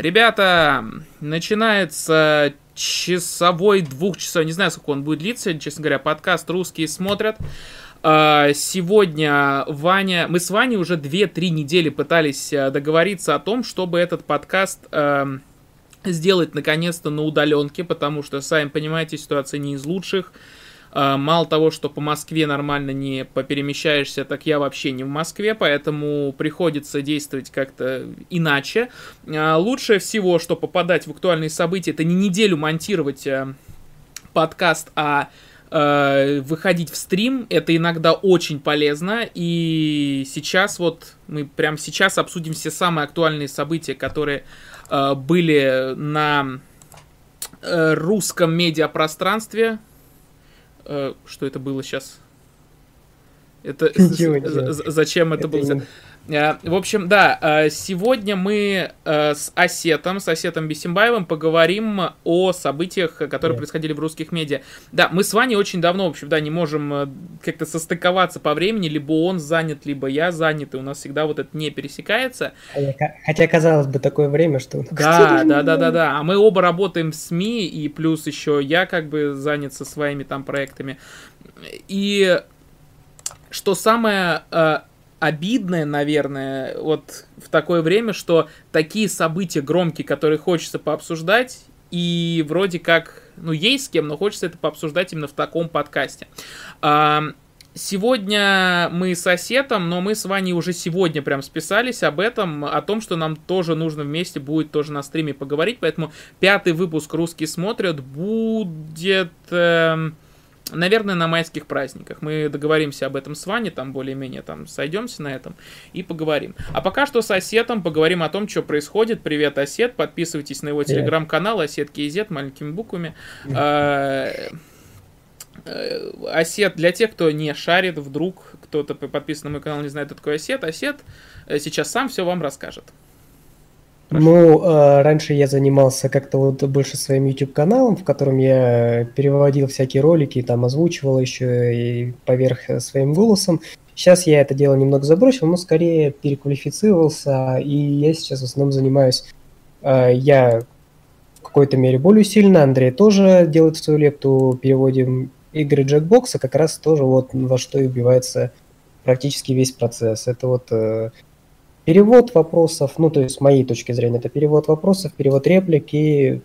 Ребята, начинается часовой, двухчасовой, не знаю, сколько он будет длиться, честно говоря, подкаст «Русские смотрят». А, сегодня Ваня, мы с Ваней уже 2-3 недели пытались э, договориться о том, чтобы этот подкаст эм, сделать наконец-то на удаленке, потому что, сами понимаете, ситуация не из лучших. А, мало того, что по Москве нормально не поперемещаешься, так я вообще не в Москве, поэтому приходится действовать как-то иначе. А, лучше всего, что попадать в актуальные события, это не неделю монтировать э, подкаст, а э, выходить в стрим. Это иногда очень полезно. И сейчас вот мы прямо сейчас обсудим все самые актуальные события, которые э, были на русском медиапространстве Э, что это было сейчас? Это зачем это, это было? Э, в общем, да, э, сегодня мы э, с Осетом, с Осетом Бесимбаевым поговорим о событиях, которые происходили в русских медиа. Да, мы с Ваней очень давно, в общем, да, не можем как-то состыковаться по времени, либо он занят, либо я занят, и у нас всегда вот это не пересекается. Хотя, казалось бы, такое время, что... Да, да, да, да, да. А мы оба работаем в СМИ, и плюс еще я как бы занят со своими там проектами. И что самое обидное, наверное, вот в такое время, что такие события громкие, которые хочется пообсуждать, и вроде как, ну, есть с кем, но хочется это пообсуждать именно в таком подкасте. Сегодня мы с Осетом, но мы с Ваней уже сегодня прям списались об этом, о том, что нам тоже нужно вместе будет тоже на стриме поговорить, поэтому пятый выпуск «Русские смотрят» будет... Э, Наверное, на майских праздниках. Мы договоримся об этом с Ваней, там более-менее там сойдемся на этом и поговорим. А пока что с Осетом поговорим о том, что происходит. Привет, Осет. Подписывайтесь на его телеграм-канал Осет Кейзет маленькими буквами. А, э, Осет, для тех, кто не шарит, вдруг кто-то подписан на мой канал, не знает, кто такой Осет, Осет э, сейчас сам все вам расскажет. Ну, э, раньше я занимался как-то вот больше своим YouTube-каналом, в котором я переводил всякие ролики, там озвучивал еще и поверх э, своим голосом. Сейчас я это дело немного забросил, но скорее переквалифицировался, и я сейчас в основном занимаюсь, э, я в какой-то мере более сильно, Андрей тоже делает свою лепту, переводим игры Джекбокса, как раз тоже вот во что и убивается практически весь процесс. Это вот э, перевод вопросов, ну, то есть с моей точки зрения, это перевод вопросов, перевод реплик и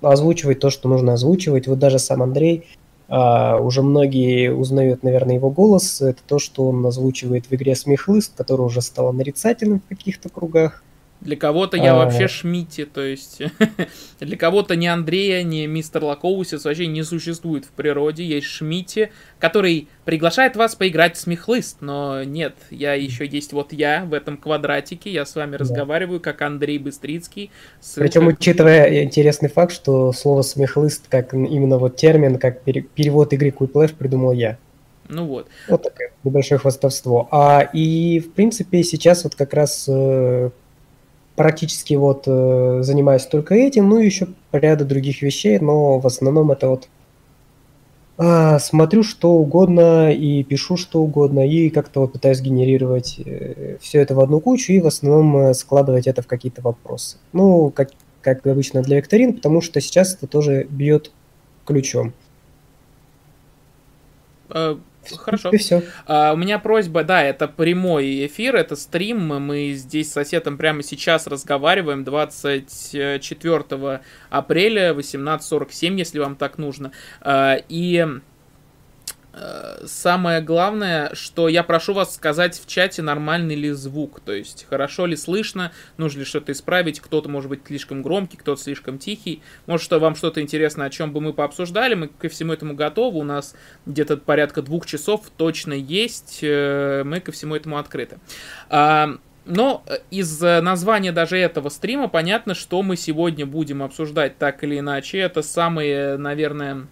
озвучивать то, что нужно озвучивать. Вот даже сам Андрей, а, уже многие узнают, наверное, его голос. Это то, что он озвучивает в игре «Смехлыст», который уже стал нарицательным в каких-то кругах. Для кого-то я а... вообще Шмити, то есть для кого-то ни Андрея, ни мистер Лакоусис вообще не существует в природе. Есть Шмити, который приглашает вас поиграть в смехлыст, но нет, я еще есть вот я в этом квадратике, я с вами да. разговариваю, как Андрей Быстрицкий. Ссылка... Причем, учитывая интересный факт, что слово смехлыст, как именно вот термин, как перевод игры Quiplash придумал я. Ну вот. Вот такое небольшое хвастовство. А, и, в принципе, сейчас вот как раз э, практически вот э, занимаюсь только этим, ну и еще ряда других вещей, но в основном это вот э, смотрю что угодно и пишу что угодно, и как-то вот пытаюсь генерировать э, все это в одну кучу и в основном э, складывать это в какие-то вопросы. Ну, как, как обычно для викторин, потому что сейчас это тоже бьет ключом. Хорошо. И все. А, у меня просьба, да, это прямой эфир, это стрим. Мы здесь с соседом прямо сейчас разговариваем 24 апреля 18.47, если вам так нужно. А, и самое главное, что я прошу вас сказать в чате, нормальный ли звук, то есть хорошо ли слышно, нужно ли что-то исправить, кто-то может быть слишком громкий, кто-то слишком тихий, может, что вам что-то интересно, о чем бы мы пообсуждали, мы ко всему этому готовы, у нас где-то порядка двух часов точно есть, э, мы ко всему этому открыты. А, но из названия даже этого стрима понятно, что мы сегодня будем обсуждать так или иначе. Это самые, наверное,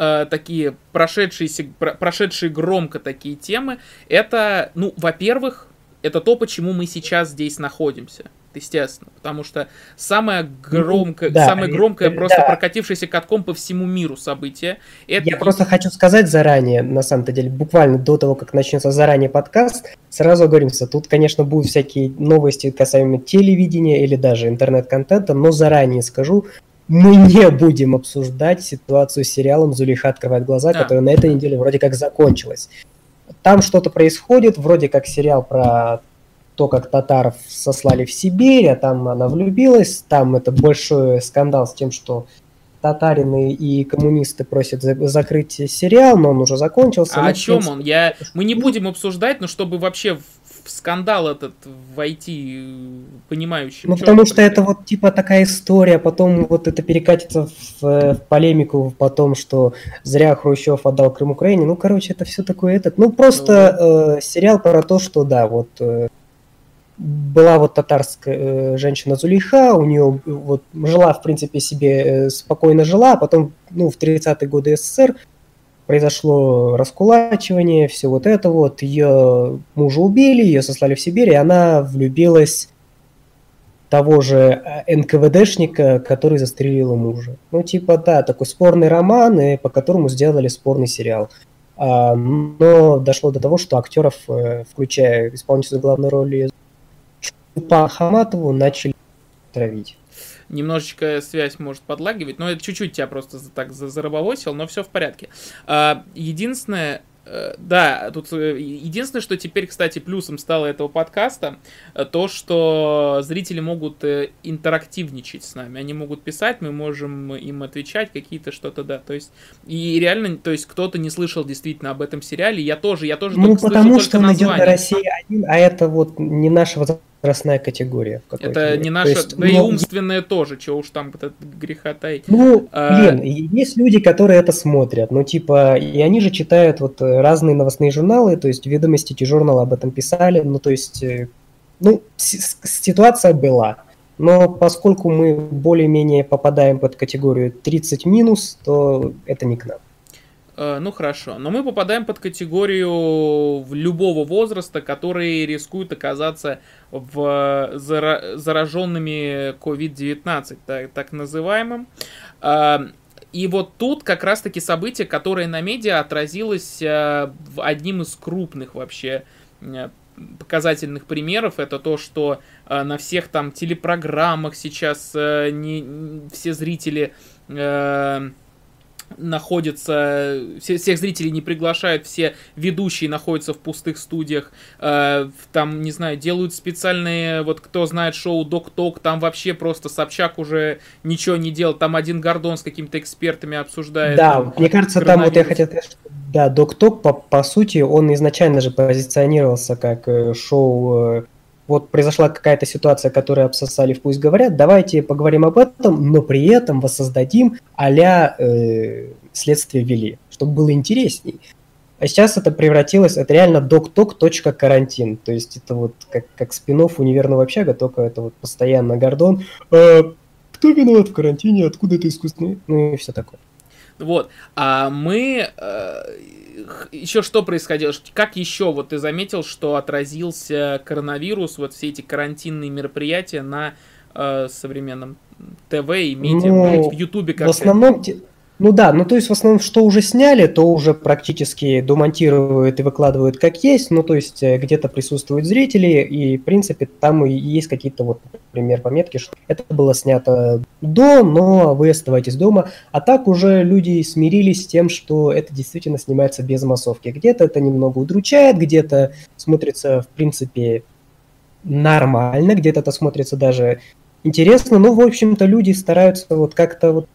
э, такие прошедшиеся, про, прошедшие громко такие темы, это, ну, во-первых, это то, почему мы сейчас здесь находимся. естественно, потому что самое громкое, да, самое громкое, просто да. прокатившееся катком по всему миру событие. Это... Я просто хочу сказать заранее, на самом-то деле, буквально до того, как начнется заранее подкаст, сразу говоримся, тут, конечно, будут всякие новости касаемо телевидения или даже интернет-контента, но заранее скажу, мы не будем обсуждать ситуацию с сериалом «Зулейха открывает глаза», да. которая на этой неделе вроде как закончилась. Там что-то происходит, вроде как сериал про то, как татаров сослали в Сибирь, а там она влюбилась, там это большой скандал с тем, что татарины и коммунисты просят за- закрыть сериал, но он уже закончился. А о чем он? Я... Мы не будем обсуждать, но чтобы вообще скандал этот войти понимающим. Ну, потому что это вот типа такая история, потом вот это перекатится в, в полемику потом, что зря Хрущев отдал Крым Украине. Ну, короче, это все такое этот. Ну, просто ну, э, сериал про то, что да, вот э, была вот татарская э, женщина Зулейха, у нее вот жила, в принципе, себе э, спокойно жила, а потом, ну, в 30-е годы СССР произошло раскулачивание, все вот это вот, ее мужа убили, ее сослали в Сибирь, и она влюбилась того же э, НКВДшника, который застрелил мужа. Ну, типа, да, такой спорный роман, и по которому сделали спорный сериал. А, но дошло до того, что актеров, включая исполнителя главной роли по Хаматову начали травить. Немножечко связь может подлагивать, но это чуть-чуть тебя просто так зарабовосил, но все в порядке. А, единственное, Э, да, тут э, единственное, что теперь, кстати, плюсом стало этого подкаста, э, то, что зрители могут интерактивничать с нами. Они могут писать, мы можем им отвечать какие-то что-то, да. То есть, и реально, то есть, кто-то не слышал действительно об этом сериале. Я тоже, я тоже Ну, потому что он идет на России один, а это вот не наша возрастная категория. Это не наша, есть, да но... и умственная тоже, чего уж там этот греха таить. Ну, а... блин, есть люди, которые это смотрят, ну, типа, и они же читают вот разные новостные журналы, то есть ведомости журнала об этом писали, ну, то есть, э, ну, ситуация была. Но поскольку мы более-менее попадаем под категорию 30 минус, то это не к нам. Э, ну хорошо, но мы попадаем под категорию любого возраста, которые рискуют оказаться в зараженными COVID-19, так, так называемым. Э, и вот тут как раз-таки событие, которое на медиа отразилось э, одним из крупных вообще показательных примеров это то, что э, на всех там телепрограммах сейчас э, не, все зрители э, находятся, все, всех зрителей не приглашают, все ведущие находятся в пустых студиях, э, там, не знаю, делают специальные, вот кто знает шоу Док Ток, там вообще просто Собчак уже ничего не делал, там один Гордон с какими-то экспертами обсуждает. Да, там, мне кажется, там вот я хотел сказать, что да, Док Ток, по, по сути, он изначально же позиционировался как э, шоу э, вот произошла какая-то ситуация, которую обсосали в «Пусть говорят», давайте поговорим об этом, но при этом воссоздадим а-ля э, «Следствие вели», чтобы было интересней. А сейчас это превратилось, это реально докток.карантин, то есть это вот как, как спин универного общага, только это вот постоянно Гордон. Э, кто виноват в карантине, откуда это искусственный, ну и все такое. Вот, а мы... Э еще что происходило? Как еще вот ты заметил, что отразился коронавирус, вот все эти карантинные мероприятия на э, современном ТВ и медиа, ну, в Ютубе как В основном, ну да, ну то есть в основном, что уже сняли, то уже практически домонтируют и выкладывают как есть, ну то есть э, где-то присутствуют зрители, и в принципе там и есть какие-то вот, например, пометки, что это было снято до, но вы оставайтесь дома, а так уже люди смирились с тем, что это действительно снимается без массовки. Где-то это немного удручает, где-то смотрится в принципе нормально, где-то это смотрится даже интересно, но в общем-то люди стараются вот как-то вот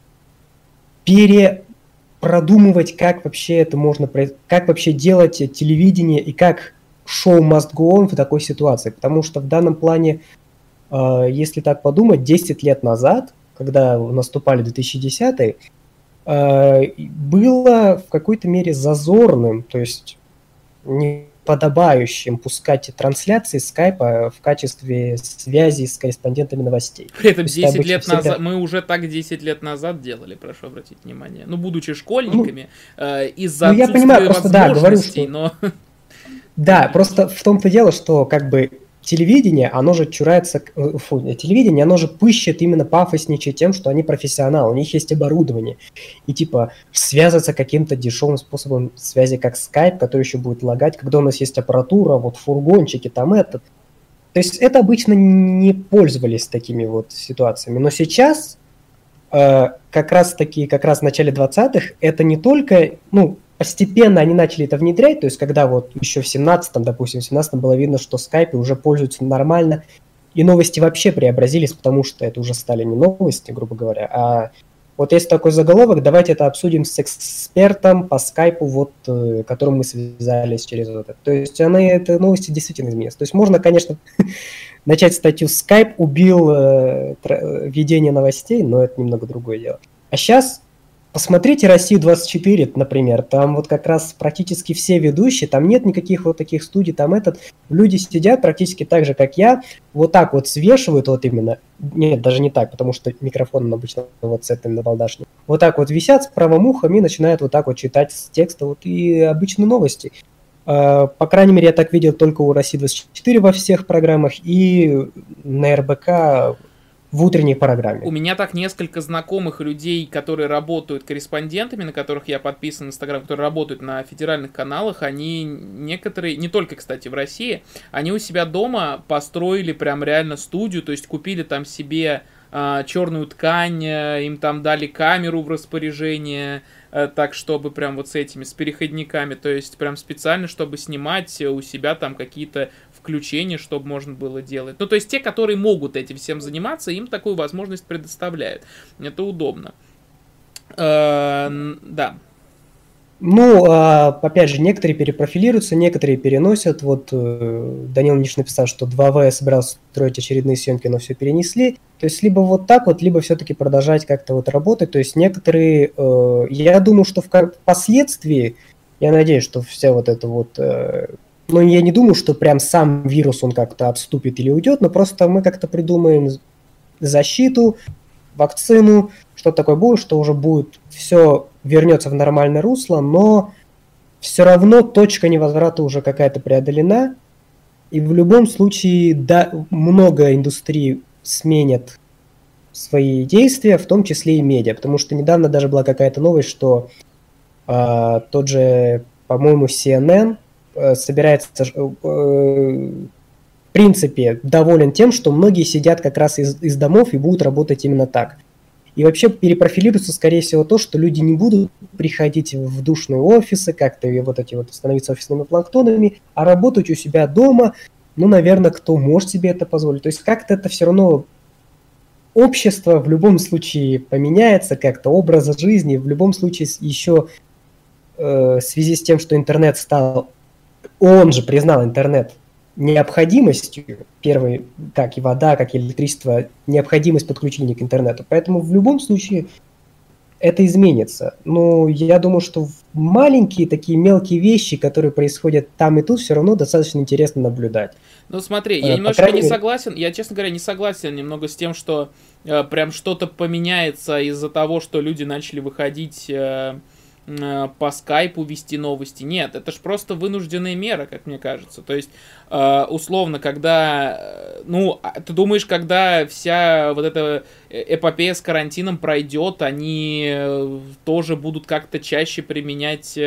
перепродумывать, как вообще это можно, как вообще делать телевидение и как шоу must go on в такой ситуации. Потому что в данном плане, э, если так подумать, 10 лет назад, когда наступали 2010 э, было в какой-то мере зазорным, то есть не подобающим пускать трансляции скайпа в качестве связи с корреспондентами новостей. При этом 10 лет всегда... назад, мы уже так 10 лет назад делали, прошу обратить внимание. Ну, будучи школьниками, ну, э, из-за ну, я понимаю, просто, да, говорю, что... но... Да, просто в том-то дело, что как бы телевидение, оно же чурается, э, фу, телевидение, оно же пыщет именно пафосничает тем, что они профессионалы, у них есть оборудование. И типа связаться каким-то дешевым способом связи, как Skype, который еще будет лагать, когда у нас есть аппаратура, вот фургончики, там этот. То есть это обычно не пользовались такими вот ситуациями. Но сейчас э, как раз таки, как раз в начале 20-х, это не только, ну, постепенно они начали это внедрять, то есть когда вот еще в 17-м, допустим, в 17-м было видно, что скайпы уже пользуются нормально, и новости вообще преобразились, потому что это уже стали не новости, грубо говоря, а вот есть такой заголовок, давайте это обсудим с экспертом по скайпу, вот, э, которым мы связались через это. То есть она, это новости действительно изменились. То есть можно, конечно, начать статью «Скайп убил э, ведение новостей», но это немного другое дело. А сейчас Посмотрите «Россию-24», например, там вот как раз практически все ведущие, там нет никаких вот таких студий, там этот, люди сидят практически так же, как я, вот так вот свешивают вот именно, нет, даже не так, потому что микрофон обычно вот с этим набалдашником, вот так вот висят с правым ухом и начинают вот так вот читать с текста вот и обычные новости. А, по крайней мере, я так видел только у России-24 во всех программах и на РБК в утренней программе. У меня так несколько знакомых людей, которые работают корреспондентами, на которых я подписан в Инстаграм, которые работают на федеральных каналах, они некоторые, не только, кстати, в России, они у себя дома построили прям реально студию, то есть купили там себе а, черную ткань, э, им там дали камеру в распоряжение, э, так чтобы прям вот с этими, с переходниками, то есть прям специально, чтобы снимать у себя там какие-то включения, чтобы можно было делать. Ну, то есть те, которые могут этим всем заниматься, им такую возможность предоставляют. Это удобно. Э, да. Ну, а, опять же, некоторые перепрофилируются, некоторые переносят. Вот э, Данил Ниш написал, что 2В собирался строить очередные съемки, но все перенесли. То есть либо вот так вот, либо все-таки продолжать как-то вот работать. То есть некоторые, э, я думаю, что впоследствии, я надеюсь, что вся вот эта вот но я не думаю, что прям сам вирус он как-то отступит или уйдет, но просто мы как-то придумаем защиту, вакцину, что такое будет, что уже будет. Все вернется в нормальное русло, но все равно точка невозврата уже какая-то преодолена, и в любом случае да, много индустрий сменят свои действия, в том числе и медиа, потому что недавно даже была какая-то новость, что э, тот же, по-моему, CNN собирается, э, в принципе, доволен тем, что многие сидят как раз из, из домов и будут работать именно так. И вообще перепрофилируется, скорее всего, то, что люди не будут приходить в душные офисы, как-то вот эти вот становиться офисными планктонами, а работать у себя дома, ну, наверное, кто может себе это позволить. То есть как-то это все равно общество в любом случае поменяется, как-то образ жизни, в любом случае еще э, в связи с тем, что интернет стал он же признал интернет необходимостью, первый, как и вода, как и электричество, необходимость подключения к интернету. Поэтому в любом случае это изменится. Но я думаю, что маленькие такие мелкие вещи, которые происходят там и тут, все равно достаточно интересно наблюдать. Ну смотри, я э, немножко не согласен, я, честно говоря, не согласен немного с тем, что э, прям что-то поменяется из-за того, что люди начали выходить... Э, по скайпу вести новости. Нет, это же просто вынужденная мера, как мне кажется. То есть, э, условно, когда, э, ну, а ты думаешь, когда вся вот эта эпопея с карантином пройдет, они тоже будут как-то чаще применять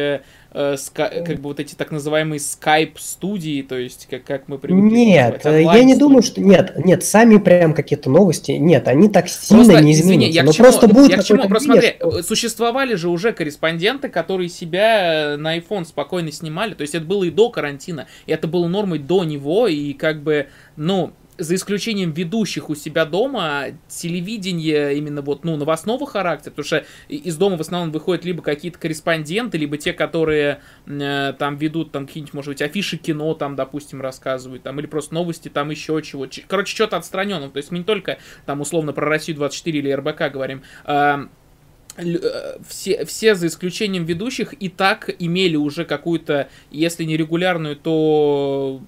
э, ска- как бы вот эти так называемые скайп-студии, то есть как, как мы привыкли Нет, я не думаю, что... Нет, нет, сами прям какие-то новости, нет, они так сильно просто, не изменятся. Извини, я но чему, просто будет я к чему, просто смотри, что... существовали же уже корреспонденты, которые себя на iPhone спокойно снимали, то есть это было и до карантина, и это было нормой до него, и как бы, ну, за исключением ведущих у себя дома, телевидение именно вот, ну, новостного характера, потому что из дома в основном выходят либо какие-то корреспонденты, либо те, которые э, там ведут там какие-нибудь, может быть, афиши кино там, допустим, рассказывают, там, или просто новости, там еще чего. Короче, что-то отстраненное. То есть мы не только там условно про Россию 24 или РБК говорим, а, э, все, все за исключением ведущих и так имели уже какую-то, если не регулярную, то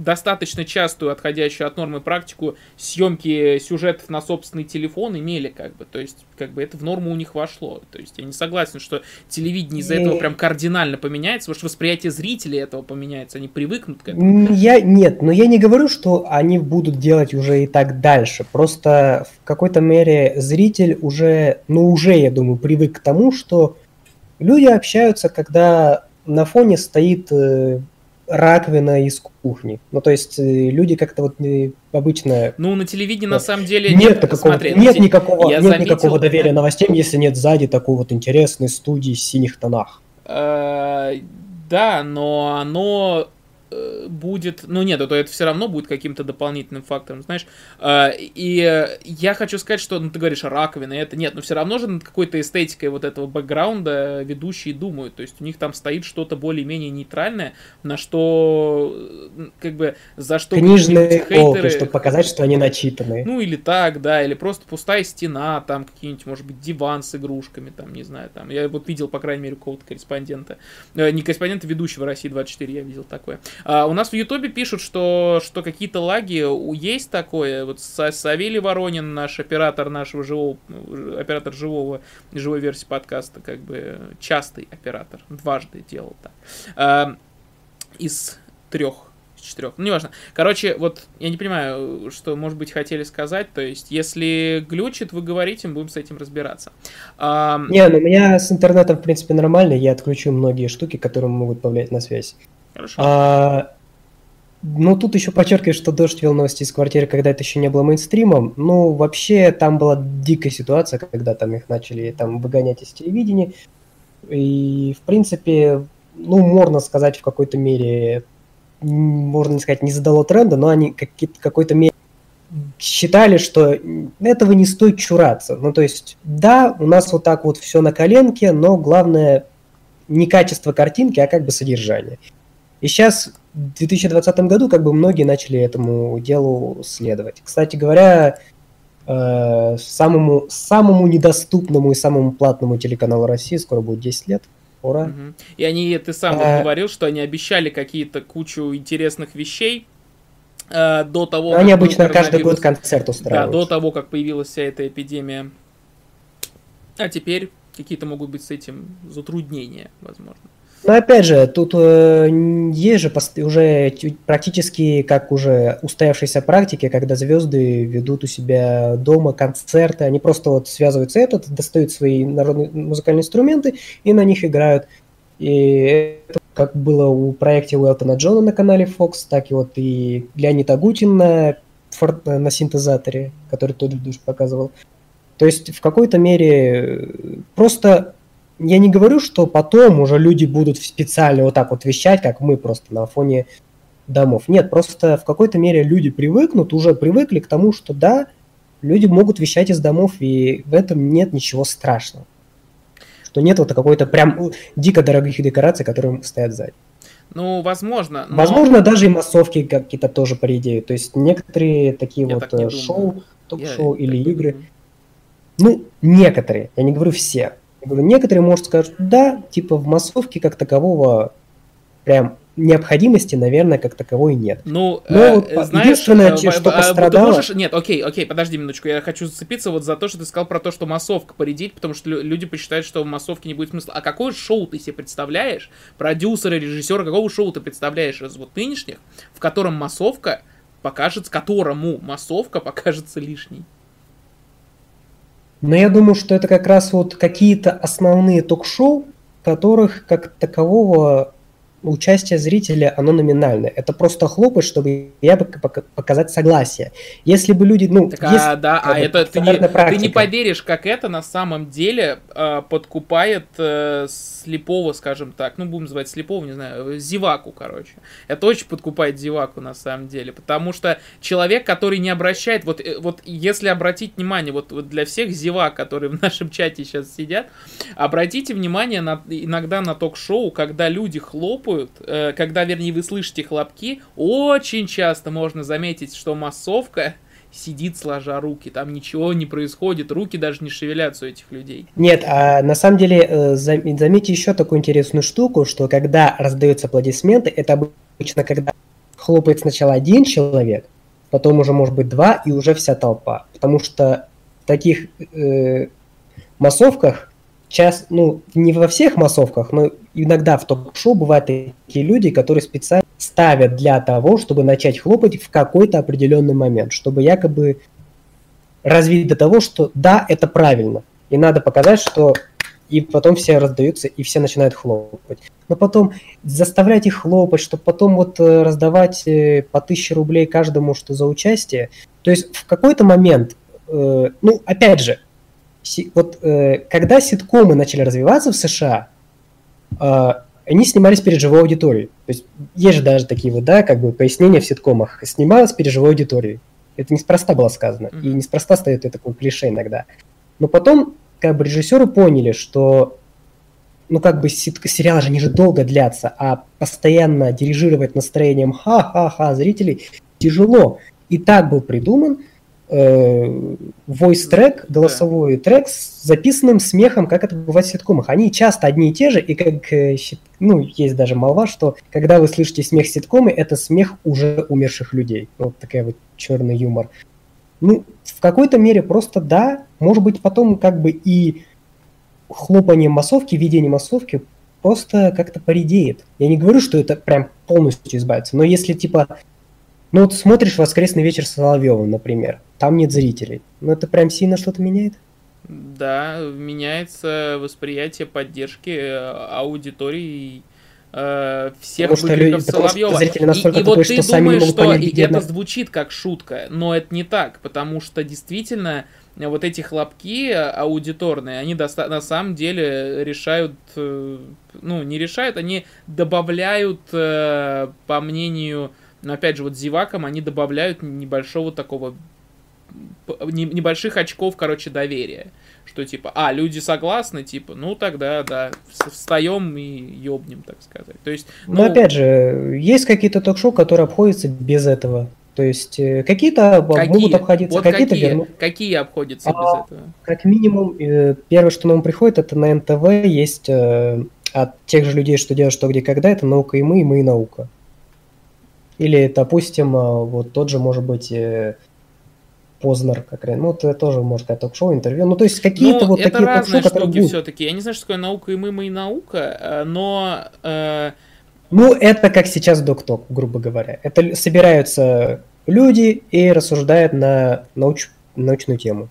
достаточно частую, отходящую от нормы практику съемки сюжетов на собственный телефон имели, как бы, то есть, как бы это в норму у них вошло. То есть я не согласен, что телевидение из-за этого прям кардинально поменяется, потому что восприятие зрителей этого поменяется, они привыкнут к этому. Я, нет, но я не говорю, что они будут делать уже и так дальше. Просто в какой-то мере зритель уже, ну уже, я думаю, привык к тому, что люди общаются, когда на фоне стоит э, раковина из кухни. Ну, то есть э, люди как-то вот э, обычно... Ну, на телевидении на самом деле нет, нет, такого, смотри, нет, никакого, нет заметил... никакого доверия новостям, если нет сзади такой вот интересной студии в синих тонах. Да, но оно Э, будет, ну нет, то это все равно будет каким-то дополнительным фактором, знаешь. Э, и я хочу сказать, что, ну ты говоришь, раковина, это нет, но все равно же над какой-то эстетикой вот этого бэкграунда ведущие думают, то есть у них там стоит что-то более-менее нейтральное, на что, как бы, за что... Книжные хейтеры, чтобы показать, что они начитанные. Ну или так, да, или просто пустая стена, там какие-нибудь, может быть, диван с игрушками, там, не знаю, там, я вот видел, по крайней мере, какого-то корреспондента, э, не корреспондента, ведущего России 24, я видел такое. А, у нас в Ютубе пишут, что, что какие-то лаги есть такое. Вот Савелий Воронин, наш оператор нашего живого, оператор живого, живой версии подкаста, как бы частый оператор, дважды делал так. А, из трех четырех. Ну, неважно. Короче, вот я не понимаю, что, может быть, хотели сказать. То есть, если глючит, вы говорите, мы будем с этим разбираться. А... Не, ну у меня с интернетом, в принципе, нормально. Я отключу многие штуки, которые могут повлиять на связь. Хорошо. А, ну, тут еще подчеркиваю, что дождь вел новости из квартиры, когда это еще не было мейнстримом. Ну, вообще, там была дикая ситуация, когда там их начали там выгонять из телевидения. И, в принципе, ну, можно сказать, в какой-то мере, можно сказать, не задало тренда, но они в какой-то мере считали, что этого не стоит чураться. Ну, то есть, да, у нас вот так вот все на коленке, но главное не качество картинки, а как бы содержание. И сейчас, в 2020 году, как бы многие начали этому делу следовать. Кстати говоря, э, самому, самому недоступному и самому платному телеканалу России скоро будет 10 лет. Ура. Угу. И они, ты сам а... говорил, что они обещали какие-то кучу интересных вещей э, до того, Они обычно каждый год концерт устраивают. Да, до того, как появилась вся эта эпидемия. А теперь какие-то могут быть с этим затруднения, возможно. Но опять же, тут э, есть же уже практически как уже устоявшиеся практики, когда звезды ведут у себя дома концерты, они просто вот связываются этот, достают свои народные музыкальные инструменты и на них играют. И это как было у проекте Уэлтона Джона на канале Fox, так и вот и Леонид Агутин на, на синтезаторе, который тот же показывал. То есть в какой-то мере просто я не говорю, что потом уже люди будут специально вот так вот вещать, как мы просто на фоне домов. Нет, просто в какой-то мере люди привыкнут, уже привыкли к тому, что да, люди могут вещать из домов, и в этом нет ничего страшного. Что нет вот какой-то прям дико дорогих декораций, которые стоят сзади. Ну, возможно. Но... Возможно, даже и массовки какие-то тоже по То есть некоторые такие я вот э, шоу, ток-шоу или игры. Ну, некоторые, я не говорю все. Некоторые, может, скажут, да, типа в массовке как такового прям необходимости, наверное, как таковой нет. Ну, Но э, знаешь, единственное, э, что пострадало... Можешь... Нет, окей, окей, подожди минуточку, я хочу зацепиться вот за то, что ты сказал про то, что массовка поредит, потому что люди посчитают, что в массовке не будет смысла. А какое шоу ты себе представляешь, продюсера, режиссера, какого шоу ты представляешь из вот нынешних, в котором массовка покажется, которому массовка покажется лишней? Но я думаю, что это как раз вот какие-то основные ток-шоу, которых как такового участие зрителя, оно номинальное. Это просто хлопать, чтобы я бы показать согласие. Если бы люди, ну, так, есть, а, да, а это ты не, ты не поверишь, как это на самом деле э, подкупает э, слепого, скажем так, ну будем называть слепого, не знаю, зеваку, короче. Это очень подкупает зеваку на самом деле, потому что человек, который не обращает, вот, э, вот если обратить внимание, вот, вот для всех зевак, которые в нашем чате сейчас сидят, обратите внимание на, иногда на ток-шоу, когда люди хлопают хлопают, э, когда, вернее, вы слышите хлопки, очень часто можно заметить, что массовка сидит сложа руки, там ничего не происходит, руки даже не шевелятся у этих людей. Нет, а на самом деле э, заметьте еще такую интересную штуку, что когда раздаются аплодисменты, это обычно когда хлопает сначала один человек, потом уже может быть два и уже вся толпа. Потому что в таких э, массовках, час, ну, не во всех массовках, но иногда в ток-шоу бывают такие люди, которые специально ставят для того, чтобы начать хлопать в какой-то определенный момент, чтобы якобы развить до того, что да, это правильно. И надо показать, что и потом все раздаются, и все начинают хлопать. Но потом заставлять их хлопать, чтобы потом вот э, раздавать э, по тысяче рублей каждому, что за участие. То есть в какой-то момент, э, ну, опять же, си, вот э, когда ситкомы начали развиваться в США, они снимались перед живой аудиторией. То есть есть же даже такие вот, да, как бы пояснения в ситкомах. Снималось перед живой аудиторией. Это неспроста было сказано. Mm-hmm. И неспроста стоит это такое клише иногда. Но потом как бы режиссеры поняли, что ну как бы сериалы же не же долго длятся, а постоянно дирижировать настроением ха-ха-ха зрителей тяжело. И так был придуман voice трек, голосовой да. трек с записанным смехом, как это бывает в ситкомах. Они часто одни и те же, и как, э, ну, есть даже молва, что когда вы слышите смех ситкомы, это смех уже умерших людей. Вот такая вот черный юмор. Ну, в какой-то мере просто да, может быть, потом как бы и хлопание массовки, видение массовки просто как-то поредеет. Я не говорю, что это прям полностью избавится, но если типа, ну вот смотришь «Воскресный вечер с Соловьевым», например, там нет зрителей, ну это прям сильно что-то меняет? Да, меняется восприятие поддержки э, аудитории э, всех Потому выкриков что Соловьева. Зрители настолько и, и вот ты что думаешь, что это звучит как шутка, но это не так, потому что действительно вот эти хлопки аудиторные, они доста- на самом деле решают, э, ну, не решают, они добавляют, э, по мнению, ну, опять же, вот зевакам, они добавляют небольшого такого, небольших очков, короче, доверия что типа, а, люди согласны, типа, ну тогда, да, встаем и ёбнем, так сказать. То есть, ну... Но опять же, есть какие-то ток-шоу, которые обходятся без этого. То есть э, какие-то какие? могут обходиться, вот какие-то какие, верну. какие обходятся а, без этого? Как минимум, э, первое, что нам приходит, это на НТВ есть э, от тех же людей, что делают что, где, когда, это наука и мы, и мы и наука. Или, допустим, вот тот же, может быть, Познер, как ну, это тоже, может, как ток-шоу, интервью. Ну, то есть какие-то ну, вот это такие разные штуки все-таки. Я не знаю, что такое наука и мы, и наука, э, но... Э... Ну, это как сейчас док-ток, грубо говоря. Это собираются люди и рассуждают на науч... научную тему.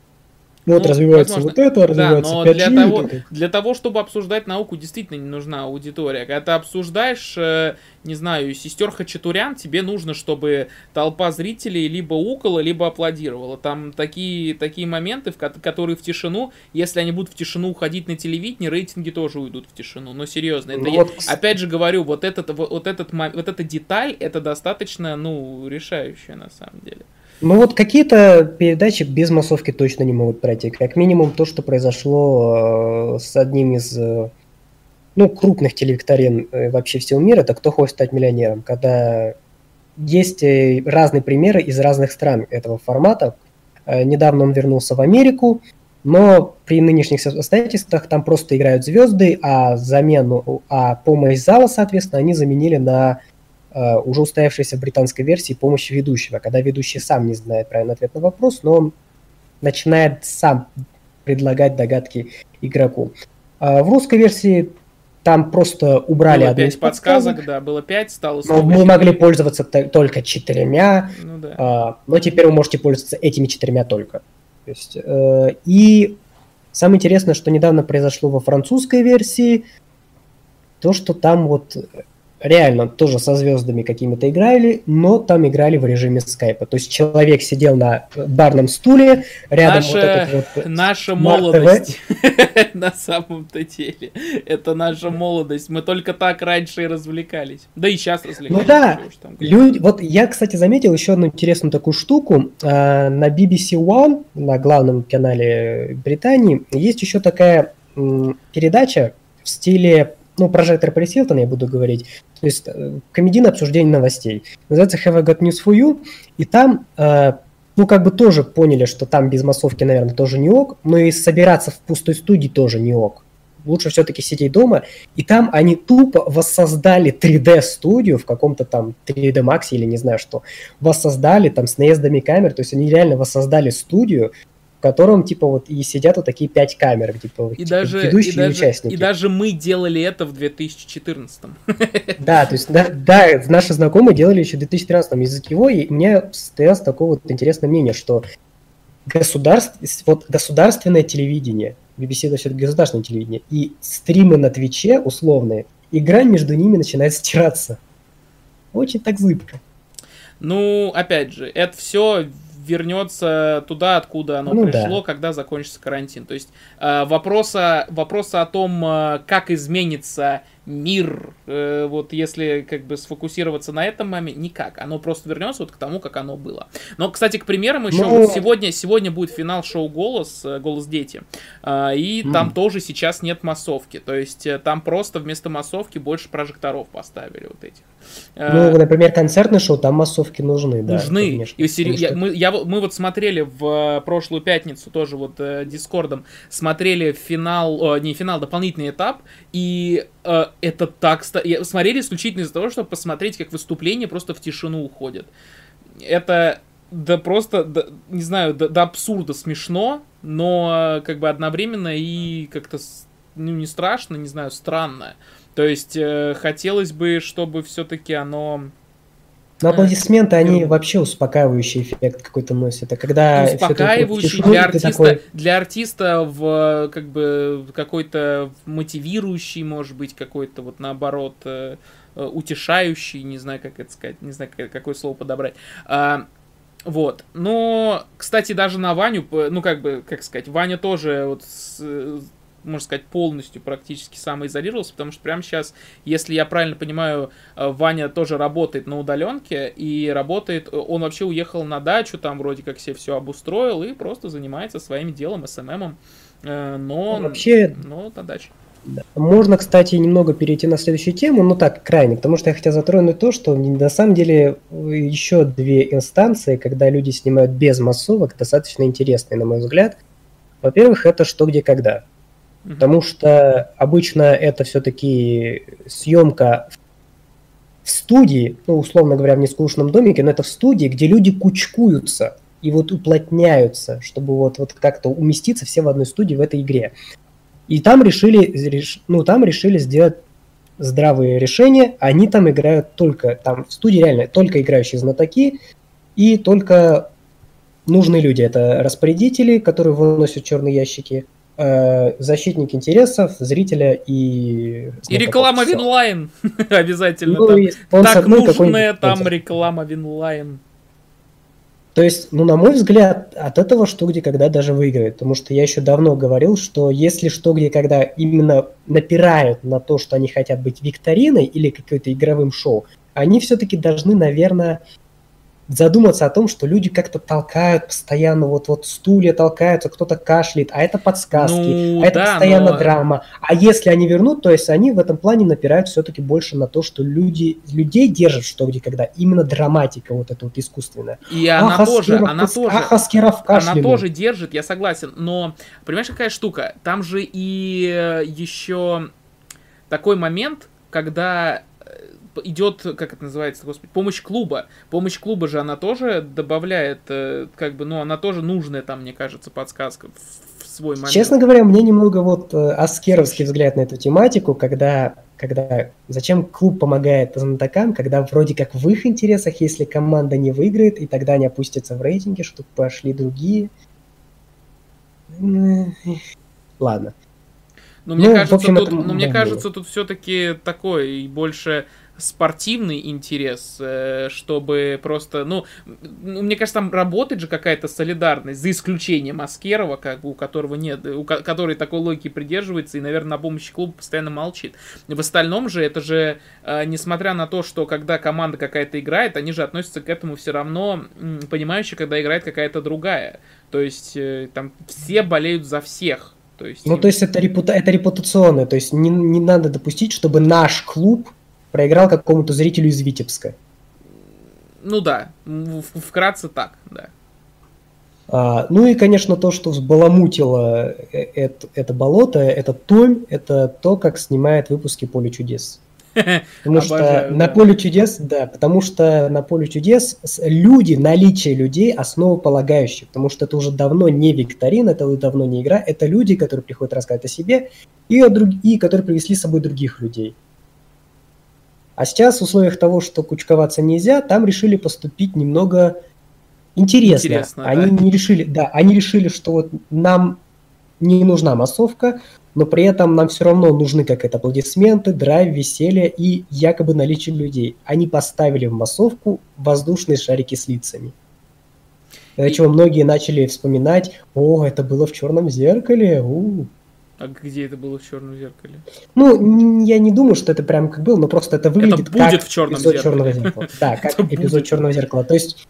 Ну, вот развивается возможно. вот это, развивается да, но 5G. Для того, для того, чтобы обсуждать науку, действительно не нужна аудитория. Когда ты обсуждаешь, э, не знаю, сестер Хачатурян, тебе нужно, чтобы толпа зрителей либо укала, либо аплодировала. Там такие, такие моменты, которые в тишину, если они будут в тишину уходить на телевидение, рейтинги тоже уйдут в тишину. Но серьезно, это ну, я, вот... опять же говорю, вот этот, вот, этот, вот эта деталь, это достаточно, ну, решающая на самом деле. Ну вот какие-то передачи без массовки точно не могут пройти. Как минимум то, что произошло э, с одним из э, ну, крупных телевикторин э, вообще всего мира, это «Кто хочет стать миллионером?», когда есть разные примеры из разных стран этого формата. Недавно он вернулся в Америку, но при нынешних обстоятельствах там просто играют звезды, а замену, а помощь зала, соответственно, они заменили на уже устоявшейся британской версии помощи ведущего, когда ведущий сам не знает правильный ответ на вопрос, но он начинает сам предлагать догадки игроку. А в русской версии там просто убрали было одну 5 из подсказок, подсказок, да, было 5, стало Но мы могли пользоваться только четырьмя, ну, да. а, но теперь вы можете пользоваться этими четырьмя только. То есть, э, и самое интересное, что недавно произошло во французской версии, то, что там вот реально тоже со звездами какими-то играли, но там играли в режиме скайпа. То есть человек сидел на барном стуле, рядом наша, вот этот вот... Наша молодость на самом-то деле. Это наша молодость. Мы только так раньше и развлекались. Да и сейчас развлекались. Ну да. Люди... Вот я, кстати, заметил еще одну интересную такую штуку. А, на BBC One, на главном канале Британии, есть еще такая передача в стиле ну, прожектор Пэрис Хилтон я буду говорить, то есть э, комедийное обсуждение новостей. Называется Have I Got News For You, и там, э, ну, как бы тоже поняли, что там без массовки, наверное, тоже не ок, но и собираться в пустой студии тоже не ок. лучше все-таки сидеть дома. И там они тупо воссоздали 3D-студию в каком-то там 3D Max или не знаю что. Воссоздали там с наездами камер, то есть они реально воссоздали студию, в котором, типа, вот и сидят вот такие пять камер, типа, и типа, даже, ведущие и, даже, участники. И даже мы делали это в 2014 Да, то есть, да, да, наши знакомые делали еще в 2013 из-за чего, и у меня состоялось такое вот интересное мнение, что государств, вот государственное телевидение, BBC это государственное телевидение, и стримы на Твиче условные, игра между ними начинает стираться. Очень так зыбко. Ну, опять же, это все вернется туда, откуда оно ну, пришло, да. когда закончится карантин. То есть э, вопроса, вопроса о том, э, как изменится мир, э, вот если как бы сфокусироваться на этом маме, никак. Оно просто вернется вот к тому, как оно было. Но, кстати, к примерам еще Но... вот сегодня, сегодня будет финал шоу «Голос», э, «Голос дети», э, и mm. там тоже сейчас нет массовки. То есть э, там просто вместо массовки больше прожекторов поставили вот этих. Э, ну, например, концертное шоу, там массовки нужны, да. Нужны. Конечно, и сери... я, мы, я, мы вот смотрели в прошлую пятницу тоже вот э, Дискордом, смотрели финал, э, не финал, дополнительный этап, и э, это так... Смотрели исключительно из-за того, чтобы посмотреть, как выступление просто в тишину уходит. Это да просто, да, не знаю, до, до абсурда смешно, но как бы одновременно и как-то ну, не страшно, не знаю, странно. То есть э, хотелось бы, чтобы все-таки оно но аплодисменты, они вообще успокаивающий эффект какой-то носят. А когда успокаивающий для артиста, такой... для артиста в как бы какой-то мотивирующий, может быть, какой-то вот наоборот э, э, утешающий, не знаю, как это сказать, не знаю, какое слово подобрать. А, вот. Но, кстати, даже на Ваню, ну, как бы, как сказать, Ваня тоже вот с, можно сказать, полностью практически самоизолировался, потому что прямо сейчас, если я правильно понимаю, э, Ваня тоже работает на удаленке, и работает, э, он вообще уехал на дачу, там вроде как себе все обустроил, и просто занимается своим делом, СММом, э, но, ну, вообще, но на даче. Да. Можно, кстати, немного перейти на следующую тему, но так, крайне, потому что я хотел затронуть то, что на самом деле еще две инстанции, когда люди снимают без массовок, достаточно интересные, на мой взгляд. Во-первых, это «Что, где, когда». Потому что обычно это все-таки съемка в студии, ну, условно говоря, в нескучном домике, но это в студии, где люди кучкуются и вот уплотняются, чтобы вот, вот как-то уместиться все в одной студии в этой игре. И там решили, ну, там решили сделать здравые решения. Они там играют только, там в студии реально только играющие знатоки и только нужные люди. Это распорядители, которые выносят черные ящики, Э, защитник интересов зрителя и... И реклама Winline обязательно. Ну, там. Так ну, нужная там реклама Winline. То есть, ну, на мой взгляд, от этого что где когда даже выиграет. Потому что я еще давно говорил, что если что где когда именно напирают на то, что они хотят быть викториной или каким-то игровым шоу, они все-таки должны, наверное, задуматься о том, что люди как-то толкают постоянно, вот, вот стулья толкаются, кто-то кашляет, а это подсказки, ну, а это да, постоянно но... драма. А если они вернут, то есть они в этом плане напирают все-таки больше на то, что люди, людей держат что где когда, именно драматика вот эта вот искусственная. И а она тоже, она тоже, она тоже держит, я согласен, но понимаешь, какая штука? Там же и э, еще такой момент, когда идет, как это называется, господи, помощь клуба. Помощь клуба же она тоже добавляет, э, как бы, ну, она тоже нужная там, мне кажется, подсказка в, свой момент. Честно говоря, мне немного вот э, аскеровский взгляд на эту тематику, когда, когда зачем клуб помогает знатокам, когда вроде как в их интересах, если команда не выиграет, и тогда они опустятся в рейтинге, чтобы пошли другие. Ладно. Но мне ну, кажется, общем, тут, это, но мне кажется, тут все-таки такой больше спортивный интерес, э, чтобы просто, ну, ну, мне кажется, там работает же какая-то солидарность, за исключением Аскерова, как у которого нет, у который такой логики придерживается и, наверное, на помощи клуба постоянно молчит. В остальном же, это же, э, несмотря на то, что когда команда какая-то играет, они же относятся к этому все равно, понимающие, когда играет какая-то другая. То есть, э, там, все болеют за всех. То есть, ну, то есть это, репута это репутационное, то есть не, не надо допустить, чтобы наш клуб проиграл какому-то зрителю из Витебска. Ну да, вкратце так, да. А, ну и, конечно, то, что взбаламутило это, это болото, это Том, это то, как снимает выпуски «Поле чудес». Потому что на поле чудес, да, потому что на поле чудес люди, наличие людей основополагающие, потому что это уже давно не викторина, это уже давно не игра, это люди, которые приходят рассказать о себе и, о друг... и которые привезли с собой других людей. А сейчас в условиях того, что кучковаться нельзя, там решили поступить немного интересно. интересно они да. не решили, да, они решили, что вот нам не нужна массовка, но при этом нам все равно нужны как это аплодисменты, драйв, веселье и якобы наличие людей. Они поставили в массовку воздушные шарики с лицами. Из-за чего многие начали вспоминать, о, это было в черном зеркале, у, а где это было в черном зеркале? Ну, я не думаю, что это прям как было, но просто это выглядит это будет как в черном эпизод зеркале. черного зеркала. Да, как эпизод черного зеркала. То есть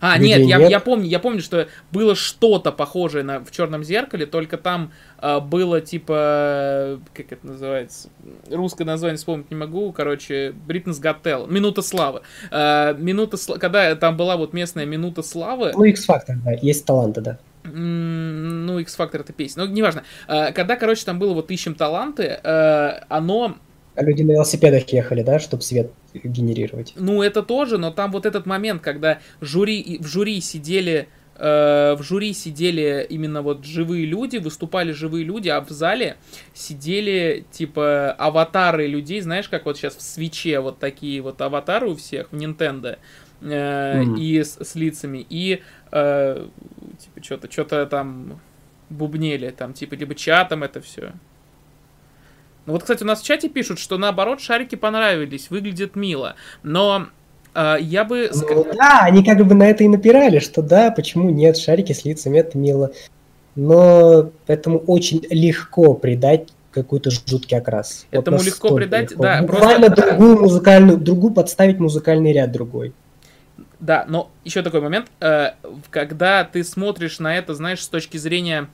а, нет, я, нет, я помню, я помню, что было что-то похожее на в черном зеркале, только там э, было типа, как это называется, русское название вспомнить не могу, короче, Got Talent, Минута славы. Э, минута славы, когда там была вот местная Минута славы. Ну, X-Factor, да, есть таланты, да. Ну, X-Factor это песня, но неважно. Э, когда, короче, там было вот ищем таланты, э, оно а люди на велосипедах ехали, да, чтобы свет генерировать. Ну, это тоже, но там вот этот момент, когда жюри, в жюри сидели э, в жюри сидели именно вот живые люди, выступали живые люди, а в зале сидели типа аватары людей, знаешь, как вот сейчас в свече вот такие вот аватары у всех в Nintendo э, mm. и с, с лицами и э, типа что-то что-то там бубнели там типа либо чатом это все. Ну вот, кстати, у нас в чате пишут, что наоборот шарики понравились, выглядят мило. Но э, я бы... Ну, да, они как бы на это и напирали, что да, почему нет, шарики с лицами, это мило. Но этому очень легко придать какой-то жуткий окрас. Этому вот легко придать, легко. да. Буквально просто... другую музыкальную, другую подставить музыкальный ряд другой. Да, но еще такой момент, э, когда ты смотришь на это, знаешь, с точки зрения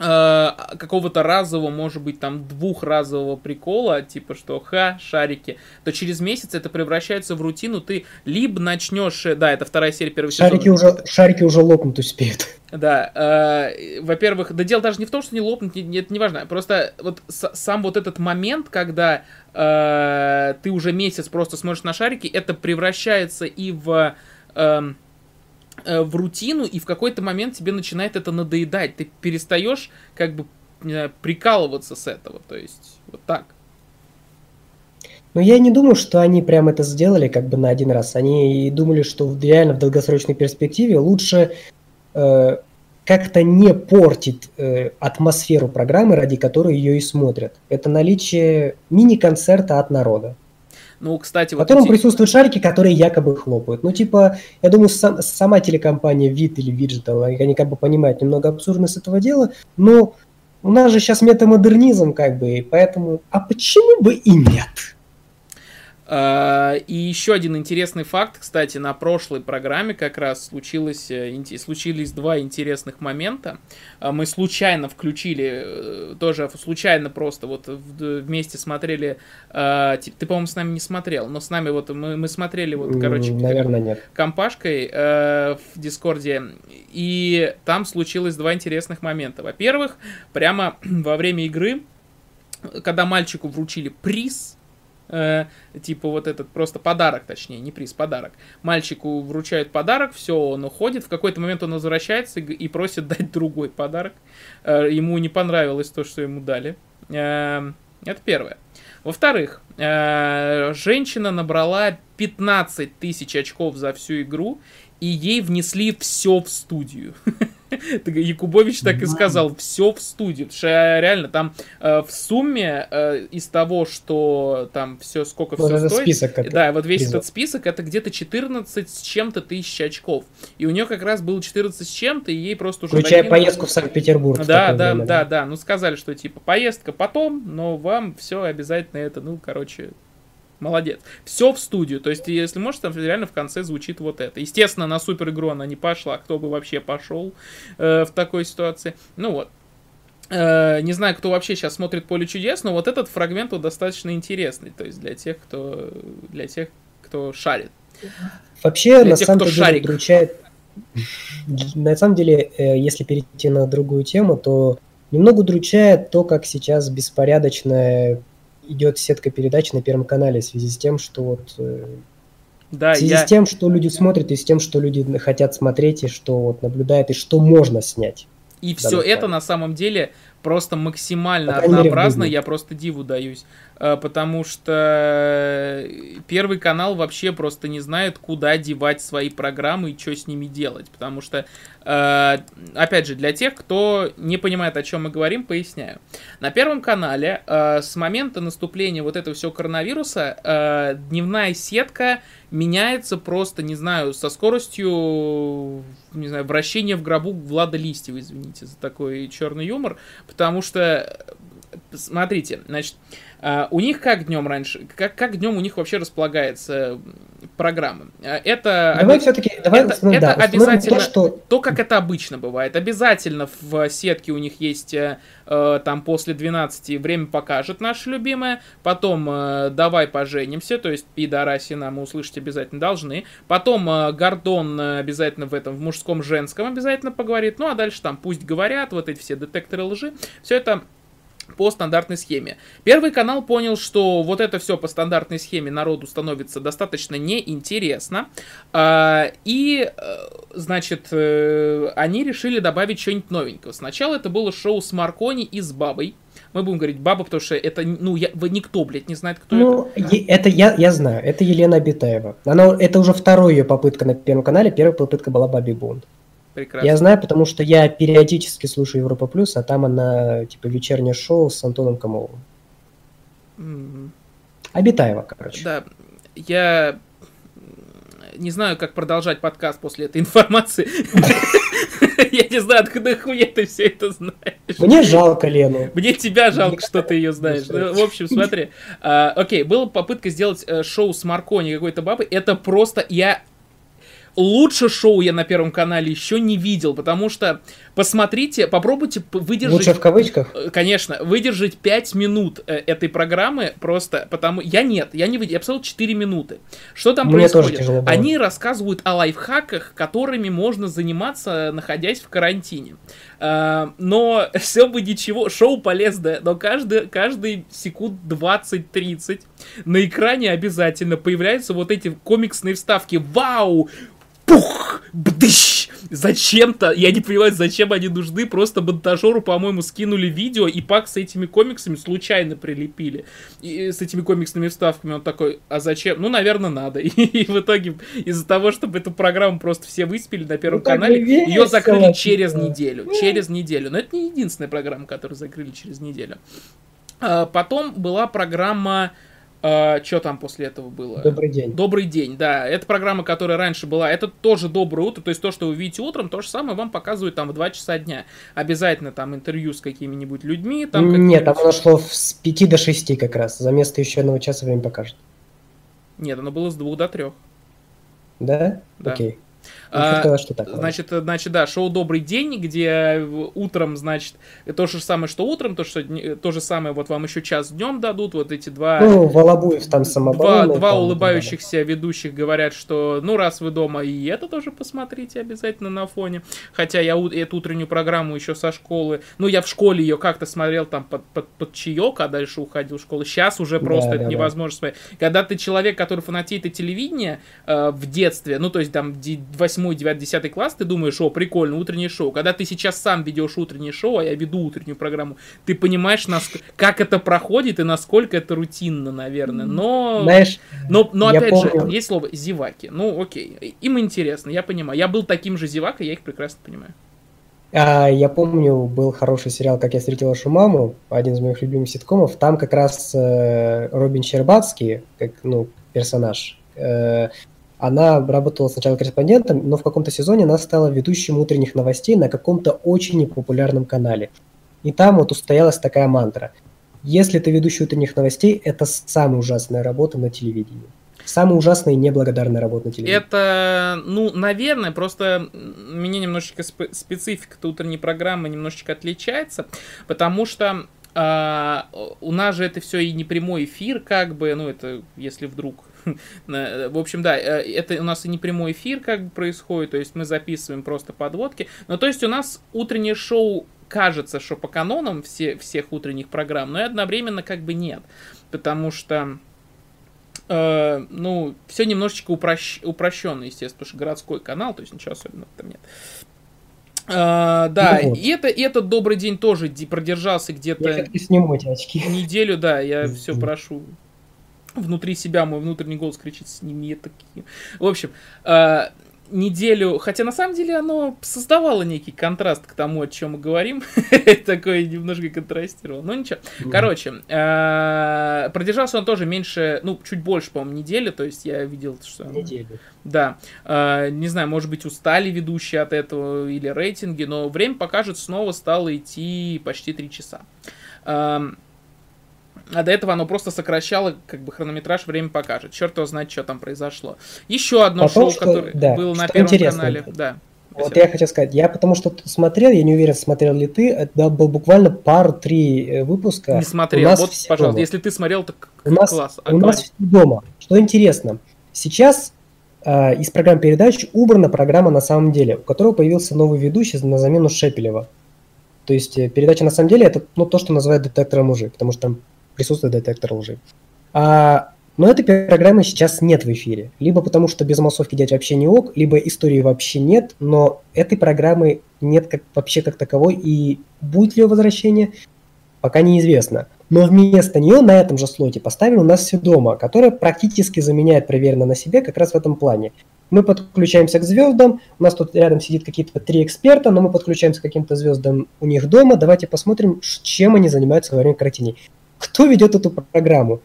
какого-то разового, может быть, там двухразового прикола, типа что ха, шарики, то через месяц это превращается в рутину, ты либо начнешь, э, да, это вторая серия первого шарики сезона. Уже, шарики уже лопнуть успеют. Да, э, во-первых, да дело даже не в том, что не лопнуть, не, это не важно, просто вот с, сам вот этот момент, когда э, ты уже месяц просто смотришь на шарики, это превращается и в... Э, Э, в рутину, и в какой-то момент тебе начинает это надоедать. Ты перестаешь как бы прикалываться с этого. То есть, вот так. Ну, я не думаю, что они прям это сделали как бы на один раз. Они думали, что реально в долгосрочной перспективе лучше э, как-то не портить э, атмосферу программы, ради которой ее и смотрят. Это наличие мини-концерта от народа. Ну, кстати, в вот котором эти... присутствуют шарики, которые якобы хлопают. Ну, типа, я думаю, сам, сама телекомпания Вид или Виджитал, они как бы понимают немного абсурдность этого дела, но у нас же сейчас метамодернизм, как бы, и поэтому, а почему бы и нет? А, и еще один интересный факт, кстати, на прошлой программе как раз случилось, э, случились два интересных момента. А, мы случайно включили, э, тоже случайно просто вот вместе смотрели, а, ты, по-моему, с нами не смотрел, но с нами вот мы, мы смотрели вот, короче, наверное, нет. компашкой э, в Дискорде, и там случилось два интересных момента. Во-первых, прямо во время игры, когда мальчику вручили приз, э, типа вот этот просто подарок, точнее, не приз, подарок. Мальчику вручают подарок, все, он уходит, в какой-то момент он возвращается и, и просит дать другой подарок. Э, ему не понравилось то, что ему дали. Э, это первое. Во-вторых, э, женщина набрала 15 тысяч очков за всю игру, и ей внесли все в студию. Якубович так и сказал, все в студию. Потому что э, реально там э, в сумме э, из того, что там все, сколько вот все стоит. Список да, вот весь призов. этот список, это где-то 14 с чем-то тысяч очков. И у нее как раз было 14 с чем-то, и ей просто уже... Включая докинули... поездку в Санкт-Петербург. Да, да, время, да, да, да. Ну сказали, что типа поездка потом, но вам все обязательно это, ну, короче, Молодец. Все в студию. То есть, если можешь, там реально в конце звучит вот это. Естественно, на супер игру она не пошла. Кто бы вообще пошел э, в такой ситуации. Ну вот. Э, не знаю, кто вообще сейчас смотрит поле чудес, но вот этот фрагмент вот достаточно интересный. То есть для тех, кто для тех, кто шарит. Вообще, для на тех, самом деле, удручает, на самом деле, э, если перейти на другую тему, то немного удручает то, как сейчас беспорядочно идет сетка передач на Первом канале в связи с тем, что вот э, да, в связи я... с тем, что люди смотрят, и с тем, что люди хотят смотреть, и что вот наблюдают, и что можно снять. И все это на самом деле просто максимально однообразно, я просто диву даюсь. Э, потому что Первый канал вообще просто не знает, куда девать свои программы и что с ними делать. Потому что, э, опять же, для тех, кто не понимает, о чем мы говорим, поясняю. На Первом канале э, с момента наступления вот этого всего коронавируса дневная сетка меняется просто, не знаю, со скоростью, не знаю, вращения в гробу Влада Листьева, извините за такой черный юмор, потому что, смотрите, значит, у них как днем раньше, как, как днем у них вообще располагается программа? Uh, это давай оби... все-таки, давай это, ну, это да, обязательно то, что... то, как это обычно бывает. Обязательно в сетке у них есть uh, там после 12 время покажет наше любимое, потом uh, давай поженимся, то есть пидорасина мы услышать обязательно должны, потом Гордон обязательно в этом, в мужском, женском обязательно поговорит, ну а дальше там пусть говорят, вот эти все детекторы лжи, все это по стандартной схеме. Первый канал понял, что вот это все по стандартной схеме народу становится достаточно неинтересно. А, и, э, значит, э, они решили добавить что-нибудь новенького. Сначала это было шоу с Маркони и с Бабой. Мы будем говорить баба, потому что это, ну, я, никто, блядь, не знает, кто ну, это. Ну, это я, я знаю, это Елена Абитаева. Она, это уже вторая ее попытка на Первом канале, первая попытка была Баби Бонд. Прекрасно. Я знаю, потому что я периодически слушаю Европа Плюс, а там она типа вечернее шоу с Антоном Камовым. Mm. Обитаева, короче. Да, я не знаю, как продолжать подкаст после этой информации. Я не знаю, откуда хуя ты все это знаешь. Мне жалко Лену. Мне тебя жалко, что ты ее знаешь. Ну, в общем, смотри. А, окей, была попытка сделать э, шоу с Маркони какой-то бабы. Это просто... Я лучше шоу я на Первом канале еще не видел, потому что, посмотрите, попробуйте выдержать... Лучше в кавычках? Э, конечно, выдержать 5 минут э, этой программы просто, потому... Я нет, я не выдержал, я посмотрел 4 минуты. Что там Мне происходит? Тоже тяжело было. Они рассказывают о лайфхаках, которыми можно заниматься, находясь в карантине. Uh, но все бы ничего, шоу полезное, но каждый, каждый секунд 20-30 на экране обязательно появляются вот эти комиксные вставки. Вау! Пух, бдыщ. Зачем-то, я не понимаю, зачем они нужны, просто монтажеру, по-моему, скинули видео, и пак с этими комиксами случайно прилепили. И с этими комиксными вставками он такой, а зачем? Ну, наверное, надо. И, и в итоге из-за того, чтобы эту программу просто все выспели на Первом ну, канале, ее закрыли через неделю. Через неделю. Но это не единственная программа, которую закрыли через неделю. А, потом была программа а, что там после этого было? Добрый день. Добрый день, да. Это программа, которая раньше была. Это тоже доброе утро. То есть то, что вы видите утром, то же самое вам показывают там в 2 часа дня. Обязательно там интервью с какими-нибудь людьми. Там Нет, там оно шло с 5 до 6 как раз. За место еще одного часа время покажет. Нет, оно было с 2 до 3. Да? Да. Окей. А, что такое. Значит, значит, да, шоу «Добрый день», где утром, значит, то же самое, что утром, то, что, то же самое, вот вам еще час днем дадут, вот эти два... Ну, Волобуев там самобороны. Два, два там, улыбающихся да. ведущих говорят, что, ну, раз вы дома, и это тоже посмотрите обязательно на фоне. Хотя я эту утреннюю программу еще со школы, ну, я в школе ее как-то смотрел там под, под, под чаек, а дальше уходил в школу. Сейчас уже просто да, это да, невозможно да. смотреть. Когда ты человек, который фанатеет от телевидения э, в детстве, ну, то есть там 8 8, 9, 10 класс, ты думаешь, о, прикольно, утреннее шоу. Когда ты сейчас сам ведешь утреннее шоу, а я веду утреннюю программу, ты понимаешь, нас, как это проходит и насколько это рутинно, наверное. Но, Знаешь, но, но опять помню. же, есть слово зеваки. Ну, окей, им интересно, я понимаю. Я был таким же зевакой, я их прекрасно понимаю. А, я помню, был хороший сериал «Как я встретил вашу маму», один из моих любимых ситкомов. Там как раз э, Робин Щербацкий, как ну, персонаж, э, она работала сначала корреспондентом, но в каком-то сезоне она стала ведущим утренних новостей на каком-то очень популярном канале. И там вот устоялась такая мантра. Если ты ведущий утренних новостей, это самая ужасная работа на телевидении. Самая ужасная и неблагодарная работа на телевидении. Это, ну, наверное, просто меня немножечко сп- специфика утренней программы немножечко отличается, потому что а, у нас же это все и не прямой эфир, как бы, ну, это если вдруг В общем, да, э, это у нас и не прямой эфир как бы происходит, то есть мы записываем просто подводки. Но то есть у нас утреннее шоу кажется, что по канонам все, всех утренних программ, но и одновременно как бы нет. Потому что э, ну, все немножечко упрощ... упрощенно, естественно, потому что городской канал, то есть ничего особенного там нет. А, да, ну вот. и, это, и этот добрый день тоже продержался где-то... Я сниму эти очки. Неделю, да, я все прошу. Внутри себя мой внутренний голос кричит, сними такие. В общем, э, неделю, хотя на самом деле оно создавало некий контраст к тому, о чем мы говорим, такой немножко контрастировал, но ничего. Короче, э, продержался он тоже меньше, ну, чуть больше, по-моему, недели, то есть я видел, что... Неделю. Да, э, не знаю, может быть, устали ведущие от этого или рейтинги, но время покажет, снова стало идти почти три часа. А до этого оно просто сокращало, как бы хронометраж время покажет. Черт его знает, что там произошло. Еще одно Потом, шоу, что, которое да, было на первом канале. Да. Вот я хотел сказать, я потому что смотрел, я не уверен, смотрел ли ты, это был буквально пару-три э, выпуска. Не смотрел, вот, пожалуйста, дома. если ты смотрел, так у нас, класс. У нас все дома. Что интересно, сейчас э, из программ передач убрана программа на самом деле, у которого появился новый ведущий на замену Шепелева. То есть э, передача на самом деле это ну, то, что называют детектором лжи, потому что там присутствует детектор лжи. А, но этой программы сейчас нет в эфире. Либо потому, что без массовки делать вообще не ок, либо истории вообще нет, но этой программы нет как, вообще как таковой, и будет ли ее возвращение, пока неизвестно. Но вместо нее на этом же слоте поставили у нас все дома, которая практически заменяет проверено на себе как раз в этом плане. Мы подключаемся к звездам, у нас тут рядом сидит какие-то три эксперта, но мы подключаемся к каким-то звездам у них дома. Давайте посмотрим, чем они занимаются во время карантине. Кто ведет эту программу?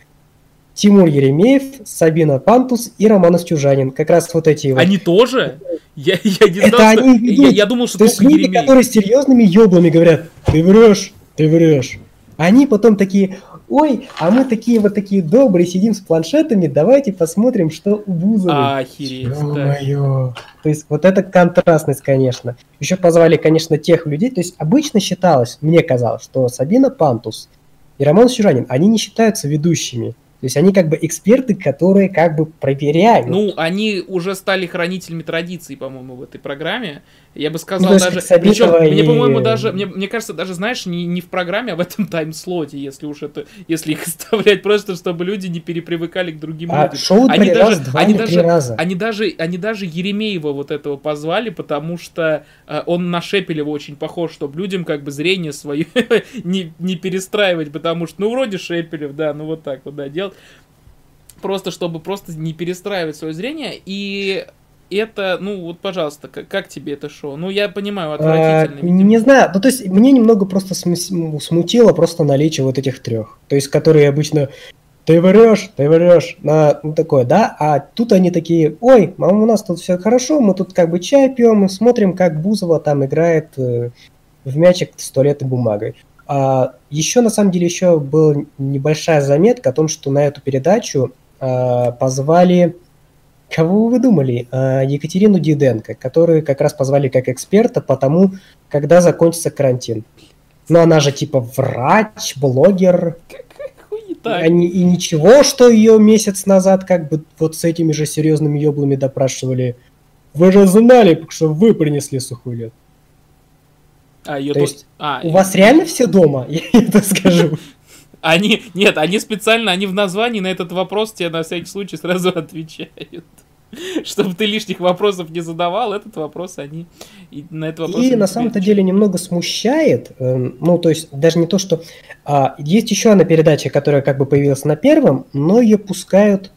Тимур Еремеев, Сабина Пантус и Роман Чужанин. Как раз вот эти вот. Они тоже? Я, я не Это знал, они что... я, я думал, что То есть люди, Еремеев. которые с серьезными еблами говорят, ты врешь, ты врешь. Они потом такие, ой, а мы такие вот такие добрые, сидим с планшетами, давайте посмотрим, что у Бузовой. Охереть, да. То есть вот это контрастность, конечно. Еще позвали, конечно, тех людей, то есть обычно считалось, мне казалось, что Сабина Пантус – и Роман Сюжанин, они не считаются ведущими. То есть они как бы эксперты, которые как бы проверяют. Ну, они уже стали хранителями традиций, по-моему, в этой программе. Я бы сказал ну, даже... Причем, и... мне, по-моему, даже... Мне, мне кажется, даже, знаешь, не, не в программе, а в этом тайм-слоте, если уж это... Если их оставлять просто, чтобы люди не перепривыкали к другим а людям. Шоу они даже, два они, даже, раза. они даже они даже Еремеева вот этого позвали, потому что э, он на Шепелева очень похож, чтобы людям как бы зрение свое не, не перестраивать, потому что, ну, вроде Шепелев, да, ну вот так вот, да, делать. Просто, чтобы просто не перестраивать свое зрение. И это, ну вот, пожалуйста, как, как тебе это шоу? Ну, я понимаю, отвратительно. А, не знаю, ну то есть мне немного просто смутило просто наличие вот этих трех. То есть, которые обычно ты врешь, ты врешь, на ну, такое, да, а тут они такие, ой, мама, у нас тут все хорошо, мы тут как бы чай пьем и смотрим, как Бузова там играет э, в мячик с туалетной бумагой. А, еще, на самом деле, еще была небольшая заметка о том, что на эту передачу а, позвали Кого вы думали? А, Екатерину Диденко, которую как раз позвали как эксперта по тому, когда закончится карантин. Но она же типа врач, блогер. Они, и ничего, что ее месяц назад как бы вот с этими же серьезными еблами допрашивали. Вы же знали, что вы принесли сухой лед. А, ее То тут... есть а, у и... вас реально все дома, я это скажу. Они, нет, они специально, они в названии на этот вопрос тебе на всякий случай сразу отвечают. Чтобы ты лишних вопросов не задавал, этот вопрос они и на этот вопрос. И на самом-то деле немного смущает, э, ну то есть даже не то, что а, есть еще одна передача, которая как бы появилась на первом, но ее пускают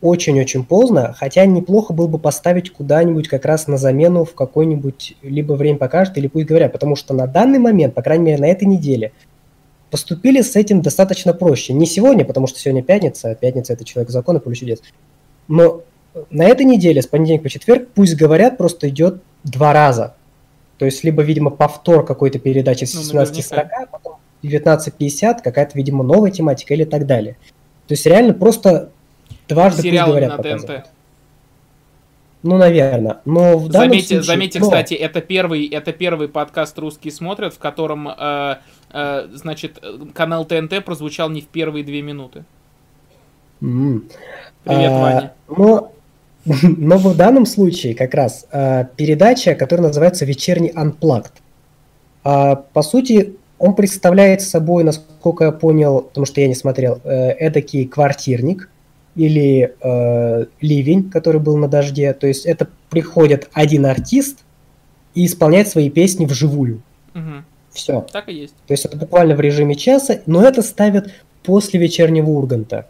очень-очень поздно, хотя неплохо было бы поставить куда-нибудь как раз на замену в какой-нибудь либо время покажет, или пусть говорят, потому что на данный момент, по крайней мере на этой неделе, поступили с этим достаточно проще. Не сегодня, потому что сегодня пятница, а пятница это человек закона, поле чудес. Но на этой неделе, с понедельника по четверг, пусть говорят, просто идет два раза. То есть, либо, видимо, повтор какой-то передачи с 17.40, ну, потом 19.50, какая-то, видимо, новая тематика или так далее. То есть, реально просто дважды Сериал пусть говорят на ТНТ. Ну, наверное. Но в заметьте, случае... заметьте, но... кстати, это первый, это первый подкаст «Русские смотрят», в котором э, Э, значит, канал ТНТ прозвучал не в первые две минуты. М. Привет, А, Ваня. Но, но в данном случае как раз а, передача, которая называется «Вечерний Unplugged». А, По сути, он представляет собой, насколько я понял, потому что я не смотрел, э, эдакий квартирник или э, ливень, который был на дожде. То есть это приходит один артист и исполняет свои песни вживую. Мгм. Все. Так и есть. То есть это буквально в режиме часа, но это ставят после вечернего Урганта.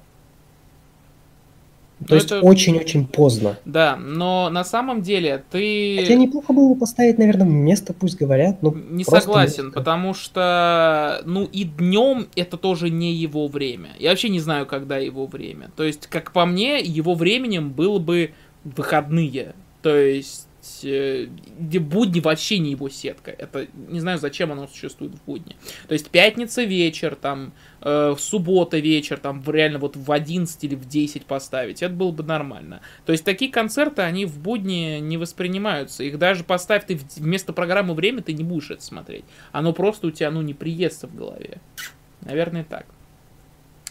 То Ну, есть это- очень-очень поздно. Да, но на самом деле ты... Хотя неплохо было бы поставить, наверное, место, пусть говорят. Ну, Не согласен, музыка. потому что, ну, и днем это тоже не его время. Я вообще не знаю, когда его время. То есть, как по мне, его временем было бы выходные. То есть, э, где будни вообще не его сетка. Это, не знаю, зачем оно существует в будни. То есть, пятница вечер, там, э, суббота вечер, там, в- реально вот в 11 или в 10 поставить, это было бы нормально. То есть, такие концерты, они в будни не воспринимаются. Их даже поставь ты в- вместо программы время, ты не будешь это смотреть. Оно просто у тебя, ну, не приестся в голове. Наверное, так.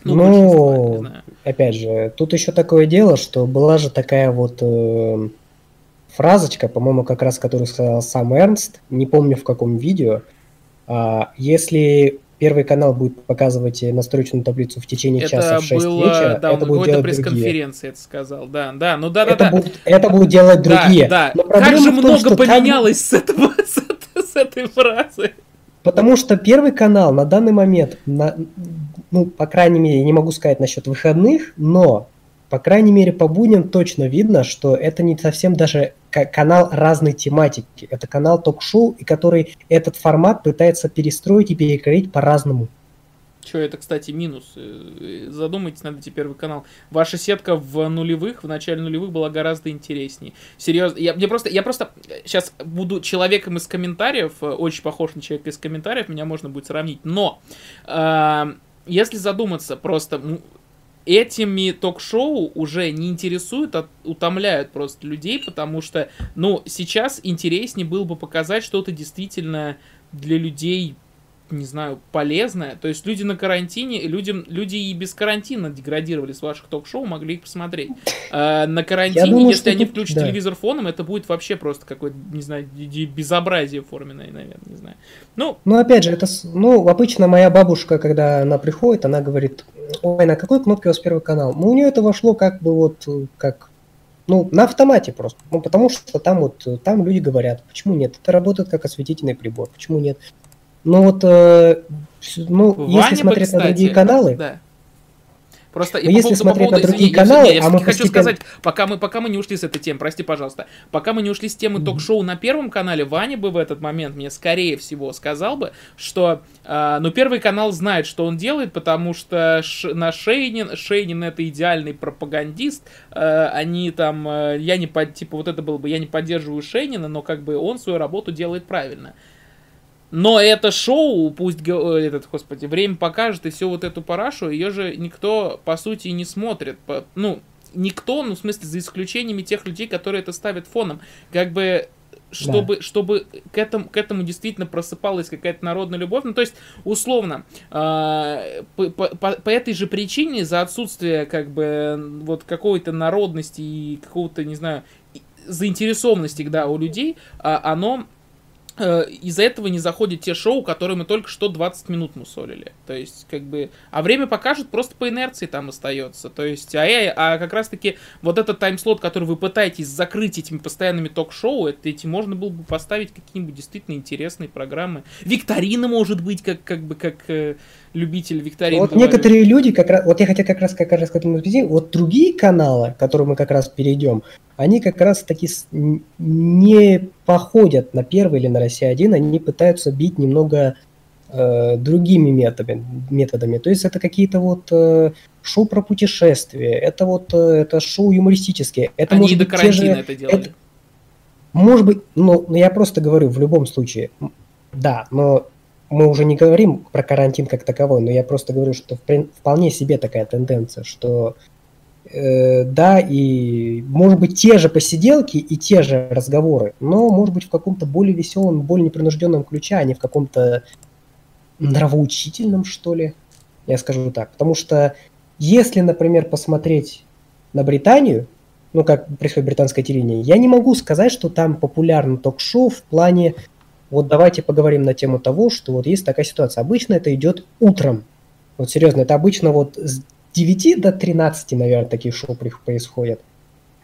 Ну, знаю. Опять же, тут еще такое дело, что была же такая вот э, фразочка, по-моему, как раз, которую сказал сам Эрнст, не помню в каком видео. А, если Первый канал будет показывать э, настройочную таблицу в течение часа Это в 6 было, вечера, да, это будет делать другие. пресс-конференции это сказал, да, да, ну да, да, это, да. будут, это будут делать Да, другие. Да, Но Как же том, много поменялось с, этого, с, этой- с этой фразы. Потому что Первый канал на данный момент, на- ну, по крайней мере, я не могу сказать насчет выходных, но, по крайней мере, по будням точно видно, что это не совсем даже канал разной тематики. Это канал ток-шоу, и который этот формат пытается перестроить и перекроить по-разному. Че, это, кстати, минус. Э, Задумайтесь над этим первый канал. Ваша сетка в нулевых, в начале нулевых была гораздо интереснее. Серьезно, я, мне просто, я просто сейчас буду человеком из комментариев, э, очень похож на человека из комментариев, меня можно будет сравнить. Но, э, если задуматься, просто м, этими ток-шоу уже не интересуют, а утомляют просто людей, потому что, ну, сейчас интереснее было бы показать что-то действительно для людей не знаю, полезное. То есть люди на карантине, людям, люди и без карантина деградировали с ваших ток-шоу, могли их посмотреть. А на карантине, думаю, если они тут- включат да. телевизор фоном, это будет вообще просто какое-то, не знаю, безобразие форменное, наверное, не знаю. Ну, Ну, опять же, это, ну, обычно моя бабушка, когда она приходит, она говорит, ой, на какой кнопке у вас первый канал? Ну, у нее это вошло как бы вот, как, ну, на автомате просто. Ну, потому что там вот, там люди говорят, почему нет? Это работает как осветительный прибор, почему нет? Ну, вот, э, ну, Ваня если бы, смотреть на кстати, другие каналы, Да. Просто и по если поводу- по смотреть на поводу- другие извини, я- каналы, я, я а мы хочу постепенно- сказать, пока мы, пока мы не ушли с этой темы, прости, пожалуйста, пока мы не ушли с темы ток-шоу на Первом канале, Ваня бы в этот момент мне, скорее всего, сказал бы, что, а, ну, Первый канал знает, что он делает, потому что Ш- на Шейнин, Шейнин это идеальный пропагандист, а, они там, а, я не, под, типа, вот это было бы, я не поддерживаю Шейнина, но как бы он свою работу делает правильно. Но это шоу, пусть э, этот, господи, время покажет и всю вот эту парашу, ее же никто, по сути, не смотрит. По- Ну, никто, ну, в смысле, за исключениями тех людей, которые это ставят фоном. Как бы, чтобы, чтобы к, этому, к этому действительно просыпалась какая-то народная любовь. Ну, то есть, условно, э, по, по- по- этой же причине, за отсутствие, как бы, вот какой-то народности и какого-то, не знаю, заинтересованности, да, у людей, а, оно э, из-за этого не заходят те шоу, которые мы только что 20 минут мусолили. То есть, как бы... А время покажет, просто по инерции там остается. То есть, а, я, а как раз-таки вот этот тайм-слот, который вы пытаетесь закрыть этими постоянными ток-шоу, это, эти можно было бы поставить какие-нибудь действительно интересные программы. Викторина, может быть, как, как бы, как э, любитель викторин. вот говорю. некоторые люди, как раз, вот я хотел как раз, как раз к этому подвести, вот другие каналы, к которым мы как раз перейдем, они как раз таки не походят на первый или на Россия-1, они пытаются бить немного э, другими методами, методами. То есть это какие-то вот э, шоу про путешествия, это вот э, это шоу юмористические. Это Они может и до карантина же, это делали. это- может быть, ну, я просто говорю, в любом случае, да, но мы уже не говорим про карантин как таковой, но я просто говорю, что вполне себе такая тенденция, что э, да, и может быть те же посиделки и те же разговоры, но может быть в каком-то более веселом, более непринужденном ключе, а не в каком-то нравоучительном, что ли, я скажу так. Потому что если, например, посмотреть на Британию, ну, как происходит британское телевидение, я не могу сказать, что там популярно ток-шоу в плане, вот давайте поговорим на тему того, что вот есть такая ситуация. Обычно это идет утром. Вот серьезно, это обычно вот с 9 до 13, наверное, такие шоу происходят.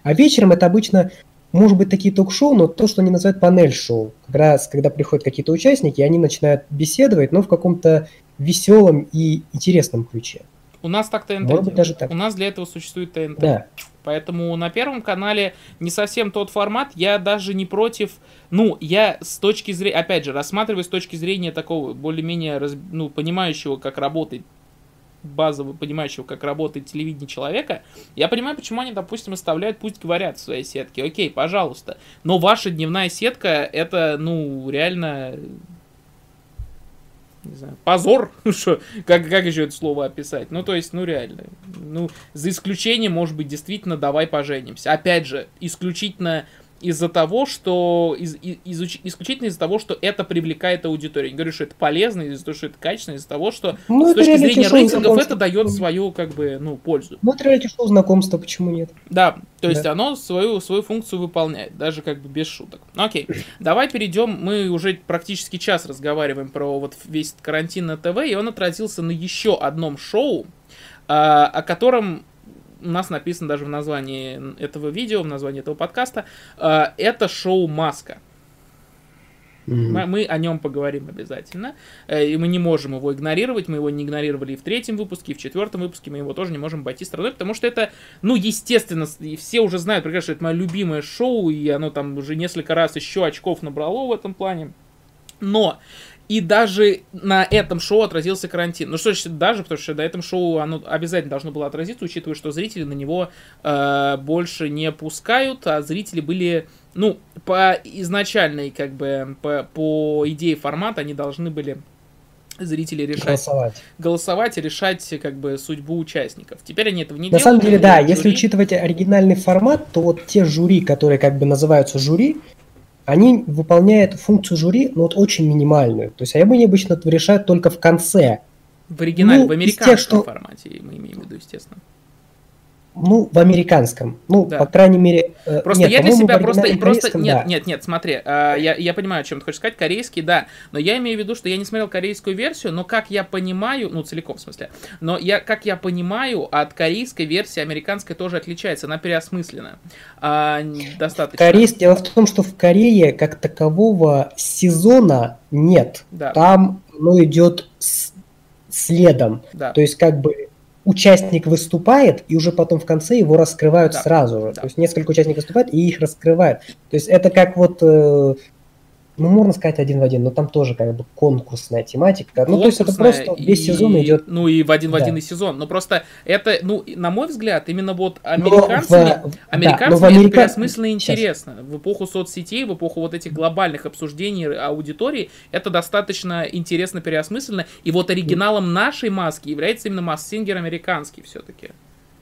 А вечером это обычно, может быть, такие ток-шоу, но то, что они называют панель-шоу. Как раз, когда приходят какие-то участники, они начинают беседовать, но в каком-то веселом и интересном ключе. У нас так ТНТ. Может быть, даже так. У нас для этого существует ТНТ. Да. Поэтому на Первом канале не совсем тот формат. Я даже не против... Ну, я с точки зрения... Опять же, рассматриваю с точки зрения такого более-менее ну, понимающего, как работает базово понимающего, как работает телевидение человека, я понимаю, почему они, допустим, оставляют «Пусть говорят» в своей сетке. Окей, пожалуйста. Но ваша дневная сетка, это, ну, реально не знаю, позор, что, как, как еще это слово описать? Ну, то есть, ну, реально. Ну, за исключением, может быть, действительно, давай поженимся. Опять же, исключительно из-за того, что из, из, исключительно из-за того, что это привлекает аудиторию. Не говорю, что это полезно, из-за того, что это качественно, из-за того, что ну, с точки зрения рейтингов это дает свою как бы ну пользу. Ну это реалити-шоу знакомства, почему нет? Да, то есть да. оно свою свою функцию выполняет, даже как бы без шуток. Ну, окей, давай перейдем. Мы уже практически час разговариваем про вот весь карантин на ТВ, и он отразился на еще одном шоу, а, о котором у нас написано даже в названии этого видео, в названии этого подкаста, э, это шоу «Маска». Mm-hmm. Мы о нем поговорим обязательно. Э, и мы не можем его игнорировать. Мы его не игнорировали и в третьем выпуске, и в четвертом выпуске. Мы его тоже не можем обойти стороной, потому что это, ну, естественно, и все уже знают прекрасно, что это мое любимое шоу, и оно там уже несколько раз еще очков набрало в этом плане. Но и даже на этом шоу отразился карантин. Ну что ж, даже, потому что на этом шоу оно обязательно должно было отразиться, учитывая, что зрители на него э, больше не пускают, а зрители были, ну, по изначальной, как бы, по, по идее формата, они должны были зрители решать. Голосовать. Голосовать и решать, как бы, судьбу участников. Теперь они этого не на делают. На самом деле, да, жюри. если учитывать оригинальный формат, то вот те жюри, которые как бы называются жюри, они выполняют функцию жюри, но вот очень минимальную. То есть они обычно решают только в конце. В оригинале, ну, в американском тех, что... формате, мы имеем в виду, естественно. Ну, в американском. Ну, да. по крайней мере... Э, просто нет, я для себя просто... просто нет, да. нет, нет, смотри, э, я, я понимаю, о чем ты хочешь сказать. Корейский, да. Но я имею в виду, что я не смотрел корейскую версию, но как я понимаю... Ну, целиком, в смысле. Но я, как я понимаю, от корейской версии американская тоже отличается. Она переосмыслена. А, достаточно. Корейс... Дело в том, что в Корее как такового сезона нет. Да. Там, ну, идет с... следом. Да. То есть, как бы участник выступает, и уже потом в конце его раскрывают да. сразу же. Да. То есть несколько участников выступают, и их раскрывают. То есть это как вот э, ну, можно сказать один в один, но там тоже как бы конкурсная тематика. Ну, то есть это просто весь сезон идет. Ну, и в один в один да. и сезон. Но просто это, ну, на мой взгляд, именно вот американцами, в, американцами да, это Америка... переосмысленно и интересно. В эпоху соцсетей, в эпоху вот этих глобальных обсуждений аудитории, это достаточно интересно переосмысленно. И вот оригиналом нашей маски является именно масс-сингер американский все-таки.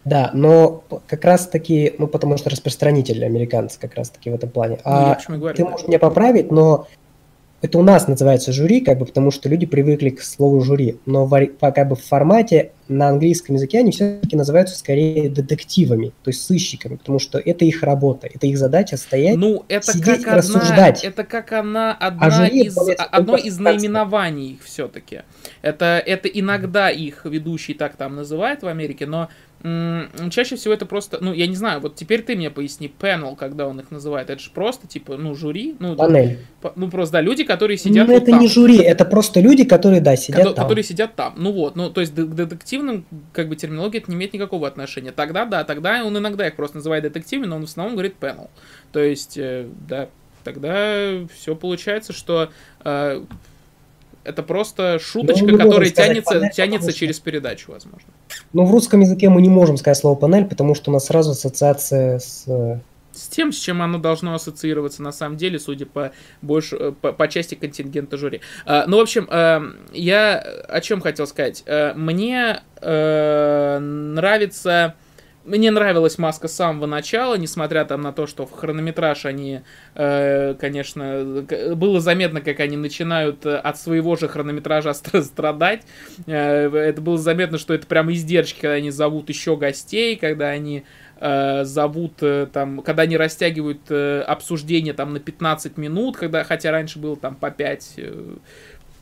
Да, но как раз таки, ну потому что распространитель американцы как раз таки в этом плане. Ну, а говорю, ты да. можешь меня поправить, но это у нас называется жюри, как бы, потому что люди привыкли к слову жюри, но в, как бы в формате на английском языке они все-таки называются скорее детективами, то есть сыщиками, потому что это их работа, это их задача стоять, ну, это сидеть как и рассуждать. это как она, одна а из, одно из наименований их все-таки. Это, это иногда их ведущий так там называют в Америке, но чаще всего это просто, ну, я не знаю, вот теперь ты мне поясни, panel, когда он их называет, это же просто, типа, ну, жюри, ну, Панель. ну, просто, да, люди, которые сидят Ну, вот это там. не жюри, это просто люди, которые, да, сидят Ко- там. Которые сидят там, ну, вот, ну, то есть к детективным, как бы, терминологии это не имеет никакого отношения. Тогда, да, тогда он иногда их просто называет детективами, но он в основном говорит panel. То есть, э, да, тогда все получается, что э, это просто шуточка, ну, которая тянется, панель, тянется через передачу, возможно. Ну, в русском языке мы не можем сказать слово панель, потому что у нас сразу ассоциация с... Э, с тем, с чем оно должно ассоциироваться на самом деле, судя по, больше, э, по, по части контингента жюри. А, ну, в общем, а, я о чем хотел сказать. А, мне а, нравится мне нравилась маска с самого начала, несмотря там на то, что в хронометраж они, э, конечно, было заметно, как они начинают э, от своего же хронометража страдать. Э, это было заметно, что это прям издержки, когда они зовут еще гостей, когда они э, зовут э, там, когда они растягивают обсуждение там на 15 минут, когда, хотя раньше было там по 5 э,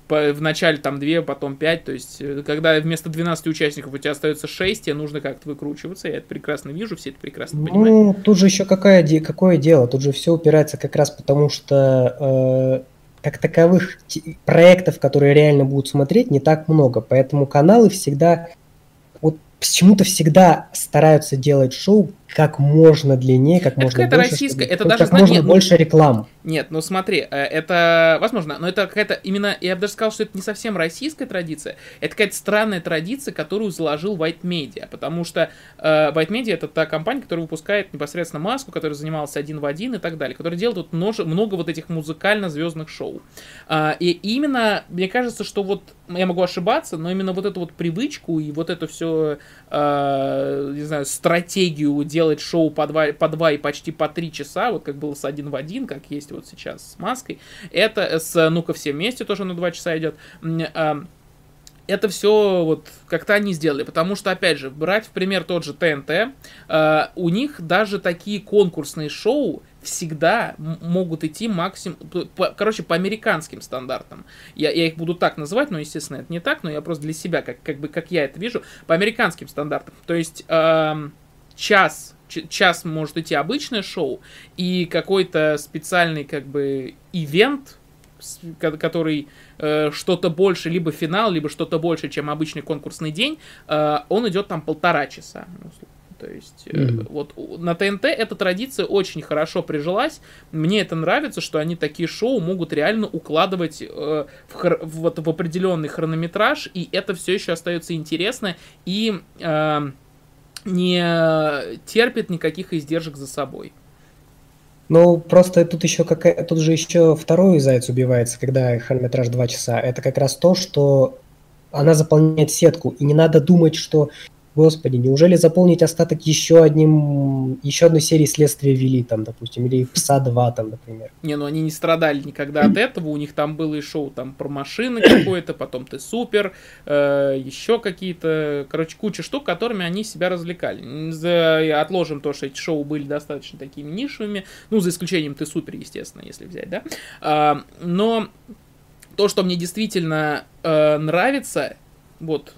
по, в начале там 2, потом 5, то есть, э, когда вместо 12 участников у тебя остается 6, тебе нужно как-то выкручиваться, я это прекрасно вижу, все это прекрасно ну, понимают. Ну, тут же еще какое, какое дело, тут же все упирается как раз потому, что э, как таковых проектов, которые реально будут смотреть, не так много, поэтому каналы всегда почему-то всегда стараются делать шоу как можно длиннее, как это можно больше. российская, чтобы, это даже как можно нет, больше реклам. Нет, ну смотри, э, это возможно, но это какая-то именно, я бы даже сказал, что это не совсем российская традиция, это какая-то странная традиция, которую заложил White Media, потому что э, White Media это та компания, которая выпускает непосредственно маску, которая занималась один в один и так далее, которая делает вот много, много вот этих музыкально-звездных шоу. Э, и именно, мне кажется, что вот, я могу ошибаться, но именно вот эту вот привычку и вот эту все, э, не знаю, стратегию делать делать шоу по два, по два и почти по три часа, вот как было с один в один, как есть вот сейчас с маской, это с «Ну-ка все вместе» тоже на два часа идет, это все вот как-то они сделали, потому что, опять же, брать в пример тот же ТНТ, э, у них даже такие конкурсные шоу всегда могут идти максимум, короче, по американским стандартам. Я, я их буду так называть, но, естественно, это не так, но я просто для себя, как, как бы, как я это вижу, по американским стандартам. То есть... Э, час, час может идти обычное шоу, и какой-то специальный как бы ивент, который э, что-то больше, либо финал, либо что-то больше, чем обычный конкурсный день, э, он идет там полтора часа. То есть э, mm-hmm. вот на ТНТ эта традиция очень хорошо прижилась. Мне это нравится, что они такие шоу могут реально укладывать э, в, хр- вот, в определенный хронометраж, и это все еще остается интересно и э, не терпит никаких издержек за собой. Ну, просто тут еще какая тут же еще второй заяц убивается, когда хронометраж 2 часа. Это как раз то, что она заполняет сетку, и не надо думать, что Господи, неужели заполнить остаток еще одним, еще одной серии следствия вели, там, допустим, или Пса 2, там, например. Не, ну они не страдали никогда от этого, у них там было и шоу там про машины какое-то, потом ты супер, э, еще какие-то, короче, куча штук, которыми они себя развлекали. За, отложим то, что эти шоу были достаточно такими нишевыми, ну, за исключением ты супер, естественно, если взять, да. А, но то, что мне действительно э, нравится, вот,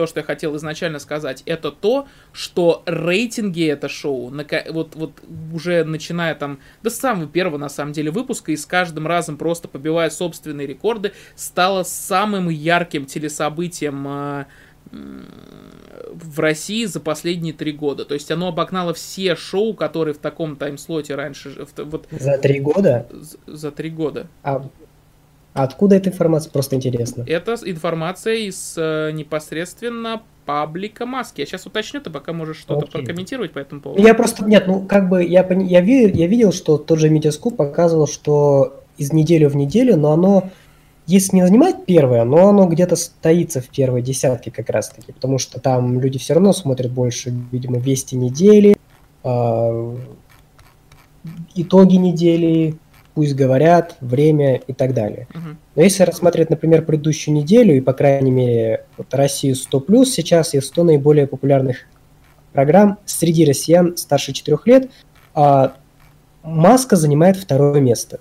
то, что я хотел изначально сказать, это то, что рейтинги это шоу, вот, вот уже начиная там, до самого первого, на самом деле, выпуска, и с каждым разом просто побивая собственные рекорды, стало самым ярким телесобытием э, в России за последние три года. То есть оно обогнало все шоу, которые в таком таймслоте раньше... Вот, за три года? За, за три года. А а откуда эта информация? Просто интересно. Это информация из э, непосредственно паблика маски. Я сейчас уточню, ты пока можешь что-то Окей. прокомментировать по этому поводу. Я просто, нет, ну как бы я, я, видел, я видел, что тот же Медиаскуп показывал, что из недели в неделю, но оно, если не занимает первое, но оно где-то стоится в первой десятке как раз-таки, потому что там люди все равно смотрят больше, видимо, вести недели, э, итоги недели, пусть говорят, время и так далее. Uh-huh. Но если рассматривать, например, предыдущую неделю и, по крайней мере, вот Россию 100+, сейчас и 100 наиболее популярных программ среди россиян старше 4 лет, а Маска занимает второе место.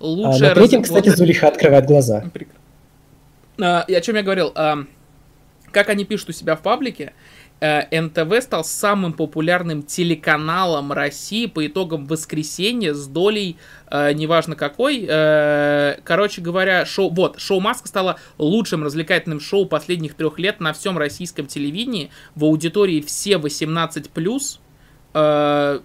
Лучшая а на третьем, кстати, Зулиха открывает глаза. А, о чем я говорил? А, как они пишут у себя в паблике, НТВ стал самым популярным телеканалом России по итогам воскресенья с долей, э, неважно какой. Э, короче говоря, шоу, вот, шоу Маска стало лучшим развлекательным шоу последних трех лет на всем российском телевидении. В аудитории все 18+. Э,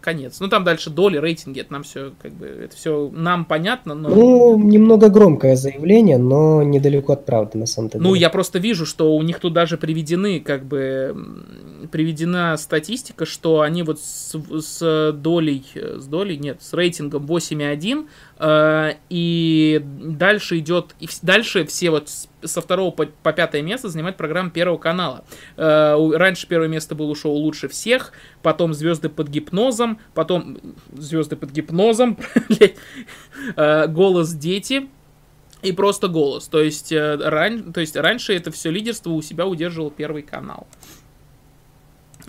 конец. Ну там дальше доли, рейтинги, это нам все как бы это все нам понятно, но. Ну, немного громкое заявление, но недалеко от правды, на самом деле. Ну, я просто вижу, что у них тут даже приведены, как бы, приведена статистика, что они вот с, с долей, с долей, нет, с рейтингом 8,1, э, и дальше идет, и дальше все вот со второго по, по пятое место занимает программа Первого канала. Э, раньше первое место было шоу «Лучше всех», потом «Звезды под гипнозом», потом «Звезды под гипнозом», э, «Голос дети», и просто голос. То есть, э, ран... То есть раньше это все лидерство у себя удерживал первый канал.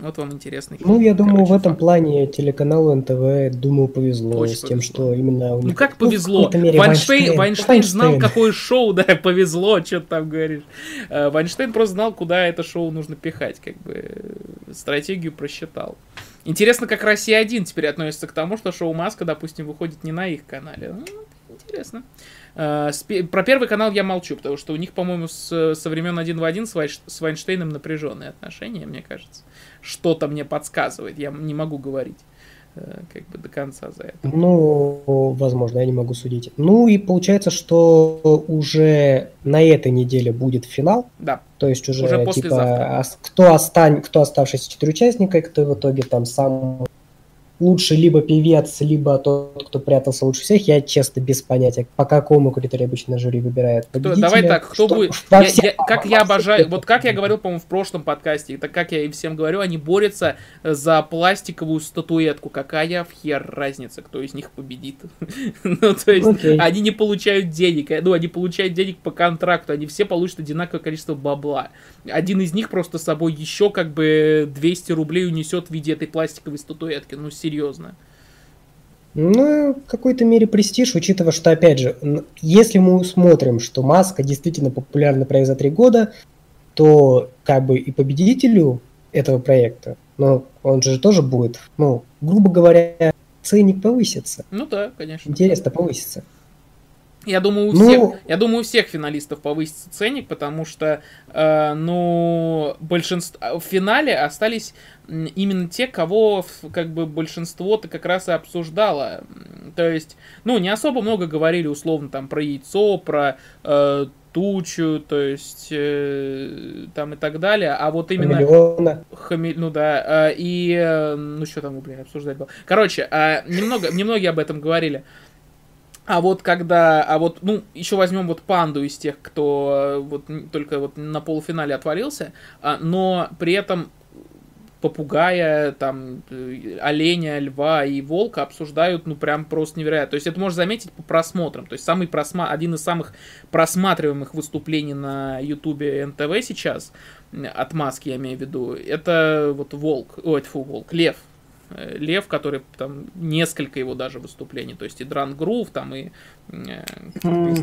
Вот вам интересный. Ну, я думаю, в этом факт. плане телеканалу НТВ, думаю, повезло Очень с тем, повезло. что именно у них... Ну, как повезло? Ну, мере, Вайнштейн, Вайнштейн, Вайнштейн знал, какое шоу, да, повезло, что ты там говоришь. Э, Вайнштейн просто знал, куда это шоу нужно пихать, как бы стратегию просчитал. Интересно, как Россия-1 теперь относится к тому, что шоу Маска, допустим, выходит не на их канале. Ну, интересно. Э, про первый канал я молчу, потому что у них, по-моему, со времен один в один с, Вайш, с Вайнштейном напряженные отношения, мне кажется. Что-то мне подсказывает, я не могу говорить э, как бы до конца за это. Ну, возможно, я не могу судить. Ну и получается, что уже на этой неделе будет финал. Да. То есть уже, уже типа, кто, остань, кто оставшийся четыре участника, кто в итоге там сам лучше либо певец, либо тот, кто прятался лучше всех. Я, честно, без понятия, по какому критерию обычно жюри выбирает победителя. Давай так, кто что, будет... Я, я, как я обожаю... Вот как я говорил, по-моему, в прошлом подкасте, так как я и всем говорю, они борются за пластиковую статуэтку. Какая в хер разница, кто из них победит? ну, то есть, okay. они не получают денег. Ну, они получают денег по контракту. Они все получат одинаковое количество бабла. Один из них просто с собой еще как бы 200 рублей унесет в виде этой пластиковой статуэтки. Ну, серьезно серьезно. Ну, в какой-то мере престиж, учитывая, что, опять же, если мы смотрим, что маска действительно популярный проект за три года, то как бы и победителю этого проекта, ну, он же тоже будет, ну, грубо говоря, ценник повысится. Ну да, конечно. Интересно повысится. Я думаю, у ну... всех, я думаю, у всех финалистов повысится ценник, потому что, э, ну, большинство в финале остались именно те, кого как бы большинство-то как раз и обсуждало. То есть, ну, не особо много говорили условно там про яйцо, про э, тучу, то есть э, там и так далее, а вот именно... Хамелеона. Хами... Ну да, э, и... Э, ну что там, блин, обсуждать было. Короче, э, немного, немногие об этом говорили. А вот когда, а вот, ну, еще возьмем вот панду из тех, кто э, вот только вот на полуфинале отвалился, а, но при этом попугая, там, э, оленя, льва и волка обсуждают, ну, прям просто невероятно. То есть это можно заметить по просмотрам. То есть самый просма... один из самых просматриваемых выступлений на ютубе НТВ сейчас, от маски я имею в виду, это вот волк, ой, фу, волк, лев, Лев, который там несколько его даже выступлений, то есть и Дран Грув, там и э,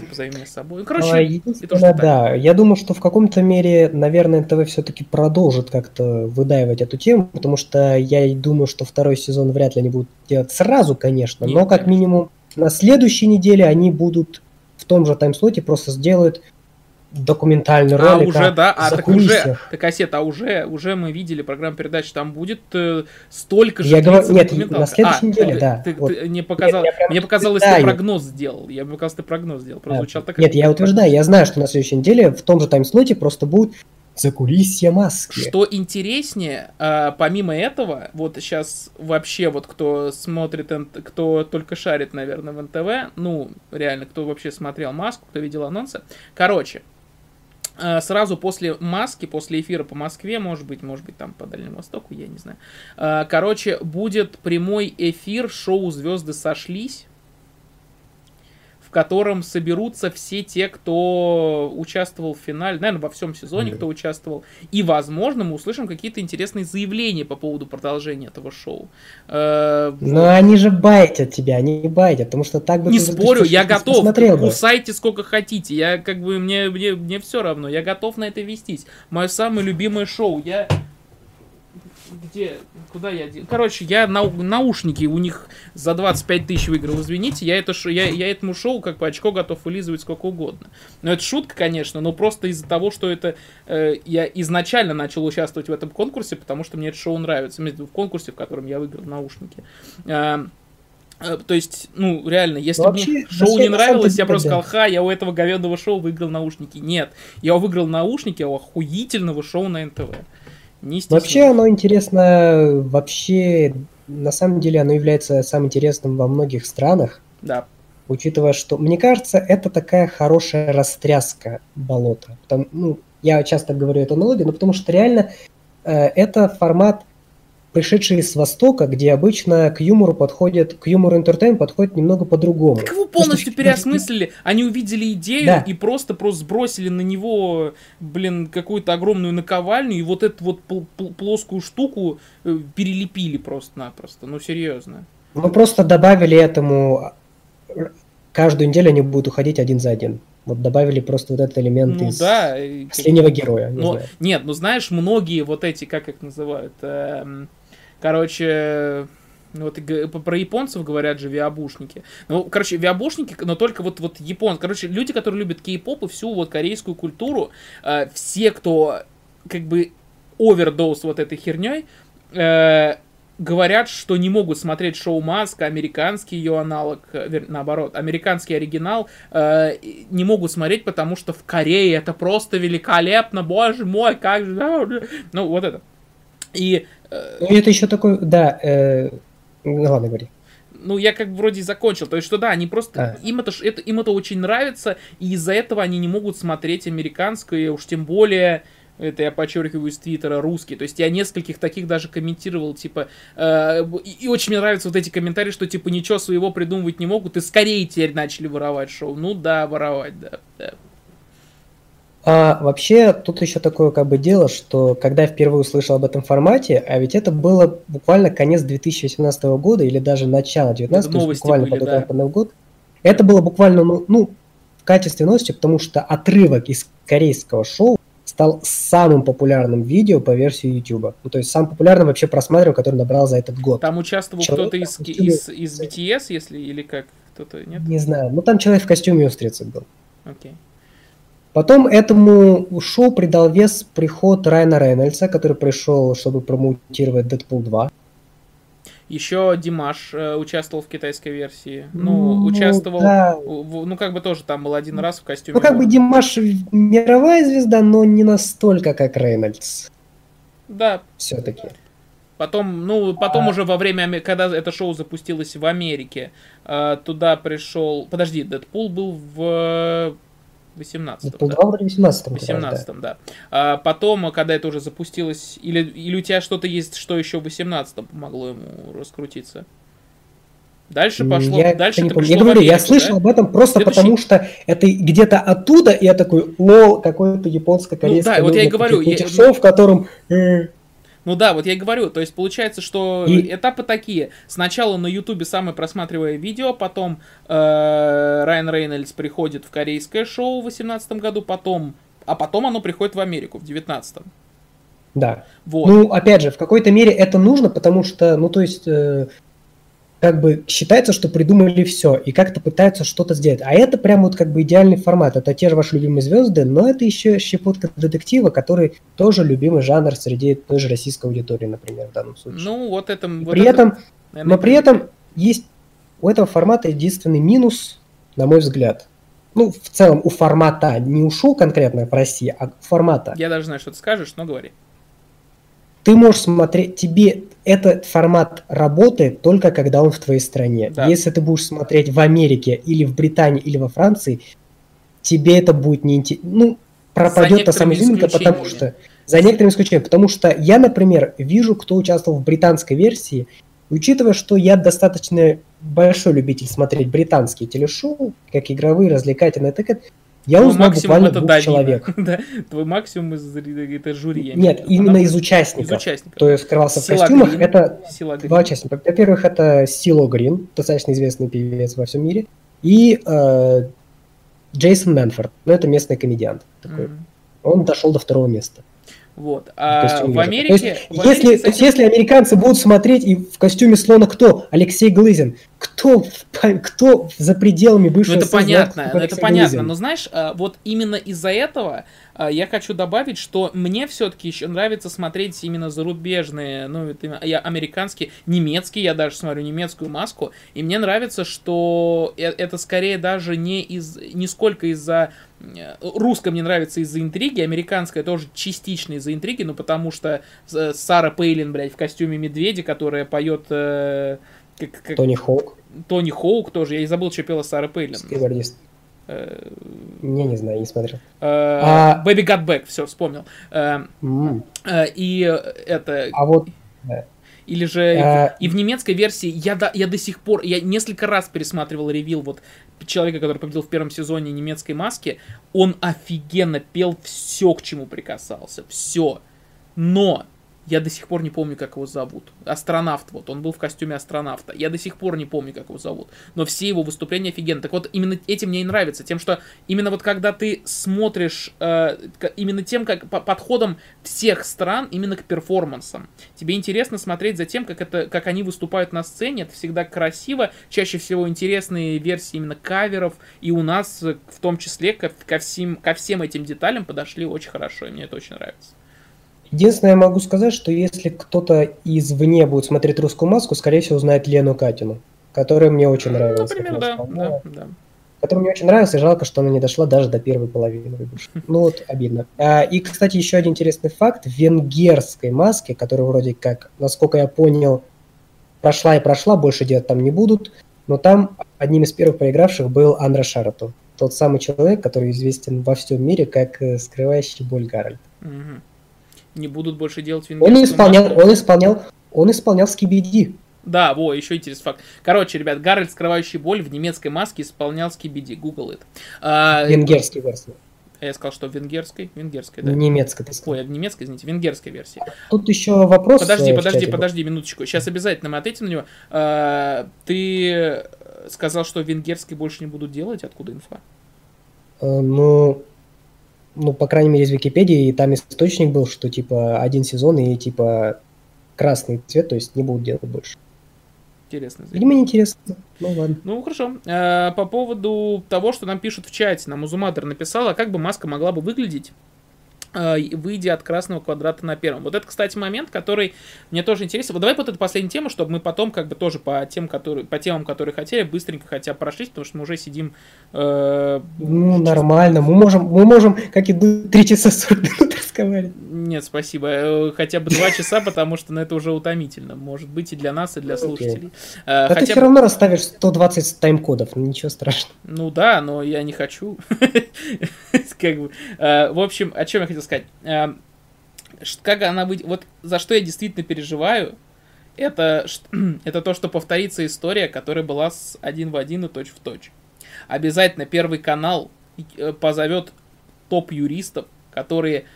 позови с собой. Короче, а, единственное, да, я думаю, что в каком-то мере, наверное, НТВ все-таки продолжит как-то выдаивать эту тему, потому что я думаю, что второй сезон вряд ли они будут делать сразу, конечно, Нет, но как конечно. минимум на следующей неделе они будут в том же таймслоте просто сделают документальный а, ролик. А уже, да, а так уже, так, Осет, а уже, уже мы видели программу передач, там будет э, столько же Я говорю, нет, на следующей а, неделе, ты, да. Ты, вот. ты, не показал, нет, мне показалось, ты прогноз сделал, я бы показалось, ты прогноз сделал, прозвучал да. так. Нет, я утверждаю, я знаю, что на следующей неделе в том же таймслоте просто будет за кулисья маски. Что интереснее, а, помимо этого, вот сейчас вообще вот кто смотрит, кто только шарит, наверное, в НТВ, ну, реально, кто вообще смотрел маску, кто видел анонсы, короче, Э, сразу после маски, после эфира по Москве, может быть, может быть, там по Дальнему Востоку, я не знаю. Э, короче, будет прямой эфир шоу «Звезды сошлись», в котором соберутся все те, кто участвовал в финале, наверное, во всем сезоне, кто участвовал. И, возможно, мы услышим какие-то интересные заявления по поводу продолжения этого шоу. Э, Но они же байтят тебя, они не байтят, потому что так бы... Не спорю, я готов, кусайте сколько хотите, я как бы, мне, мне, мне все равно, я готов на это вестись. Мое самое любимое шоу, я где, куда я Короче, я на, наушники у них за 25 тысяч выиграл, извините, я, это, я, я этому шоу как бы очко готов вылизывать сколько угодно. Но это шутка, конечно, но просто из-за того, что это э, я изначально начал участвовать в этом конкурсе, потому что мне это шоу нравится, в конкурсе, в котором я выиграл наушники. Э, э то есть, ну, реально, если ну, Вообще, мне шоу не нравилось, я просто сказал, ха, я у этого говенного шоу выиграл наушники. Нет, я выиграл наушники у охуительного шоу на НТВ. Не Вообще оно интересно, вообще, на самом деле оно является самым интересным во многих странах. Да. Учитывая, что, мне кажется, это такая хорошая растряска болота. Там, ну, я часто говорю эту аналогию, но потому что реально э, это формат пришедшие с Востока, где обычно к юмору подходят, к юмору интертейн подходит немного по-другому. Так его полностью переосмыслили. Они увидели идею да. и просто просто сбросили на него, блин, какую-то огромную наковальню и вот эту вот плоскую штуку э, перелепили просто-напросто. Ну, серьезно. Ну, просто добавили этому... Каждую неделю они будут уходить один за один. Вот добавили просто вот этот элемент ну, из да, последнего героя. Не но, нет, ну знаешь, многие вот эти, как их называют, эм, Короче, ну, вот про японцев говорят же виабушники. Ну, короче, виабушники, но только вот, вот япон. Короче, люди, которые любят кей-поп и всю вот корейскую культуру, э, все, кто как бы овердоз вот этой херней, э, говорят, что не могут смотреть шоу Маска, американский ее аналог, э, наоборот, американский оригинал, э, не могут смотреть, потому что в Корее это просто великолепно, боже мой, как же, ну, вот это. И ну, это еще такой, да, э, ну ладно, говори. Ну, я как бы вроде закончил. То есть, что да, они просто... А. Им, это, это, им это очень нравится, и из-за этого они не могут смотреть американское, уж тем более это я подчеркиваю из Твиттера, русский. То есть я нескольких таких даже комментировал, типа, э, и, и очень мне нравятся вот эти комментарии, что типа ничего своего придумывать не могут, и скорее теперь начали воровать шоу. Ну да, воровать, да, да. А вообще, тут еще такое как бы дело, что когда я впервые услышал об этом формате, а ведь это было буквально конец 2018 года или даже начало 2019, то есть буквально были, под да. Новый год, это было буквально, ну, ну, в качестве новости, потому что отрывок из корейского шоу стал самым популярным видео по версии YouTube. Ну, то есть самым популярным вообще просматриваем, который набрал за этот год. Там участвовал кто-то из, из, из BTS, если, или как? Кто-то, нет? Не знаю. Ну, там человек в костюме устрицы был. Окей. Okay. Потом этому шоу придал вес приход Райана Рейнольдса, который пришел, чтобы промоутировать Дэдпул 2. Еще Димаш э, участвовал в китайской версии. Ну, ну участвовал, да. в, ну, как бы тоже там был один раз в костюме. Ну, как бы Димаш мировая звезда, но не настолько, как Рейнольдс. Да. Все-таки. Потом, ну, потом а... уже во время, когда это шоу запустилось в Америке, э, туда пришел... Подожди, Дэдпул был в 18 да. 18 18 да. да. А потом, когда это уже запустилось, или, или у тебя что-то есть, что еще в 18 помогло ему раскрутиться? Дальше пошло, я дальше не помню. Я говорю, Америку, я слышал да? об этом просто Следующий... потому, что это где-то оттуда, и я такой, лол, какое-то японско-корейское. Ну да, вот я и говорю. Я... Шоу, в котором э, ну да, вот я и говорю, то есть получается, что и... этапы такие. Сначала на Ютубе самое просматриваемое видео, потом э, Райан Рейнольдс приходит в корейское шоу в 2018 году, потом, а потом оно приходит в Америку в 2019. Да. Вот. Ну, опять же, в какой-то мере это нужно, потому что, ну, то есть, э, как бы считается, что придумали все и как-то пытаются что-то сделать. А это прям вот как бы идеальный формат. Это те же ваши любимые звезды, но это еще щепотка детектива, который тоже любимый жанр среди той же российской аудитории, например, в данном случае. Ну, вот это... Вот при это, этом, наверное, но при этом есть у этого формата единственный минус, на мой взгляд. Ну, в целом у формата, не у шоу конкретно в России, а формата. Я даже знаю, что ты скажешь, но говори ты можешь смотреть, тебе этот формат работает только когда он в твоей стране. Да. Если ты будешь смотреть в Америке или в Британии или во Франции, тебе это будет не интересно. Ну, пропадет та самая изюминка, потому что... За некоторыми исключениями. Потому что я, например, вижу, кто участвовал в британской версии, учитывая, что я достаточно большой любитель смотреть британские телешоу, как игровые, развлекательные, так это я Твой узнал буквально это двух Данина. человек. да? Твой максимум из это жюри. Нет, именно из участников. Из участников. Кто скрывался Сила в костюмах. Грин. Это Сила два участника. Во-первых, это Сило Грин, достаточно известный певец во всем мире. И э, Джейсон Мэнфорд. Ну, это местный комедиант. Такой. Mm-hmm. Он дошел до второго места. Вот. А в Америке... То есть, в Америке если, этим... если американцы будут смотреть и в костюме слона кто? Алексей Глызин. Кто, кто за пределами бывшего ну, это понятно, ну, это понятно, но знаешь, а, вот именно из-за этого а, я хочу добавить, что мне все-таки еще нравится смотреть именно зарубежные, ну, это, я американские, немецкие, я даже смотрю немецкую маску, и мне нравится, что э, это скорее даже не из, не сколько из-за э, русская мне нравится из-за интриги, американская тоже частично из-за интриги, ну потому что э, Сара Пейлин, блядь, в костюме медведя, которая поет э, как, как... Тони Хоук. Тони Хоук тоже. Я и забыл, что пела Сара Пейлин. Скейбордист. Э, не, не знаю, не смотрел. Э, а... Baby Got Back, все, вспомнил. Mm. И это... А вот... Или же а... и в немецкой версии я, до, я до сих пор, я несколько раз пересматривал ревил вот человека, который победил в первом сезоне немецкой маски, он офигенно пел все, к чему прикасался, все. Но я до сих пор не помню, как его зовут. Астронавт, вот, он был в костюме астронавта. Я до сих пор не помню, как его зовут. Но все его выступления офигенны. Так вот, именно этим мне и нравится. Тем, что именно вот когда ты смотришь, э, именно тем, как по подходом всех стран, именно к перформансам. Тебе интересно смотреть за тем, как, это, как они выступают на сцене. Это всегда красиво. Чаще всего интересные версии именно каверов. И у нас, в том числе, ко, ко, всем, ко всем этим деталям подошли очень хорошо. И мне это очень нравится. Единственное, я могу сказать, что если кто-то извне будет смотреть русскую маску, скорее всего, узнает Лену Катину, которая мне очень нравилась. Например, да, да, да. Которая мне очень нравилась, и жалко, что она не дошла даже до первой половины. Ну вот, обидно. А, и, кстати, еще один интересный факт. В венгерской маске, которая вроде как, насколько я понял, прошла и прошла, больше делать там не будут, но там одним из первых проигравших был Андра Шарату. Тот самый человек, который известен во всем мире как э, скрывающий боль Гарольд. Угу не будут больше делать венгерскую Он исполнял, маску. он исполнял, он исполнял скибиди. Да, во, еще интересный факт. Короче, ребят, Гарольд, скрывающий боль, в немецкой маске исполнял скибиди. Google это. А, Венгерский версия. Я сказал, что в венгерской, венгерской, да. Немецкой, ты сказал. Ой, в немецкой, извините, венгерской версии. Тут еще вопрос. Подожди, э, подожди, подожди, минуточку. Сейчас обязательно мы ответим на него. А, ты сказал, что венгерской больше не будут делать? Откуда инфа? А, ну, ну, по крайней мере, из Википедии, и там источник был, что, типа, один сезон и, типа, красный цвет, то есть не будут делать больше. Интересно. Видимо, неинтересно. Ну, ладно. Ну, хорошо. А, по поводу того, что нам пишут в чате, нам Узуматор написала, как бы маска могла бы выглядеть Э, выйдя от красного квадрата на первом. Вот это, кстати, момент, который мне тоже интересен. Вот давай вот эту последнюю тему, чтобы мы потом как бы тоже по тем, которые, по темам, которые хотели, быстренько хотя бы прошлись, потому что мы уже сидим... Э, ну, нормально. Мы можем, мы можем, как и 3 часа 40 минут разговаривать. Нет, спасибо. Э, хотя бы 2 часа, потому что ну, это уже утомительно. Может быть и для нас, и для слушателей. Okay. А хотя ты все равно расставишь 120 тайм-кодов, ну, ничего страшного. Ну да, но я не хочу. В общем, о чем я хотел хотел сказать. Э, как она выйдет... Вот за что я действительно переживаю, это, это то, что повторится история, которая была с один в один и точь в точь. Обязательно Первый канал э, позовет топ-юристов, которые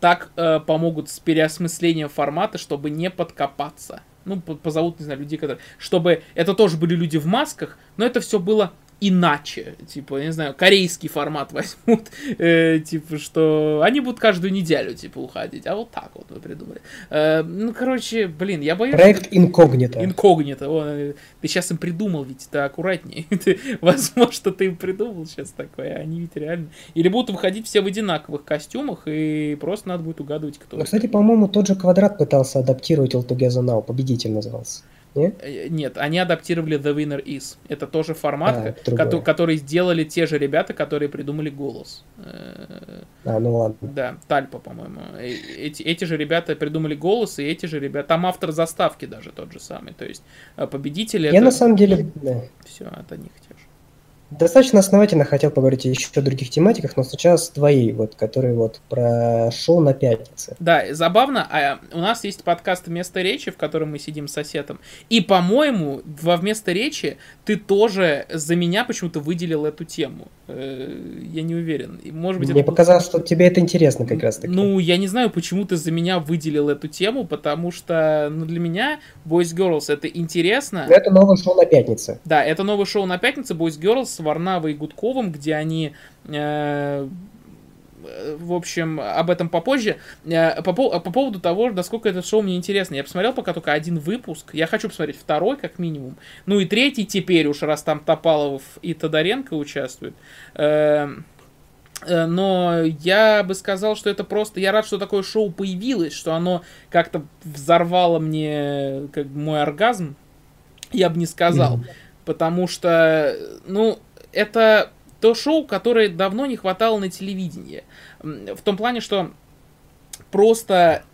так э, помогут с переосмыслением формата, чтобы не подкопаться. Ну, позовут, не знаю, людей, которые... Чтобы это тоже были люди в масках, но это все было иначе. Типа, не знаю, корейский формат возьмут. Э, типа, что они будут каждую неделю, типа, уходить. А вот так вот мы придумали. Э, ну, короче, блин, я боюсь... Проект инкогнито. Инкогнито. О, э, ты сейчас им придумал, ведь это аккуратнее. Возможно, ты им придумал сейчас такое, а они ведь реально... Или будут выходить все в одинаковых костюмах, и просто надо будет угадывать, кто. Ну, кстати, по-моему, тот же квадрат пытался адаптировать All Together Now. Победитель назывался. Нет? Э, нет, они адаптировали The Winner Is. Это тоже формат, а, ко- который сделали те же ребята, которые придумали голос. Э, а, ну ладно. Да, Тальпа, по-моему. Э, эти, эти же ребята придумали голос, и эти же ребята. Там автор заставки даже тот же самый. То есть победители. Я это... на самом деле. Да. Все, от них. Достаточно основательно хотел поговорить еще о других тематиках, но сейчас твои, вот, которые вот про шоу на пятнице. Да, забавно, а у нас есть подкаст «Вместо речи», в котором мы сидим с соседом, и, по-моему, во «Вместо речи» ты тоже за меня почему-то выделил эту тему. Э, я не уверен. Может быть, Мне это... показалось, что тебе это интересно как раз таки. Ну, я не знаю, почему ты за меня выделил эту тему, потому что ну, для меня Boys Girls это интересно. Это новое шоу на пятнице. Да, это новое шоу на пятнице Boys Girls Варнавой и Гудковым, где они э, в общем, об этом попозже. По, по поводу того, насколько это шоу мне интересно. Я посмотрел пока только один выпуск. Я хочу посмотреть второй, как минимум. Ну и третий теперь уж, раз там Топалов и Тодоренко участвуют. Э, но я бы сказал, что это просто... Я рад, что такое шоу появилось, что оно как-то взорвало мне как мой оргазм. Я бы не сказал. Mm-hmm. Потому что, ну, это то шоу, которое давно не хватало на телевидении. В том плане, что просто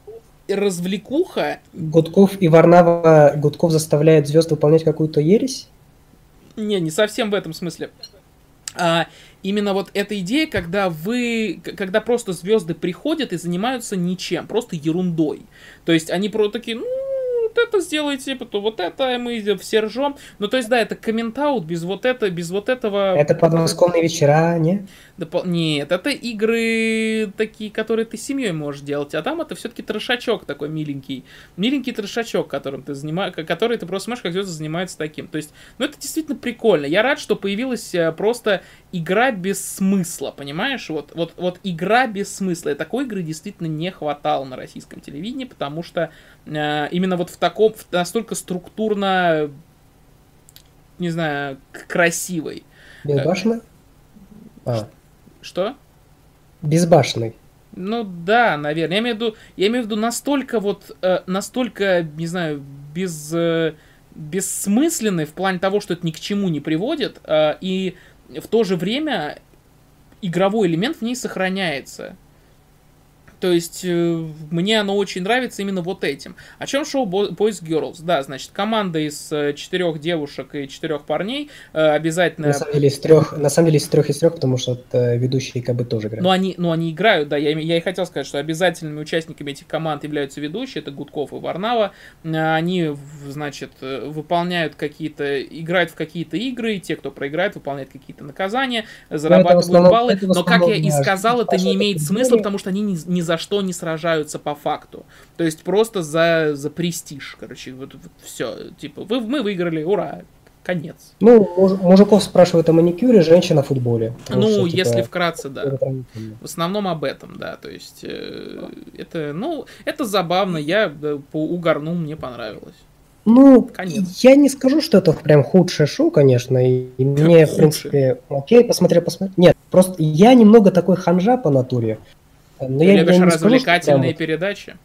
развлекуха... Гудков и Варнава Гудков заставляет звезд выполнять какую-то ересь? Не, не совсем в этом смысле. А, именно вот эта идея, когда вы, когда просто звезды приходят и занимаются ничем, просто ерундой. То есть они просто такие, ну, вот это сделайте, потом вот это, мы все ржем. Ну, то есть, да, это комментаут без вот это, без вот этого... Это подмосковные вечера, не? Допол... Нет, это игры такие, которые ты семьей можешь делать, а там это все-таки трешачок такой миленький. Миленький трешачок, которым ты занимаешь, который ты просто смотришь, как звезды занимаются таким. То есть, ну это действительно прикольно. Я рад, что появилась э, просто игра без смысла, понимаешь? Вот, вот, вот игра без смысла. И такой игры действительно не хватало на российском телевидении, потому что э, именно вот в таком, в настолько структурно, не знаю, красивой. Безбашенно? А. Что? Безбашенный. Ну да, наверное. Я имею в виду, я имею в виду настолько вот, э, настолько, не знаю, без, э, бессмысленный в плане того, что это ни к чему не приводит, э, и в то же время игровой элемент в ней сохраняется. То есть э, мне оно очень нравится именно вот этим. О чем шоу Boys Girls? Да, значит, команда из э, четырех девушек и четырех парней э, обязательно... На самом деле из трех, на самом деле из трех из трех, потому что ведущие как бы тоже играют. Ну они, ну они играют, да. Я, я и хотел сказать, что обязательными участниками этих команд являются ведущие, это Гудков и Варнава. Они, значит, выполняют какие-то, играют в какие-то игры, те, кто проиграет, выполняют какие-то наказания, зарабатывают основном, баллы. Но, как я и сказал, это не имеет смысла, потому что они не, не за что не сражаются по факту. То есть просто за, за престиж, короче, вот, вот все. Типа, вы, мы выиграли, ура, конец. Ну, муж, мужиков спрашивают о маникюре, женщин о футболе. Ну, что, типа, если вкратце, да. В основном об этом, да. То есть, э, это, ну, это забавно, я да, угорнул, мне понравилось. Ну, Конец. я не скажу, что это прям худшее шоу, конечно, и мне, Худший. в принципе, окей, посмотрел, посмотрел. Нет, просто я немного такой ханжа по натуре. Но Ты я, любишь я развлекательные скажу, передачи?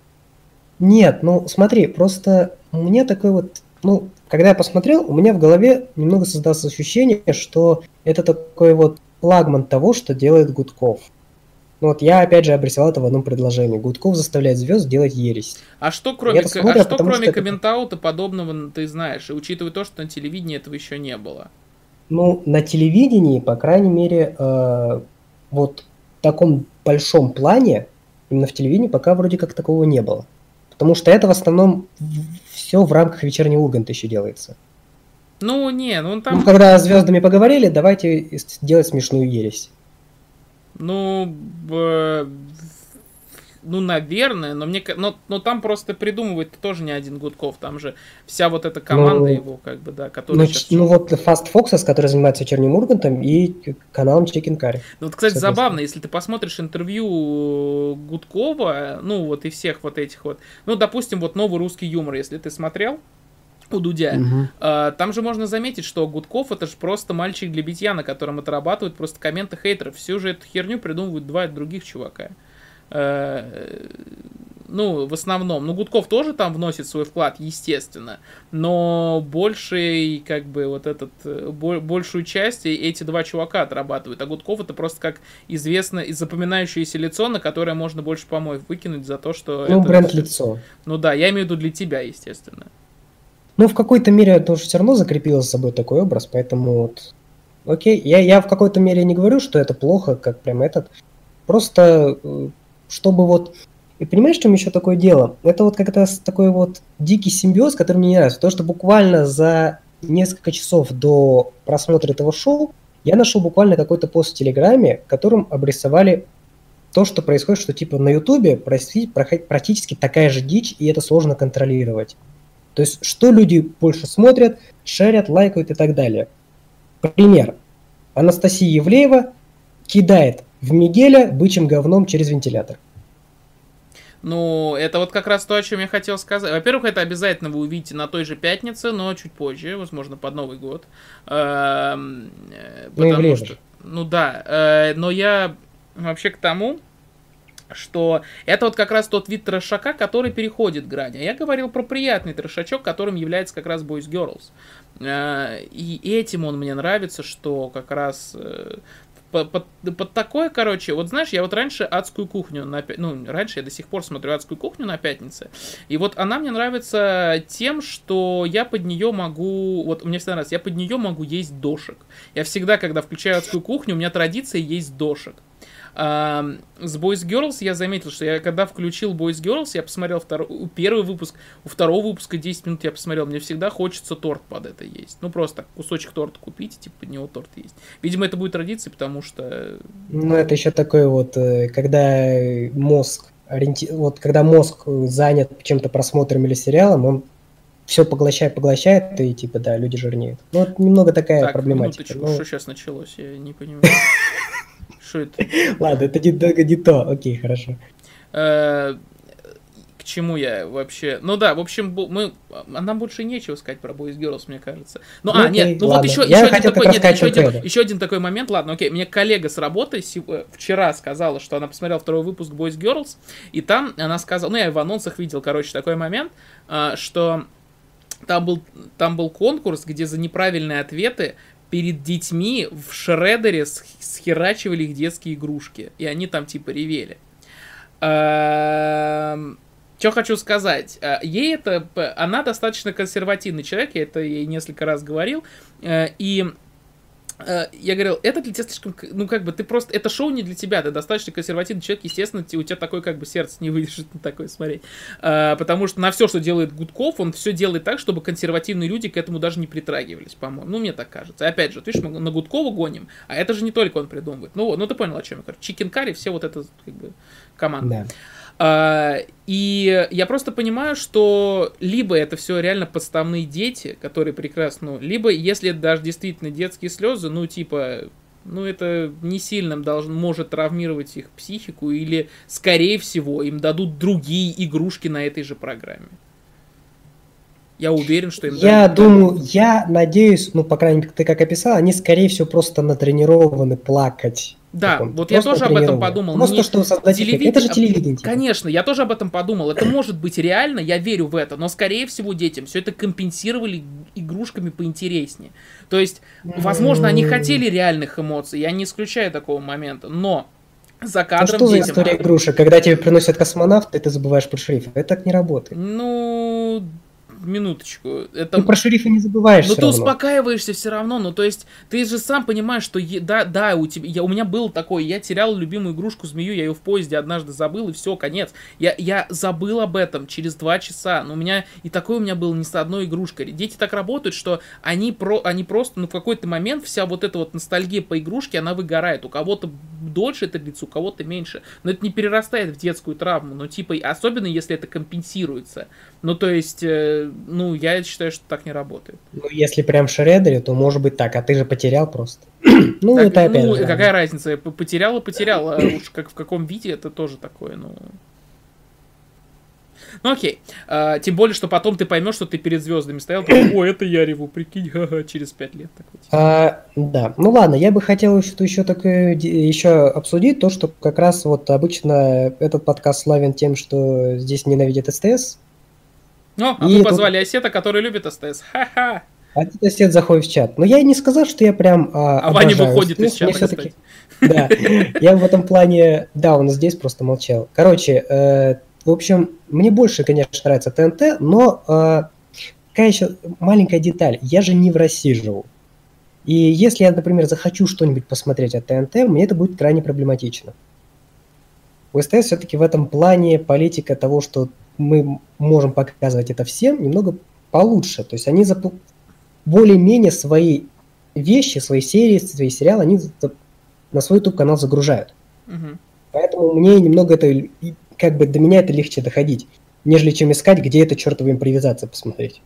Нет, ну смотри, просто у меня такой вот, ну, когда я посмотрел, у меня в голове немного создалось ощущение, что это такой вот флагман того, что делает Гудков. Ну вот я опять же обрисовал это в одном предложении. Гудков заставляет звезд делать ересь. А что кроме, смотрю, а что, кроме что комментаута подобного ты знаешь, и учитывая то, что на телевидении этого еще не было? Ну, на телевидении, по крайней мере, э, вот таком большом плане именно в телевидении пока вроде как такого не было. Потому что это в основном все в рамках вечернего Урганта еще делается. Ну, не, ну там... Ну, когда звездами поговорили, давайте делать смешную ересь. Ну, ну, наверное, но мне, но, но там просто придумывает тоже не один Гудков, там же вся вот эта команда ну, его, как бы, да, которая ну, сейчас... ну вот Fast Foxes, который занимается вечерним Ургантом, и каналом Chicken Curry. Ну, вот, кстати, забавно, если ты посмотришь интервью Гудкова, ну, вот и всех вот этих вот, ну, допустим, вот новый русский юмор, если ты смотрел, у Дудя. Угу. А, там же можно заметить, что Гудков это же просто мальчик для битья, на котором отрабатывают просто комменты хейтеров. Всю же эту херню придумывают два других чувака. Э, ну, в основном, ну, Гудков тоже там вносит свой вклад, естественно, но больший, как бы, вот этот, э, большую часть эти два чувака отрабатывают, а Гудков это просто как известно и запоминающееся лицо, на которое можно больше помоев выкинуть за то, что... Ну, это, бренд-лицо. Ну да, я имею в виду для тебя, естественно. Ну, в какой-то мере это уже все равно закрепило за собой такой образ, поэтому вот... Окей, я, я в какой-то мере не говорю, что это плохо, как прям этот. Просто э, чтобы вот... И понимаешь, в чем еще такое дело? Это вот как-то такой вот дикий симбиоз, который мне не нравится. То, что буквально за несколько часов до просмотра этого шоу я нашел буквально какой-то пост в Телеграме, которым обрисовали то, что происходит, что типа на Ютубе практически такая же дичь, и это сложно контролировать. То есть, что люди больше смотрят, шерят, лайкают и так далее. Пример. Анастасия Евлеева кидает в Мигеля бычьим говном через вентилятор. Ну, это вот как раз то, о чем я хотел сказать. Во-первых, это обязательно вы увидите на той же пятнице, но чуть позже, возможно, под Новый год. Эм, э, потому что, ну да, э, но я вообще к тому, что это вот как раз тот вид трешака, который переходит грань. А я говорил про приятный трешачок, которым является как раз Boys Girls. Э, и этим он мне нравится, что как раз под, под, под такое, короче, вот знаешь, я вот раньше адскую кухню, на, ну, раньше я до сих пор смотрю адскую кухню на пятнице, и вот она мне нравится тем, что я под нее могу, вот мне всегда нравится, я под нее могу есть дошек. Я всегда, когда включаю адскую кухню, у меня традиция есть дошек. А, с Boys Girls я заметил, что я когда включил Boys Girls, я посмотрел второй, первый выпуск, у второго выпуска 10 минут я посмотрел, мне всегда хочется торт под это есть. Ну, просто кусочек торта купить, типа под него торт есть. Видимо, это будет традицией, потому что... Ну, это еще такое вот, э, когда мозг ориенти... вот когда мозг занят чем-то просмотром или сериалом, он все поглощает, поглощает, и типа, да, люди жирнеют. Ну, вот немного такая так, проблематика. Ну... что сейчас началось, я не понимаю. Что это? Ладно, это не, не то. Окей, хорошо. Э, к чему я вообще? Ну да, в общем, мы, а нам больше нечего сказать про Boys Girls, мне кажется. Ну, ну а, нет, ну ладно. вот еще, еще, один такой, нет, еще, один, еще один такой момент, ладно, окей, мне коллега с работы э, вчера сказала, что она посмотрела второй выпуск Boys Girls, и там она сказала, ну я в анонсах видел, короче, такой момент, э, что там был, там был конкурс, где за неправильные ответы перед детьми в шредере схерачивали их детские игрушки. И они там типа ревели. Эм, Что хочу сказать. Э, ей это... Она достаточно консервативный человек, я это ей несколько раз говорил. Э, и я говорил, это для тебя слишком, ну, как бы, ты просто, это шоу не для тебя, ты достаточно консервативный человек, естественно, у тебя такой, как бы, сердце не выдержит на такое смотреть. А, потому что на все, что делает Гудков, он все делает так, чтобы консервативные люди к этому даже не притрагивались, по-моему. Ну, мне так кажется. Опять же, видишь, мы на Гудкова гоним, а это же не только он придумывает. Ну, вот, ну, ты понял, о чем я говорю. Чикен Карри, все вот это, как бы, команда. Да. А, и я просто понимаю, что либо это все реально подставные дети, которые прекрасно, либо если это даже действительно детские слезы, ну типа, ну это не сильно должен, может травмировать их психику, или скорее всего им дадут другие игрушки на этой же программе. Я уверен, что им Я дадут. думаю, я надеюсь, ну, по крайней мере, ты как описал, они, скорее всего, просто натренированы плакать да, таком. вот я тоже об этом подумал. Просто не... что создать Телевид... Это же телевидение. Конечно, я тоже об этом подумал. Это может быть реально, я верю в это, но скорее всего детям все это компенсировали игрушками поинтереснее. То есть, возможно, они хотели реальных эмоций, я не исключаю такого момента, но за кадром а что детям... за история игрушек? Когда тебе приносят космонавт, ты забываешь про шрифт. Это так не работает. Ну, минуточку. Это... Ты про шерифа не забываешь. Ну ты равно. успокаиваешься все равно. Ну то есть ты же сам понимаешь, что е... да, да, у тебя, я, у меня был такой, я терял любимую игрушку змею, я ее в поезде однажды забыл и все, конец. Я, я забыл об этом через два часа. Но у меня и такой у меня был не с одной игрушкой. Дети так работают, что они про, они просто, ну в какой-то момент вся вот эта вот ностальгия по игрушке, она выгорает. У кого-то дольше это длится, у кого-то меньше. Но это не перерастает в детскую травму. Но типа особенно если это компенсируется. Ну, то есть, э, ну, я считаю, что так не работает. Ну, если прям в шредере, то может быть так, а ты же потерял просто. ну, так, это опять ну, же. какая разница? Потерял и потерял, а уж как в каком виде, это тоже такое, ну... Ну окей. А, тем более, что потом ты поймешь, что ты перед звездами стоял, такой, о, это я реву, прикинь, ха-ха, через пять лет. Такой, типа. а, да, ну ладно, я бы хотел что-то еще такое еще обсудить, то, что как раз вот обычно этот подкаст славен тем, что здесь ненавидят СТС, ну, а и мы позвали тут... Осета, который любит СТС. Ха-ха. Один Осет заходит в чат. Но я и не сказал, что я прям А, а Ваня выходит СТС, из чата, кстати. Да, я в этом плане... Да, он здесь просто молчал. Короче, э, в общем, мне больше, конечно, нравится ТНТ, но э, какая еще маленькая деталь. Я же не в России живу. И если я, например, захочу что-нибудь посмотреть от ТНТ, мне это будет крайне проблематично. У СТС все-таки в этом плане политика того, что мы можем показывать это всем, немного получше. То есть они запу- более-менее свои вещи, свои серии, свои сериалы, они на свой YouTube-канал загружают. Угу. Поэтому мне немного это, как бы до меня это легче доходить, нежели чем искать, где эта чертова импровизация посмотреть.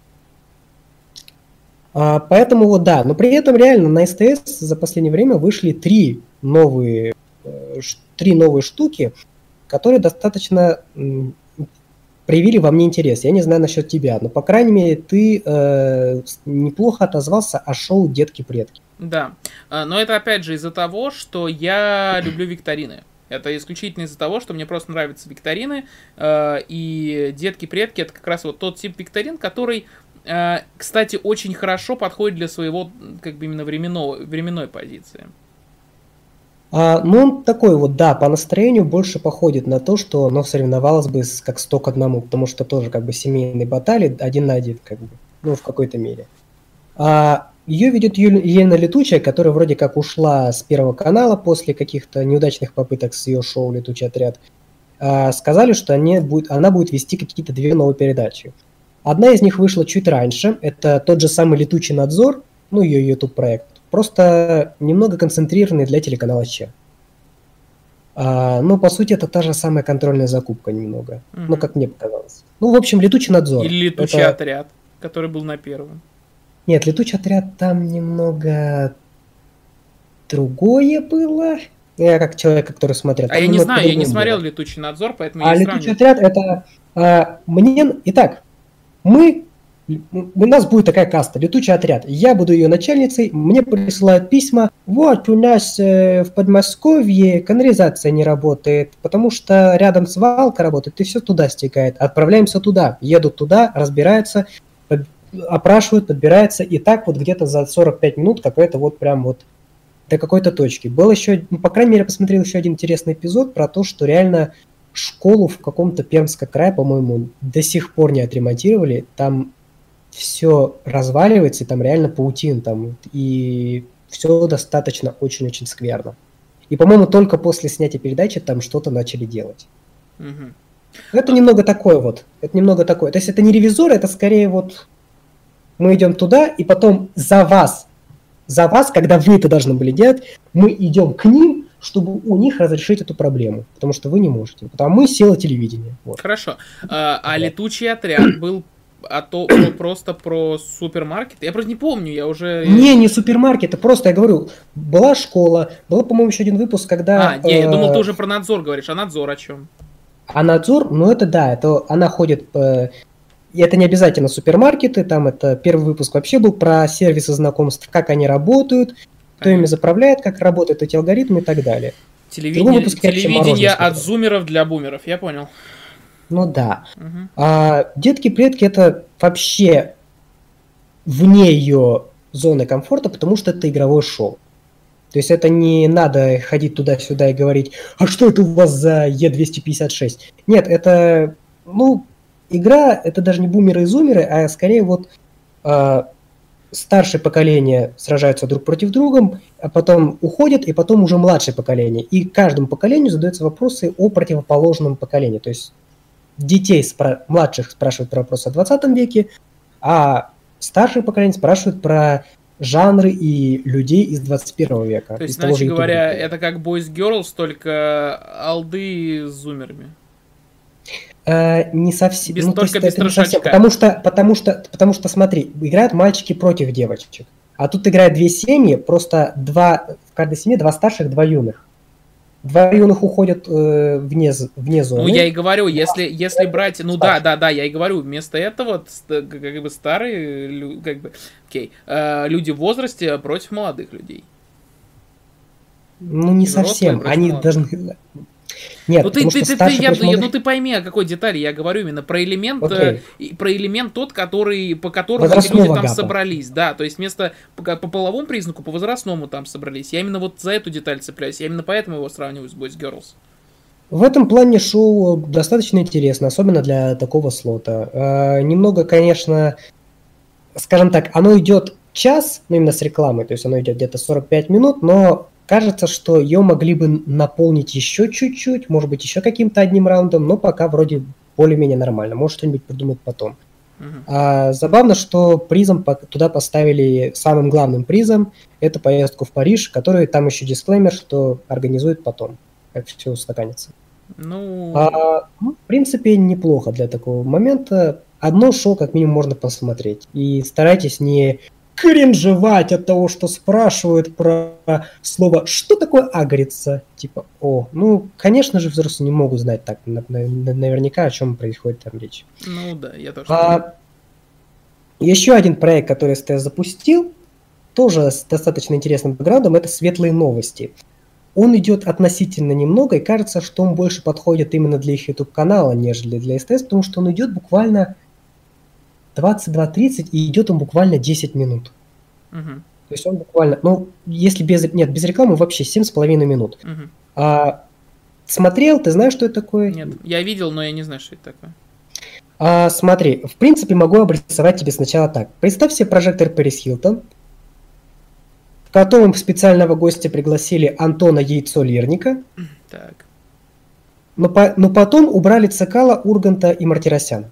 А, поэтому вот да, но при этом реально на СТС за последнее время вышли три новые э, три новые штуки, которые достаточно проявили во мне интерес. Я не знаю насчет тебя, но, по крайней мере, ты э, неплохо отозвался о шоу «Детки-предки». Да, а, но это опять же из-за того, что я люблю викторины. Это исключительно из-за того, что мне просто нравятся викторины, э, и детки-предки это как раз вот тот тип викторин, который, э, кстати, очень хорошо подходит для своего, как бы именно временного, временной позиции. А, ну, он такой вот, да, по настроению больше походит на то, что оно соревновалось бы с, как 100 к одному, потому что тоже как бы семейные баталии один на один, как бы, ну, в какой-то мере. А ее ведет Елена Летучая, которая вроде как ушла с Первого канала после каких-то неудачных попыток с ее шоу «Летучий отряд». А, сказали, что они будет, она будет вести какие-то две новые передачи. Одна из них вышла чуть раньше. Это тот же самый «Летучий надзор», ну, ее YouTube-проект. Просто немного концентрированный для телеканала Че. А, ну, по сути, это та же самая контрольная закупка немного. Угу. Ну, как мне показалось. Ну, в общем, «Летучий надзор». Или «Летучий это... отряд», который был на первом. Нет, летучий отряд там немного другое было. Я как человек, который смотрит. А я не знаю, я не смотрел было. летучий надзор, поэтому а я летучий отряд это а, мне. Итак, мы у нас будет такая каста, летучий отряд. Я буду ее начальницей, мне присылают письма. Вот, у нас э, в Подмосковье канализация не работает, потому что рядом свалка работает, и все туда стекает. Отправляемся туда, едут туда, разбираются, опрашивают, подбирается, и так вот где-то за 45 минут какой-то вот прям вот до какой-то точки. Был еще, ну, по крайней мере, посмотрел еще один интересный эпизод про то, что реально школу в каком-то Пермском крае, по-моему, до сих пор не отремонтировали. Там все разваливается, и там реально паутин там, и все достаточно очень-очень скверно. И, по-моему, только после снятия передачи там что-то начали делать. Угу. Это немного такое вот. Это немного такое. То есть это не ревизор, это скорее вот мы идем туда, и потом за вас, за вас, когда вы это должны были делать, мы идем к ним, чтобы у них разрешить эту проблему, потому что вы не можете. Потому мы сила телевидения. Вот. Хорошо. А, а летучий отряд был а то просто про супермаркет. Я просто не помню, я уже... Не, не супермаркет, это просто, я говорю, была школа, был, по-моему, еще один выпуск, когда... А, не, я думал, ты уже про надзор говоришь, а надзор о чем? А надзор, ну это да, это она ходит э, и это не обязательно супермаркеты, там это первый выпуск вообще был про сервисы знакомств, как они работают, кто ими заправляет, как работают эти алгоритмы и так далее. Телевидение, телевидение от зумеров для бумеров, я понял. Ну да. Угу. А, детки-предки это вообще вне ее зоны комфорта, потому что это игровое шоу. То есть это не надо ходить туда-сюда и говорить, а что это у вас за Е256? Нет, это, ну, игра это даже не бумеры и зумеры, а скорее вот э, старшее поколение сражаются друг против друга, а потом уходят, и потом уже младшее поколение. И каждому поколению задаются вопросы о противоположном поколении. То есть детей спра- младших спрашивают про вопросы о 20 веке, а старшее поколение спрашивают про жанры и людей из 21 века. То есть, иначе говоря, это как Boys Girls, только алды с зумерами. Э, не совсем. Без, ну, только есть, без не совсем, потому что, потому что, потому что, смотри, играют мальчики против девочек. А тут играют две семьи, просто два, в каждой семье два старших, два юных. Два юных уходят э, вне, вне зоны. Ну, я и говорю, если, если брать... Ну, да, да, да, я и говорю, вместо этого как бы старые, как бы, окей, э, люди в возрасте против молодых людей. Ну, не совсем. Они должны... Нет, ну ты, ты, ты, ты, я, я, ну ты пойми, о какой детали я говорю именно про элемент, okay. э, про элемент тот, который по которому эти люди там гапа. собрались, да, то есть вместо по, по половому признаку по возрастному там собрались. Я именно вот за эту деталь цепляюсь, я именно поэтому его сравниваю с Boys Girls. В этом плане шоу достаточно интересно, особенно для такого слота. Э, немного, конечно, скажем так, оно идет час, ну именно с рекламой, то есть оно идет где-то 45 минут, но Кажется, что ее могли бы наполнить еще чуть-чуть, может быть, еще каким-то одним раундом, но пока вроде более-менее нормально. Может, что-нибудь придумают потом. Uh-huh. А, забавно, что призом туда поставили самым главным призом это поездку в Париж, который там еще дисклеймер, что организует потом, как все устаканится. Ну... А, ну, в принципе, неплохо для такого момента. Одно шоу, как минимум, можно посмотреть. И старайтесь не кринжевать от того, что спрашивают про слово «что такое агрица?» Типа, о, ну, конечно же, взрослые не могут знать так на- на- на- наверняка, о чем происходит там речь. Ну да, я тоже. А, еще один проект, который СТС запустил, тоже с достаточно интересным бэкграундом, это «Светлые новости». Он идет относительно немного, и кажется, что он больше подходит именно для их YouTube-канала, нежели для СТС, потому что он идет буквально 22.30, и идет он буквально 10 минут. Мгм, То есть он буквально, ну, если без, нет, без рекламы вообще 7,5 минут. мгм. А, смотрел, ты знаешь, что это такое? Нет, я видел, но я не знаю, что это такое. А, смотри, в принципе, могу обрисовать тебе сначала так. Представь себе прожектор Пэрис Хилтон, в котором специального гостя пригласили Антона Яйцо Лирника, Так. но, по- но потом убрали Цикала, Урганта и Мартиросяна.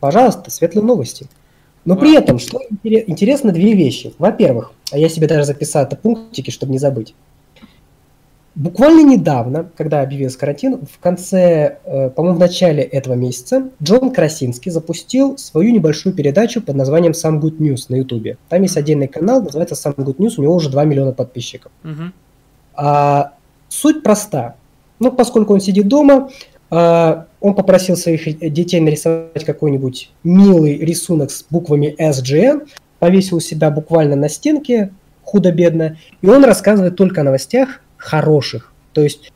Пожалуйста, светлые новости. Но при этом, что интере- интересно, две вещи. Во-первых, а я себе даже записал это пунктики, чтобы не забыть. Буквально недавно, когда объявился карантин, в конце, э, по-моему, в начале этого месяца, Джон Красинский запустил свою небольшую передачу под названием Some Good News на Ютубе. Там есть отдельный канал, называется Some Good News, у него уже 2 миллиона подписчиков. Мгм. А, суть проста. Ну, поскольку он сидит дома, он попросил своих детей нарисовать какой-нибудь милый рисунок с буквами SGN, повесил у себя буквально на стенке, худо-бедно, и он рассказывает только о новостях хороших. То есть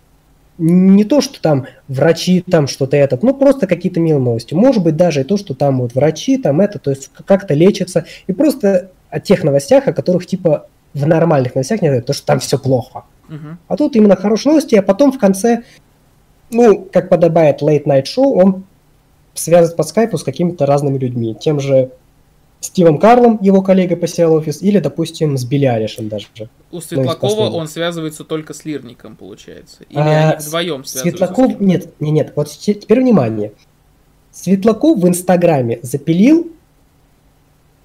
не то, что там врачи, там что-то это, ну просто какие-то милые новости. Может быть даже и то, что там вот врачи, там это, то есть как-то лечатся. И просто о тех новостях, о которых типа в нормальных новостях не говорят, то, что там все плохо. Мгм. А тут именно хорошие новости, а потом в конце, ну, как подобает Late Night Show, он связывает по скайпу с какими-то разными людьми. Тем же Стивом Карлом, его коллегой по сериалу «Офис», или, допустим, с Билли Алишем даже. У Светлакова он связывается только с Лирником, получается. Или А, они вдвоем связываются? Светлаков, нет, нет, нет, вот те- теперь внимание. Светлаков в Инстаграме запилил,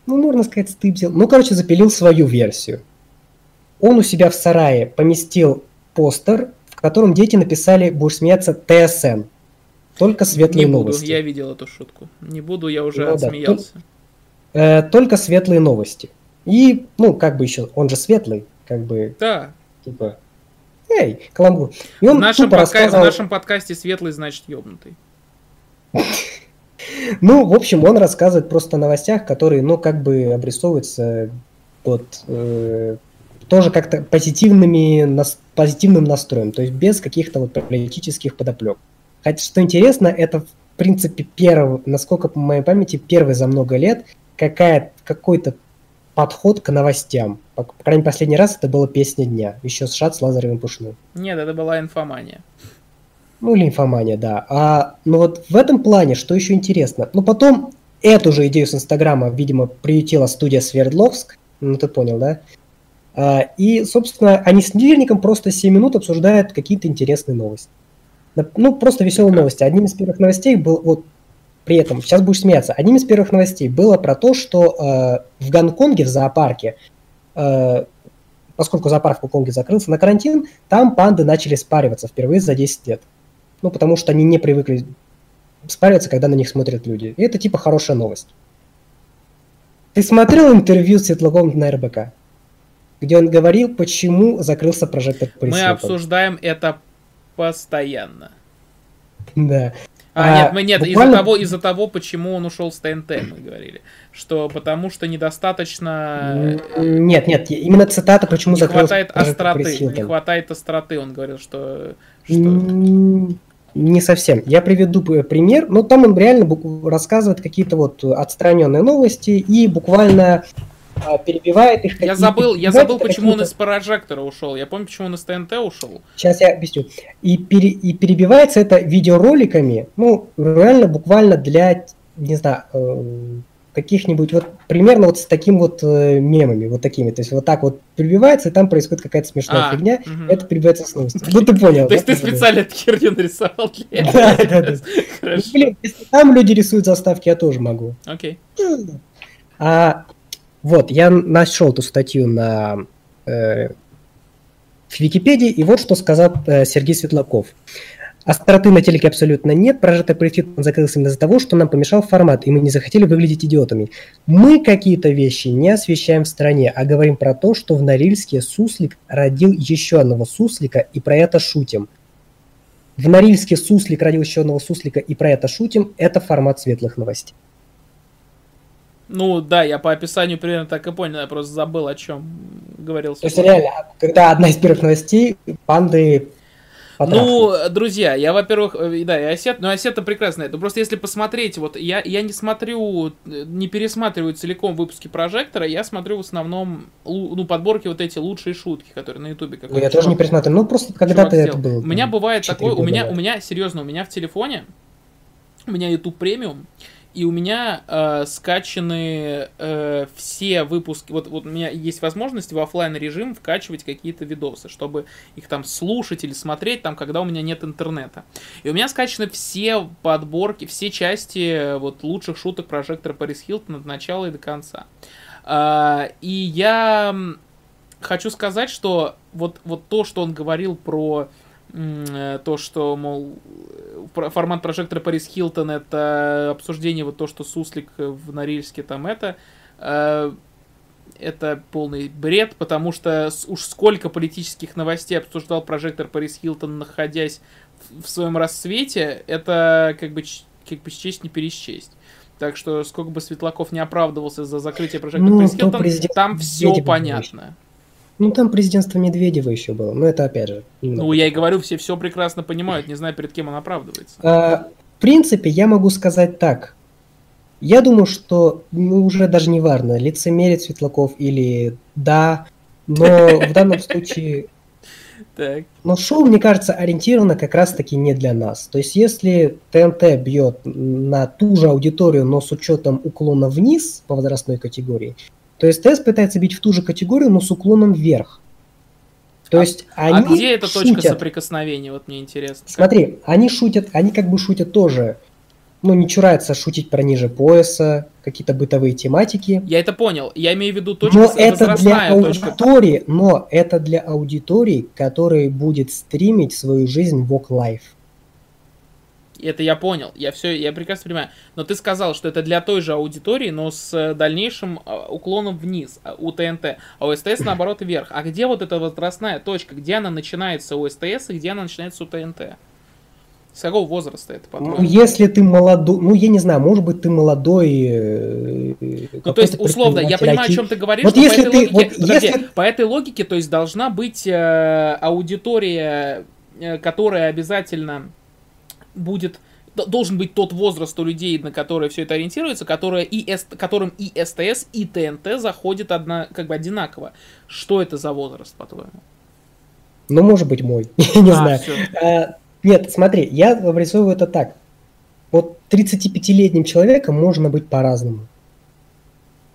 ну, можно сказать, стыбзил, ну, короче, запилил свою версию. Он у себя в сарае поместил постер, в котором дети написали, будешь смеяться, ТСН. Только светлые Не буду, новости. я видел эту шутку. Не буду, я уже Ну да, отсмеялся. Э, только светлые новости. И, ну, как бы еще, он же светлый, как бы, Да, типа, эй, каламбур. И в он нашем, тупо подка- рассказывал- в нашем подкасте светлый значит ёбнутый. Ну, в общем, он рассказывает просто о новостях, которые, ну, как бы обрисовываются вот э, тоже как-то позитивными, нас- позитивным настроем, то есть без каких-то вот политических подоплек. Хотя, что интересно, это, в принципе, первый, насколько по моей памяти, первый за много лет какая, какой-то подход к новостям. По, по крайней мере, последний раз это была песня дня, еще с Шат с Лазаревым Пушным. Нет, это была инфомания. Ну, или инфомания, да. А, ну вот в этом плане, что еще интересно, ну потом эту же идею с Инстаграма, видимо, приютила студия Свердловск, ну ты понял, да? А, и, собственно, они с Лирником просто 7 минут обсуждают какие-то интересные новости. Ну, просто веселые новости. Одним из первых новостей был вот при этом, сейчас будешь смеяться, одним из первых новостей было про то, что э, в Гонконге, в зоопарке, э, поскольку зоопарк в Гонконге закрылся на карантин, там панды начали спариваться впервые за 10 лет. Ну, потому что они не привыкли спариваться, когда на них смотрят люди. И это типа хорошая новость. Ты смотрел интервью с Светлаковым на РБК? Где он говорил, почему закрылся прожектор Мы обсуждаем это постоянно. Да. А, А, нет, мы нет, из-за буквально- того, из-за того, почему он ушел с ТНТ, мы говорили. Что потому что недостаточно... Нет, нет, именно цитата, почему не хватает остроты. Не хватает остроты, он говорил, что... что... Не совсем. Я приведу пример. Ну, там он реально рассказывает какие-то вот отстраненные новости и буквально перебивает их. Я забыл, я забыл, почему он из прожектора ушел. Я помню, почему он из ТНТ ушел. Сейчас я объясню. И, пере- и перебивается это видеороликами, ну, реально буквально для, не знаю, э, каких-нибудь вот примерно вот с таким вот э, мемами, вот такими. То есть вот так вот перебивается, и там происходит какая-то смешная А, фигня, мгм. это перебивается с новостью. Ну, ты понял. То есть ты специально эту херню нарисовал для Да, да, да. Ну. Блин, если там люди рисуют заставки, я тоже могу. Окей. А, вот, я нашел эту статью на э, в Википедии, и вот что сказал э, Сергей Светлаков. Остроты на телеке абсолютно нет, прожектор префит закрылся именно из-за того, что нам помешал формат, и мы не захотели выглядеть идиотами. Мы какие-то вещи не освещаем в стране, а говорим про то, что в Норильске суслик родил еще одного суслика, и про это шутим. В Норильске суслик родил еще одного суслика, и про это шутим. Это формат светлых новостей. Ну да, я по описанию примерно так и понял, я просто забыл, о чем говорил. То есть реально, когда одна из первых новостей, панды ну, друзья, я, во-первых, э, да, и осет, ну, осета прекрасно это. Просто если посмотреть, вот я, я не смотрю, не пересматриваю целиком выпуски прожектора, я смотрю в основном, ну, подборки вот эти лучшие шутки, которые на ютубе. Ну, я тоже не пересматриваю, ну, просто когда-то это было. У меня бывает такое, у меня, у меня, серьезно, у меня в телефоне, у меня YouTube премиум, и у меня э, скачаны э, все выпуски. Вот, вот у меня есть возможность в офлайн режим вкачивать какие-то видосы, чтобы их там слушать или смотреть, там, когда у меня нет интернета. И у меня скачаны все подборки, все части э, вот лучших шуток прожектора Парис Хилтон от начала и до конца. Э, и я хочу сказать, что вот, вот то, что он говорил про Э, то, что, мол, формат прожектора Парис Хилтон это обсуждение вот то, что Суслик в Норильске там это, э, это полный бред, потому что уж сколько политических новостей обсуждал прожектор Парис Хилтон, находясь в своем рассвете, это как бы, как бы счесть не пересчесть. Так что сколько бы Светлаков не оправдывался за закрытие прожектора ну, Парис Хилтон, там все понятно. Ну, там президентство Медведева еще было, но это опять же... Ну, я и говорю, все все прекрасно понимают, не знаю, перед кем он оправдывается. А, в принципе, я могу сказать так. Я думаю, что ну, уже даже не важно, лицемерит Светлаков или да, но в данном случае... Так. Но шоу, мне кажется, ориентировано как раз-таки не для нас. То есть, если ТНТ бьет на ту же аудиторию, но с учетом уклона вниз по возрастной категории, то есть тест пытается бить в ту же категорию, но с уклоном вверх. То а, есть а они а где эта шутят. точка соприкосновения, вот мне интересно. Смотри, они шутят, они как бы шутят тоже, ну не чураются шутить про ниже пояса, какие-то бытовые тематики. Я это понял, я имею в виду точка но это для аудитории, точка. но это для аудитории, которая будет стримить свою жизнь в Life. Это я понял, я все, я прекрасно понимаю. Но ты сказал, что это для той же аудитории, но с э, дальнейшим а, уклоном вниз а, у ТНТ, а у СТС наоборот вверх. А где вот эта возрастная точка? Где она начинается у СТС и где она начинается у ТНТ? С какого возраста это, по Ну, если ты молодой, ну, я не знаю, может быть, ты молодой... Э, ну, то есть, условно, я понимаю, о чем ты говоришь, вот если по, этой ты, логике, вот подожди, если... по этой логике, то есть, должна быть э, аудитория, э, которая обязательно будет должен быть тот возраст у людей, на которые все это ориентируется, которые и, которым и СТС, и ТНТ заходит одна, как бы одинаково. Что это за возраст, по-твоему? Ну, может быть, мой. не а, знаю. А, нет, смотри, я обрисовываю это так. Вот 35-летним человеком можно быть по-разному.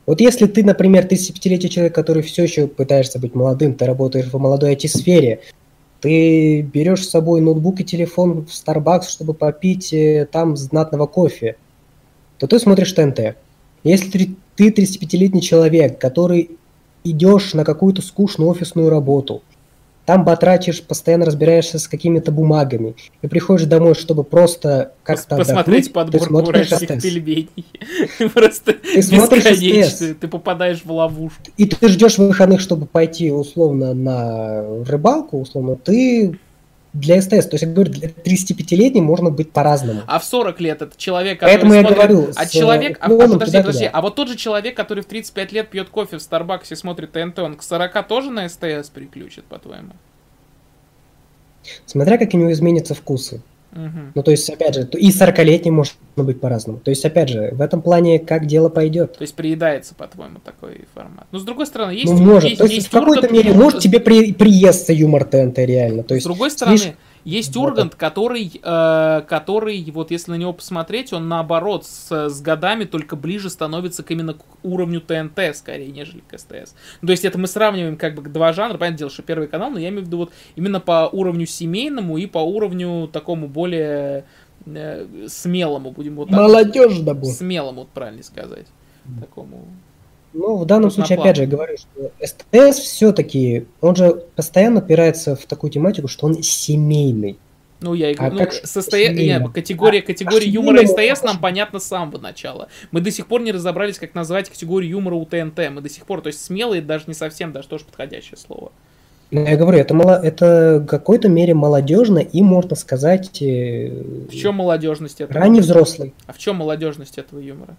Вот если ты, например, 35-летний человек, который все еще пытаешься быть молодым, ты работаешь в молодой IT-сфере, ты берешь с собой ноутбук и телефон в Starbucks, чтобы попить э, там знатного кофе, то ты смотришь ТНТ. Если ты 35-летний человек, который идешь на какую-то скучную офисную работу, там батрачишь, постоянно разбираешься с какими-то бумагами, и приходишь домой, чтобы просто как-то Посмотреть подборку уральских пельменей. Просто ты смотришь ты попадаешь в ловушку. И ты ждешь выходных, чтобы пойти условно на рыбалку, условно, ты для СТС. То есть, я говорю, для 35-летней можно быть по-разному. А в 40 лет это человек, который Поэтому смотрит... я говорю, а человек... А, а, подожди, подожди, а вот тот же человек, который в 35 лет пьет кофе в Старбаксе, смотрит ТНТ, он к 40 тоже на СТС приключит, по-твоему? Смотря как у него изменятся вкусы. Угу. Ну, то есть, опять же, и 40-летний может быть по-разному. То есть, опять же, в этом плане, как дело пойдет. То есть, приедается, по-твоему, такой формат. Но, с другой стороны, есть... Ну, может. Есть, то есть, есть в какой-то мере, может тебе при, приестся юмор ТНТ, реально. То есть, с другой стороны, видишь, есть Ургант, который, э, который, вот если на него посмотреть, он наоборот с, с годами только ближе становится к именно к уровню ТНТ, скорее, нежели к СТС. Ну, то есть это мы сравниваем как бы два жанра, понятное дело, что первый канал, но я имею в виду вот именно по уровню семейному и по уровню такому более э, смелому, будем вот так. Молодежному. Смелому, правильно сказать. Такому ну, в данном случае, опять же, говорю, что СТС все-таки, он же постоянно опирается в такую тематику, что он семейный. Ну, я и говорю, а ну, состоя... Нет, категория, а, категория а юмора СТС нам понятно с самого начала. Мы до сих пор не разобрались, как назвать категорию юмора у ТНТ. Мы до сих пор, то есть смелые даже не совсем, даже тоже подходящее слово. Ну, я говорю, это, мало, это в какой-то мере молодежно и, можно сказать... Э, в чем молодежность этого? Ранний взрослый. А в чем молодежность этого юмора?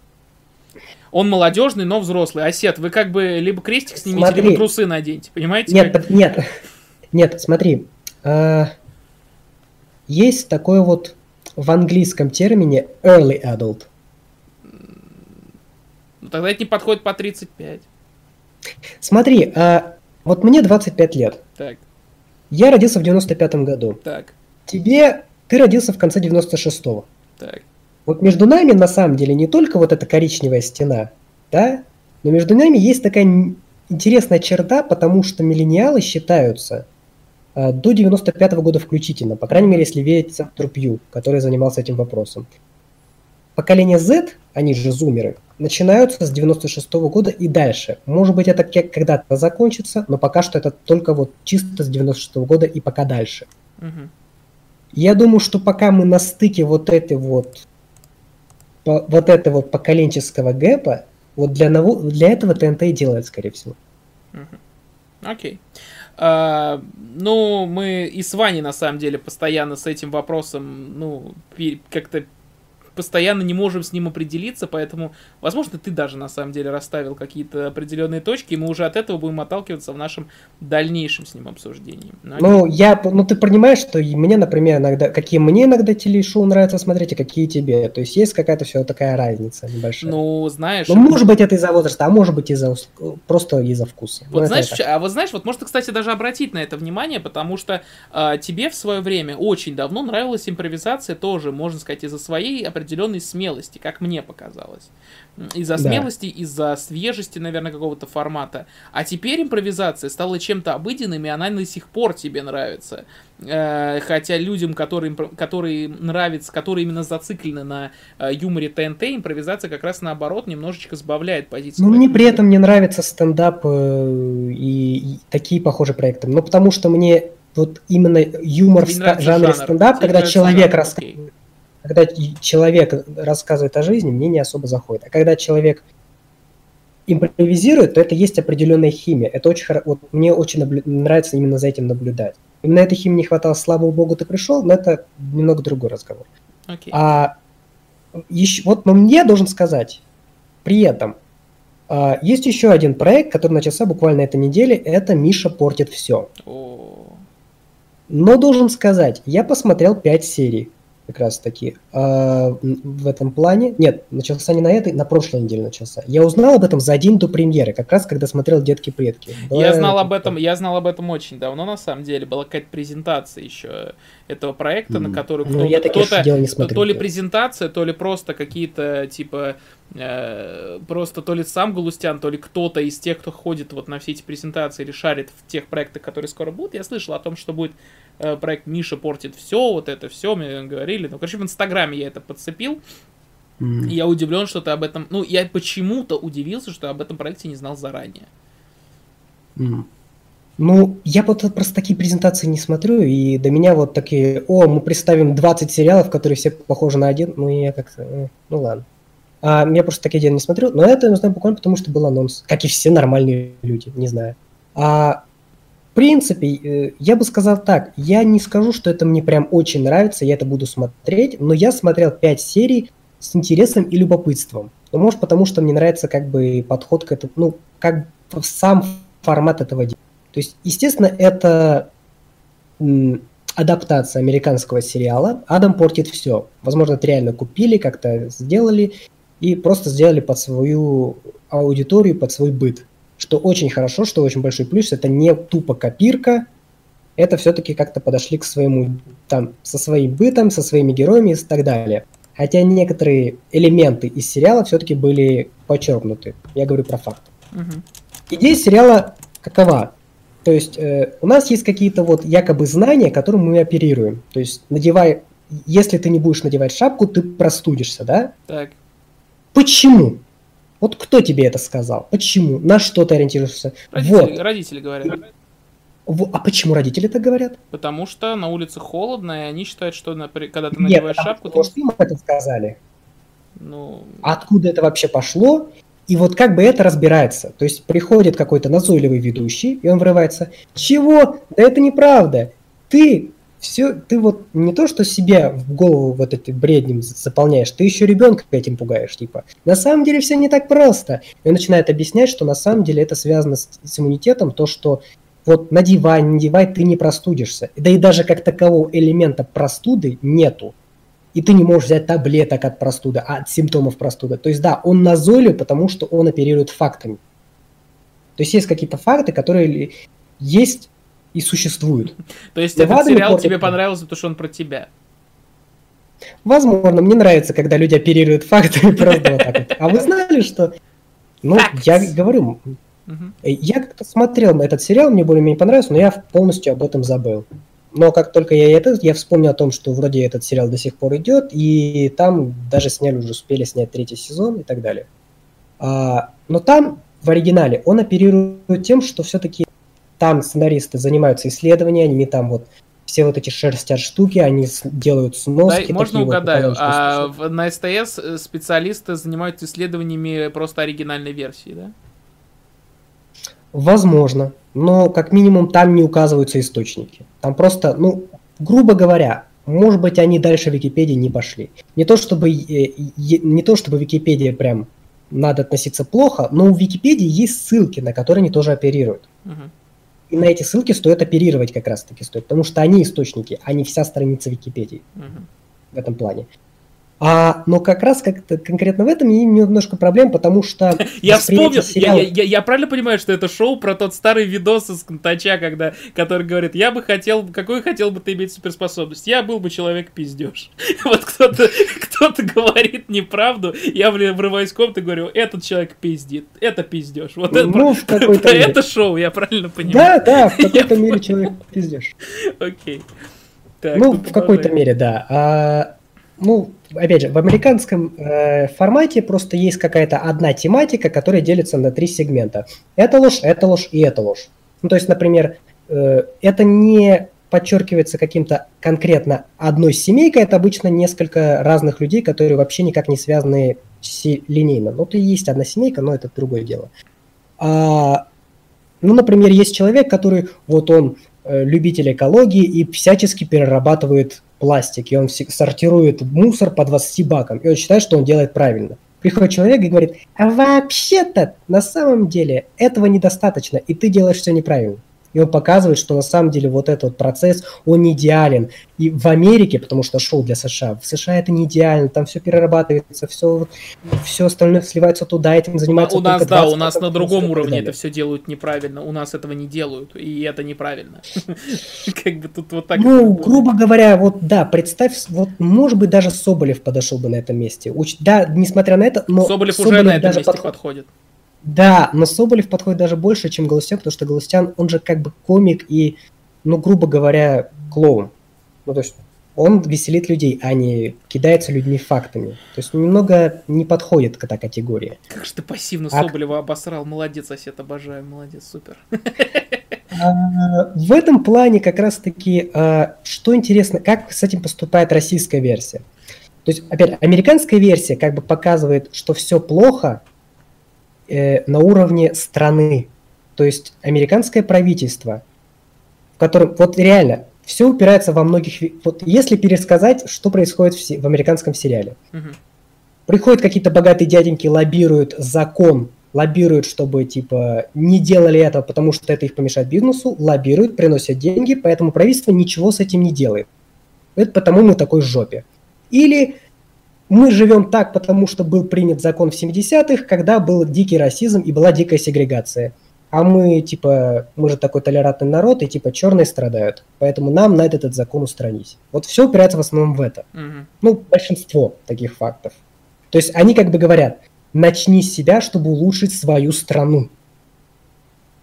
Он молодежный, но взрослый. Осет, вы как бы либо крестик снимите, смотри. либо трусы наденьте, понимаете? Нет, как? нет, нет, смотри. А, есть такой вот в английском термине early adult. Ну, тогда это не подходит по 35. Смотри, а, вот мне 25 лет. Так. Я родился в 95-м году. Так. Тебе... Ты родился в конце 96-го. Так. Вот между нами на самом деле не только вот эта коричневая стена, да, но между нами есть такая интересная черта, потому что миллениалы считаются э, до 95 -го года включительно, по крайней мере, если верить Центру Пью, который занимался этим вопросом. Поколение Z, они же зумеры, начинаются с 96 -го года и дальше. Может быть, это когда-то закончится, но пока что это только вот чисто с 96 -го года и пока дальше. Угу. Я думаю, что пока мы на стыке вот этой вот вот этого поколенческого гэпа, вот для, ново, для этого ТНТ и делает, скорее всего. Окей. Okay. Uh, ну, мы и с Ваней, на самом деле, постоянно с этим вопросом, ну, как-то постоянно не можем с ним определиться, поэтому, возможно, ты даже на самом деле расставил какие-то определенные точки, и мы уже от этого будем отталкиваться в нашем дальнейшем с ним обсуждении. Но ну, я, ну, ты понимаешь, что мне, например, иногда, какие мне иногда телешоу нравится смотреть, и какие тебе. То есть есть какая-то все такая разница небольшая. Ну, знаешь... Ну, может быть, это из-за возраста, а может быть, из-за просто из-за вкуса. Вот ну, знаешь, а вот знаешь, вот можно, кстати, даже обратить на это внимание, потому что э, тебе в свое время очень давно нравилась импровизация тоже, можно сказать, из-за своей определенной определенной смелости, как мне показалось. Из-за да. смелости, из-за свежести, наверное, какого-то формата. А теперь импровизация стала чем-то обыденным, и она до сих пор тебе нравится. Э, хотя людям, которые, которые нравятся, которые именно зациклены на э, юморе ТНТ, импровизация как раз наоборот немножечко сбавляет позицию. Ну, мне при этом не нравится стендап э, и, и такие похожие проекты. Ну, потому что мне вот именно юмор в жанре жанр. стендап, когда человек рассказывает когда человек рассказывает о жизни, мне не особо заходит. А когда человек импровизирует, то это есть определенная химия. Это очень хоро... вот мне очень наблю... нравится именно за этим наблюдать. Именно этой химии не хватало, слава богу, ты пришел, но это немного другой разговор. Okay. А еще, вот, но мне должен сказать, при этом а, есть еще один проект, который начался буквально этой неделе, это Миша портит все. Oh. Но должен сказать, я посмотрел 5 серий как раз таки в этом плане. Нет, начался не на этой, на прошлой неделе начался. Я узнал об этом за день до премьеры, как раз когда смотрел «Детки-предки». я знал об этом, я знал об этом очень давно, на самом деле. Была какая-то презентация еще этого проекта, mm. на который ну, кто-то, кто-то то ли презентация, то ли просто какие-то, типа, э, просто то ли сам Галустян, то ли кто-то из тех, кто ходит вот на все эти презентации или шарит в тех проектах, которые скоро будут. Я слышал о том, что будет Э, проект Миша портит все, вот это все, мне говорили. Ну, короче, в Инстаграме я это подцепил. Mm. И я удивлен, что ты об этом... Ну, я почему-то удивился, что об этом проекте не знал заранее. Mm. Ну, я вот просто такие презентации не смотрю, и до меня вот такие, о, мы представим 20 сериалов, которые все похожи на один, ну, я как-то, э, ну, ладно. А, я просто такие дела не смотрю, но это я знаю буквально потому, что был анонс, как и все нормальные люди, не знаю. А принципе, э, я бы сказал так, я не скажу, что это мне прям очень нравится, я это буду смотреть, но я смотрел 5 серий с интересом и любопытством. Ну, может, потому что мне нравится как бы подход к этому, ну, как сам формат этого дела. То есть, естественно, это адаптация американского сериала «Адам портит все». Возможно, это реально купили, как-то сделали и просто сделали под свою аудиторию, под свой быт что очень хорошо, что очень большой плюс, это не тупо копирка, это все-таки как-то подошли к своему, там, со своим бытом, со своими героями и так далее. Хотя некоторые элементы из сериала все-таки были подчеркнуты. Я говорю про факт. Угу. Идея сериала какова? То есть э, у нас есть какие-то вот якобы знания, которым мы оперируем. То есть надевай, если ты не будешь надевать шапку, ты простудишься, да? Так. Почему? Вот кто тебе это сказал? Почему? На что ты ориентируешься? Родители, вот. родители говорят. А почему родители так говорят? Потому что на улице холодно, и они считают, что когда ты надеваешь Нет, шапку... Потому, ты... им это сказали. Ну... Откуда это вообще пошло? И вот как бы это разбирается. То есть приходит какой-то назойливый ведущий, и он врывается. Чего? Да это неправда. Ты все, ты вот не то, что себе в голову вот этим бреднем заполняешь, ты еще ребенка этим пугаешь, типа. На самом деле все не так просто. И он начинает объяснять, что на самом деле это связано с, с иммунитетом, то, что вот надевай, надевай, ты не простудишься. Да и даже как такового элемента простуды нету. И ты не можешь взять таблеток от простуды, а от симптомов простуды. То есть да, он назойлив, потому что он оперирует фактами. То есть есть какие-то факты, которые есть и существуют. То есть этот сериал тебе понравился, потому что он про тебя? Возможно, мне нравится, когда люди оперируют фактами просто вот так вот. А вы знали, что... Ну, я говорю, я как-то смотрел этот сериал, мне более-менее понравился, но я полностью об этом забыл. Но как только я это, я вспомнил о том, что вроде этот сериал до сих пор идет, и там даже сняли, уже успели снять третий сезон и так далее. А, но там в оригинале он оперирует тем, что все-таки там сценаристы занимаются исследованиями, там вот все вот эти шерстят штуки, они делают сноски. Да, можно угадаю, вот, а в, на СТС э, специалисты занимаются исследованиями просто оригинальной версии, да? Возможно, но как минимум там не указываются источники. Там просто, ну, грубо говоря, может быть, они дальше Википедии не пошли. Не то чтобы, э, не то чтобы Википедия прям надо относиться плохо, но у Википедии есть ссылки, на которые они тоже оперируют. Угу. И на эти ссылки стоит оперировать как раз-таки стоит, потому что они источники, а не вся страница Википедии угу. в этом плане. А, но как раз как-то конкретно в этом и немножко проблем, потому что... Я вспомнил, сериала... я, я, я правильно понимаю, что это шоу про тот старый видос из Контача, когда, который говорит, я бы хотел, какой хотел бы ты иметь суперспособность? Я был бы человек-пиздеж. Вот кто-то кто говорит неправду, я врываюсь в комнату и говорю, этот человек пиздит, это пиздеж. Вот ну, это, в какой-то это шоу, я правильно понимаю? Да, да, в какой-то мере человек пиздеж. Окей. ну, в какой-то мере, да. А, ну, опять же, в американском э, формате просто есть какая-то одна тематика, которая делится на три сегмента. Это ложь, это ложь и это ложь. Ну, то есть, например, э, это не подчеркивается каким-то конкретно одной семейкой, это обычно несколько разных людей, которые вообще никак не связаны линейно. Ну, то есть одна семейка, но это другое дело. А, ну, например, есть человек, который, вот он э, любитель экологии и всячески перерабатывает пластик, и он сортирует мусор по 20 бакам, и он считает, что он делает правильно. Приходит человек и говорит, а вообще-то на самом деле этого недостаточно, и ты делаешь все неправильно. И он показывает, что на самом деле вот этот процесс, он не идеален. И в Америке, потому что шоу для США, в США это не идеально, там все перерабатывается, все, все остальное сливается туда, этим занимается У нас, да, у нас на другом уровне это все делают неправильно, у нас этого не делают, и это неправильно. Как бы тут вот так... Ну, грубо говоря, вот да, представь, вот может быть даже Соболев подошел бы на этом месте. Да, несмотря на это, но... Соболев уже на этом месте подходит. Да, но Соболев подходит даже больше, чем Галустян, потому что Галустян, он же как бы комик и, ну, грубо говоря, клоун. Ну, то есть он веселит людей, а не кидается людьми фактами. То есть немного не подходит к этой категории. Как же ты пассивно а... Соболева обосрал. Молодец, сосед, обожаю, молодец, супер. А, в этом плане как раз-таки, а, что интересно, как с этим поступает российская версия. То есть, опять, американская версия как бы показывает, что все плохо, э, на уровне страны. То есть американское правительство, в котором вот реально все упирается во многих... Вот если пересказать, что происходит в, в американском сериале. Угу. Приходят какие-то богатые дяденьки, лоббируют закон, лоббируют, чтобы типа не делали этого, потому что это их помешает бизнесу, лоббируют, приносят деньги, поэтому правительство ничего с этим не делает. Это потому мы такой жопе. Или мы живем так, потому что был принят закон в 70-х, когда был дикий расизм и была дикая сегрегация. А мы, типа, мы же такой толерантный народ, и, типа, черные страдают. Поэтому нам надо этот закон устранить. Вот все упирается в основном в это. Mm-hmm. Ну, большинство таких фактов. То есть они как бы говорят, начни с себя, чтобы улучшить свою страну.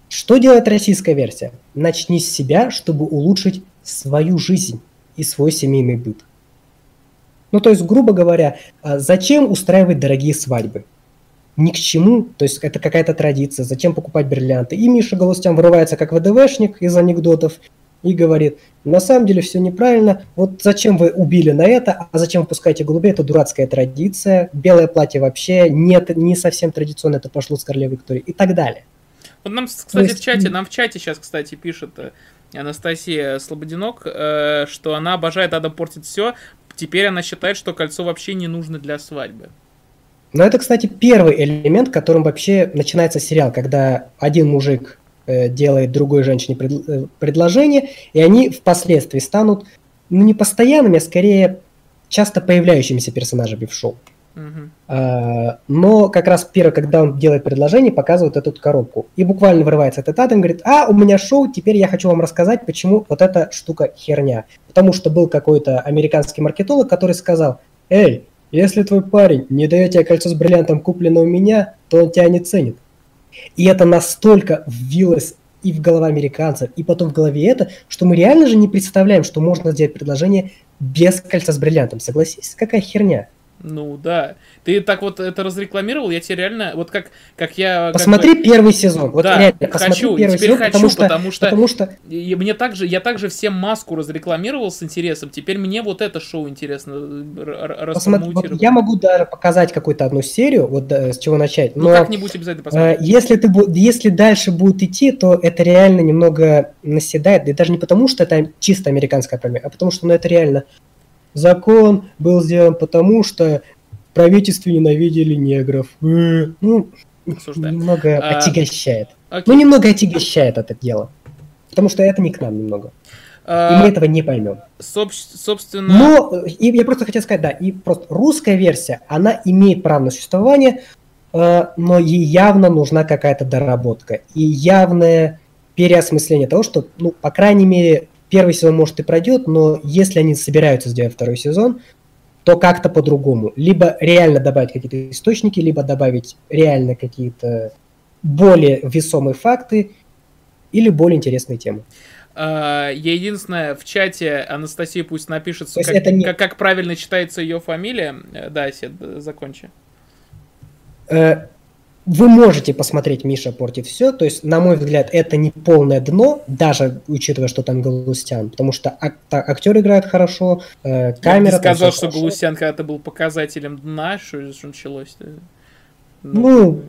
Что делает российская версия? Начни с себя, чтобы улучшить свою жизнь и свой семейный быт. Ну, то есть, грубо говоря, а зачем устраивать дорогие свадьбы? ни к чему, то есть это какая-то традиция, зачем покупать бриллианты. И Миша Галустян вырывается как ВДВшник из анекдотов и говорит, на самом деле все неправильно, вот зачем вы убили на это, а зачем вы пускаете голубей, это дурацкая традиция, белое платье вообще нет, не совсем традиционно, это пошло с королевой Виктории и так далее. Вот нам, кстати, есть... в чате, нам в чате сейчас, кстати, пишет э, Анастасия Слободинок, э, что она обожает Ада портит все, теперь она считает, что кольцо вообще не нужно для свадьбы. Но это, кстати, первый элемент, которым вообще начинается сериал, когда один мужик э, делает другой женщине пред, э, предложение, и они впоследствии станут, ну, не постоянными, а скорее часто появляющимися персонажами в шоу. А, но как раз первый, когда он делает предложение, показывает эту коробку. И буквально вырывается этот и говорит, а, у меня шоу, теперь я хочу вам рассказать, почему вот эта штука херня. Потому что был какой-то американский маркетолог, который сказал, эй, если твой парень не дает тебе кольцо с бриллиантом, купленное у меня, то он тебя не ценит. И это настолько ввилось и в голову американцев, и потом в голове это, что мы реально же не представляем, что можно сделать предложение без кольца с бриллиантом. Согласись, какая херня. Ну да. Ты так вот это разрекламировал, я тебе реально, вот как, как я... Посмотри как первый сезон. Вот да, реально, хочу, первый теперь сезон, хочу, потому что, потому что, потому что... И мне также, я также всем маску разрекламировал с интересом, теперь мне вот это шоу интересно э, Посмотри, вот я могу даже показать какую-то одну серию, вот да, с чего начать, ну, но... Ну как-нибудь обязательно посмотрим. Э, если, ты, если дальше будет идти, то это реально немного наседает, и даже не потому, что это чисто американская проблема, а потому что ну, это реально закон был сделан потому, что правительстве ненавидели негров. Э, ну, Осуждаем. немного а... отягощает. Окей. Ну, немного отягощает это дело. Потому что это не к нам немного. А... И мы этого не поймем. Соб- собственно... Но, и я просто хотел сказать, да, и просто русская версия, она имеет право на существование, э, но ей явно нужна какая-то доработка. И явное переосмысление того, что, ну, по крайней мере, первый сезон, может, и пройдет, но если они собираются сделать второй сезон, то как-то по-другому. Либо реально добавить какие-то источники, либо добавить реально какие-то более весомые факты или более интересные темы. А, я единственное, в чате Анастасия пусть напишет, как, это не... как, как правильно читается ее фамилия. Э, да, Сед, закончи. Вы можете посмотреть «Миша портит все», то есть, на мой взгляд, это не полное дно, даже учитывая, что там Галустян, потому что ак- актер играет хорошо, э, камера... Я сказал, что хорошо. Галустян когда-то был показателем дна, что, что началось -то? Ну, ну,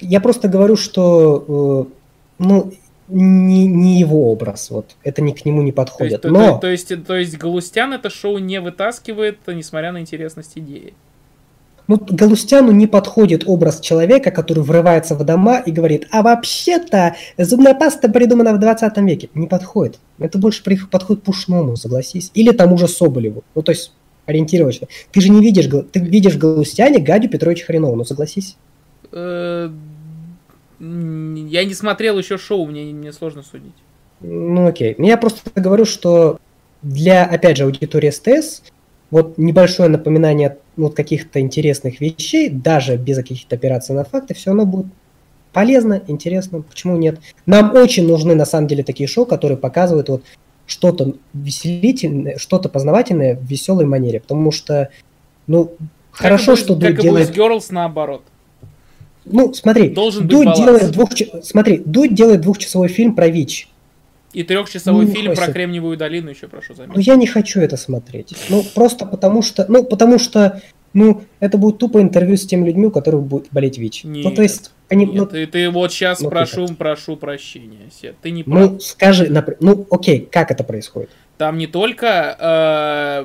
я просто говорю, что, э, ну, не, не его образ, вот, это ни к нему не подходит, то есть, но... То, то, есть, то есть Галустян это шоу не вытаскивает, несмотря на интересность идеи? Ну, Галустяну не подходит образ человека, который врывается в дома и говорит, а вообще-то зубная паста придумана в 20 веке. Не подходит. Это больше подходит Пушному, согласись. Или тому же Соболеву. Ну, то есть ориентировочно. Ты же не видишь, ты видишь в Галустяне Гадю Петровича Хренову, ну согласись. Э, я не смотрел еще шоу, мне, мне сложно судить. Ну окей. Я просто говорю, что для, опять же, аудитории СТС вот небольшое напоминание вот каких-то интересных вещей, даже без каких-то операций на факты, все равно будет полезно, интересно, почему нет. Нам очень нужны на самом деле такие шоу, которые показывают вот что-то веселительное, что-то познавательное в веселой манере, потому что, ну, как хорошо, что Дудь делает... Как Girls наоборот. Ну, смотри, Должен Дудь делает двух... смотри, Дудь делает двухчасовой фильм про ВИЧ. И трехчасовой ну, фильм про Кремниевую долину еще, прошу заметить. Ну, я не хочу это смотреть. Ну, просто потому что, ну, потому что, ну, это будет тупо интервью с теми людьми, у которых будет болеть ВИЧ. Нет, ну, то есть, они, нет, ну, ты, ты вот сейчас ну, прошу, ты прошу прощения, Сет, ты не Ну, прав. скажи, например, ну, окей, как это происходит? Там не только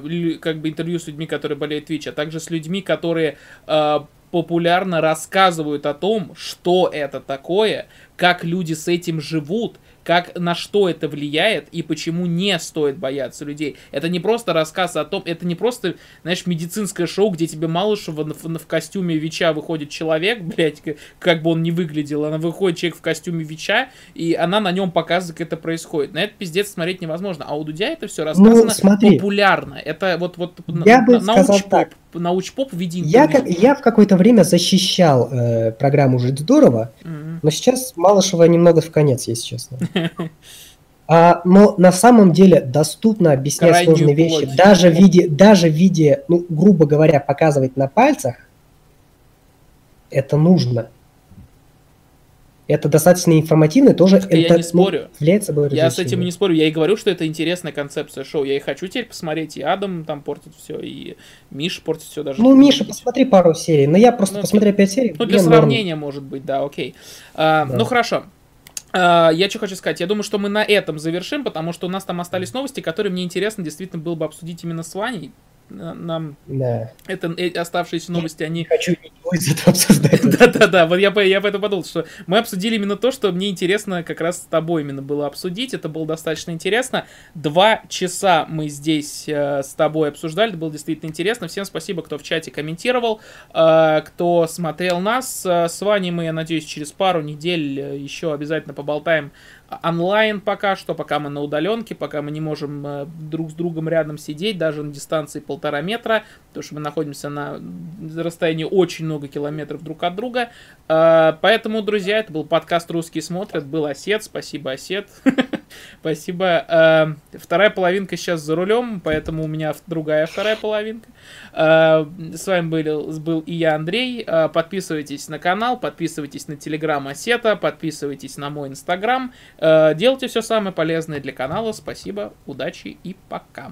э, как бы интервью с людьми, которые болеют ВИЧ, а также с людьми, которые э, популярно рассказывают о том, что это такое, как люди с этим живут, как, на что это влияет и почему не стоит бояться людей. Это не просто рассказ о том, это не просто, знаешь, медицинское шоу, где тебе Малышева в, в, костюме ВИЧа выходит человек, блядь, как, как бы он ни выглядел, она выходит человек в костюме ВИЧа, и она на нем показывает, как это происходит. На это пиздец смотреть невозможно. А у Дудя это все рассказано ну, смотри, популярно. Это вот, вот я на, бы сказал так. Научпоп в виде я, как, я в какое-то время защищал э, программу «Жить здорово», mm-hmm. но сейчас Малышева немного в конец, если честно. А, но на самом деле доступно объяснять Крайнюю сложные вещи, даже в виде, даже в виде, ну, грубо говоря, показывать на пальцах, это нужно. Это достаточно информативно, тоже это, я не спорю. является собой Я с этим не спорю. Я и говорю, что это интересная концепция шоу. Я и хочу теперь посмотреть. И Адам там портит все, и Миша портит все даже. Ну, Миша, посмотри пару серий. Но я просто ну, посмотрел пять серий. Ну, для сравнения, норм. может быть, да, окей. А, да. Ну, хорошо. А, я что хочу сказать, я думаю, что мы на этом завершим, потому что у нас там остались новости, которые мне интересно действительно было бы обсудить именно с Ваней, нам да. это оставшиеся новости, они... хочу ничего из этого обсуждать. Да-да-да, вот я, я поэтому подумал, что мы обсудили именно то, что мне интересно как раз с тобой именно было обсудить, это было достаточно интересно. Два часа мы здесь э, с тобой обсуждали, это было действительно интересно. Всем спасибо, кто в чате комментировал, э, кто смотрел нас. Э, с вами мы, я надеюсь, через пару недель э, еще обязательно поболтаем онлайн пока что, пока мы на удаленке, пока мы не можем э, друг с другом рядом сидеть, даже на дистанции полтора метра, потому что мы находимся на расстоянии очень много километров друг от друга. Э, поэтому, друзья, это был подкаст «Русские смотрят», был Осет, спасибо, Осет. Спасибо. Э, вторая половинка сейчас за рулем, поэтому у меня другая вторая половинка. С вами был, был и я, Андрей. Подписывайтесь на канал, подписывайтесь на телеграм Осета, подписывайтесь на мой инстаграм. Делайте все самое полезное для канала. Спасибо, удачи и пока.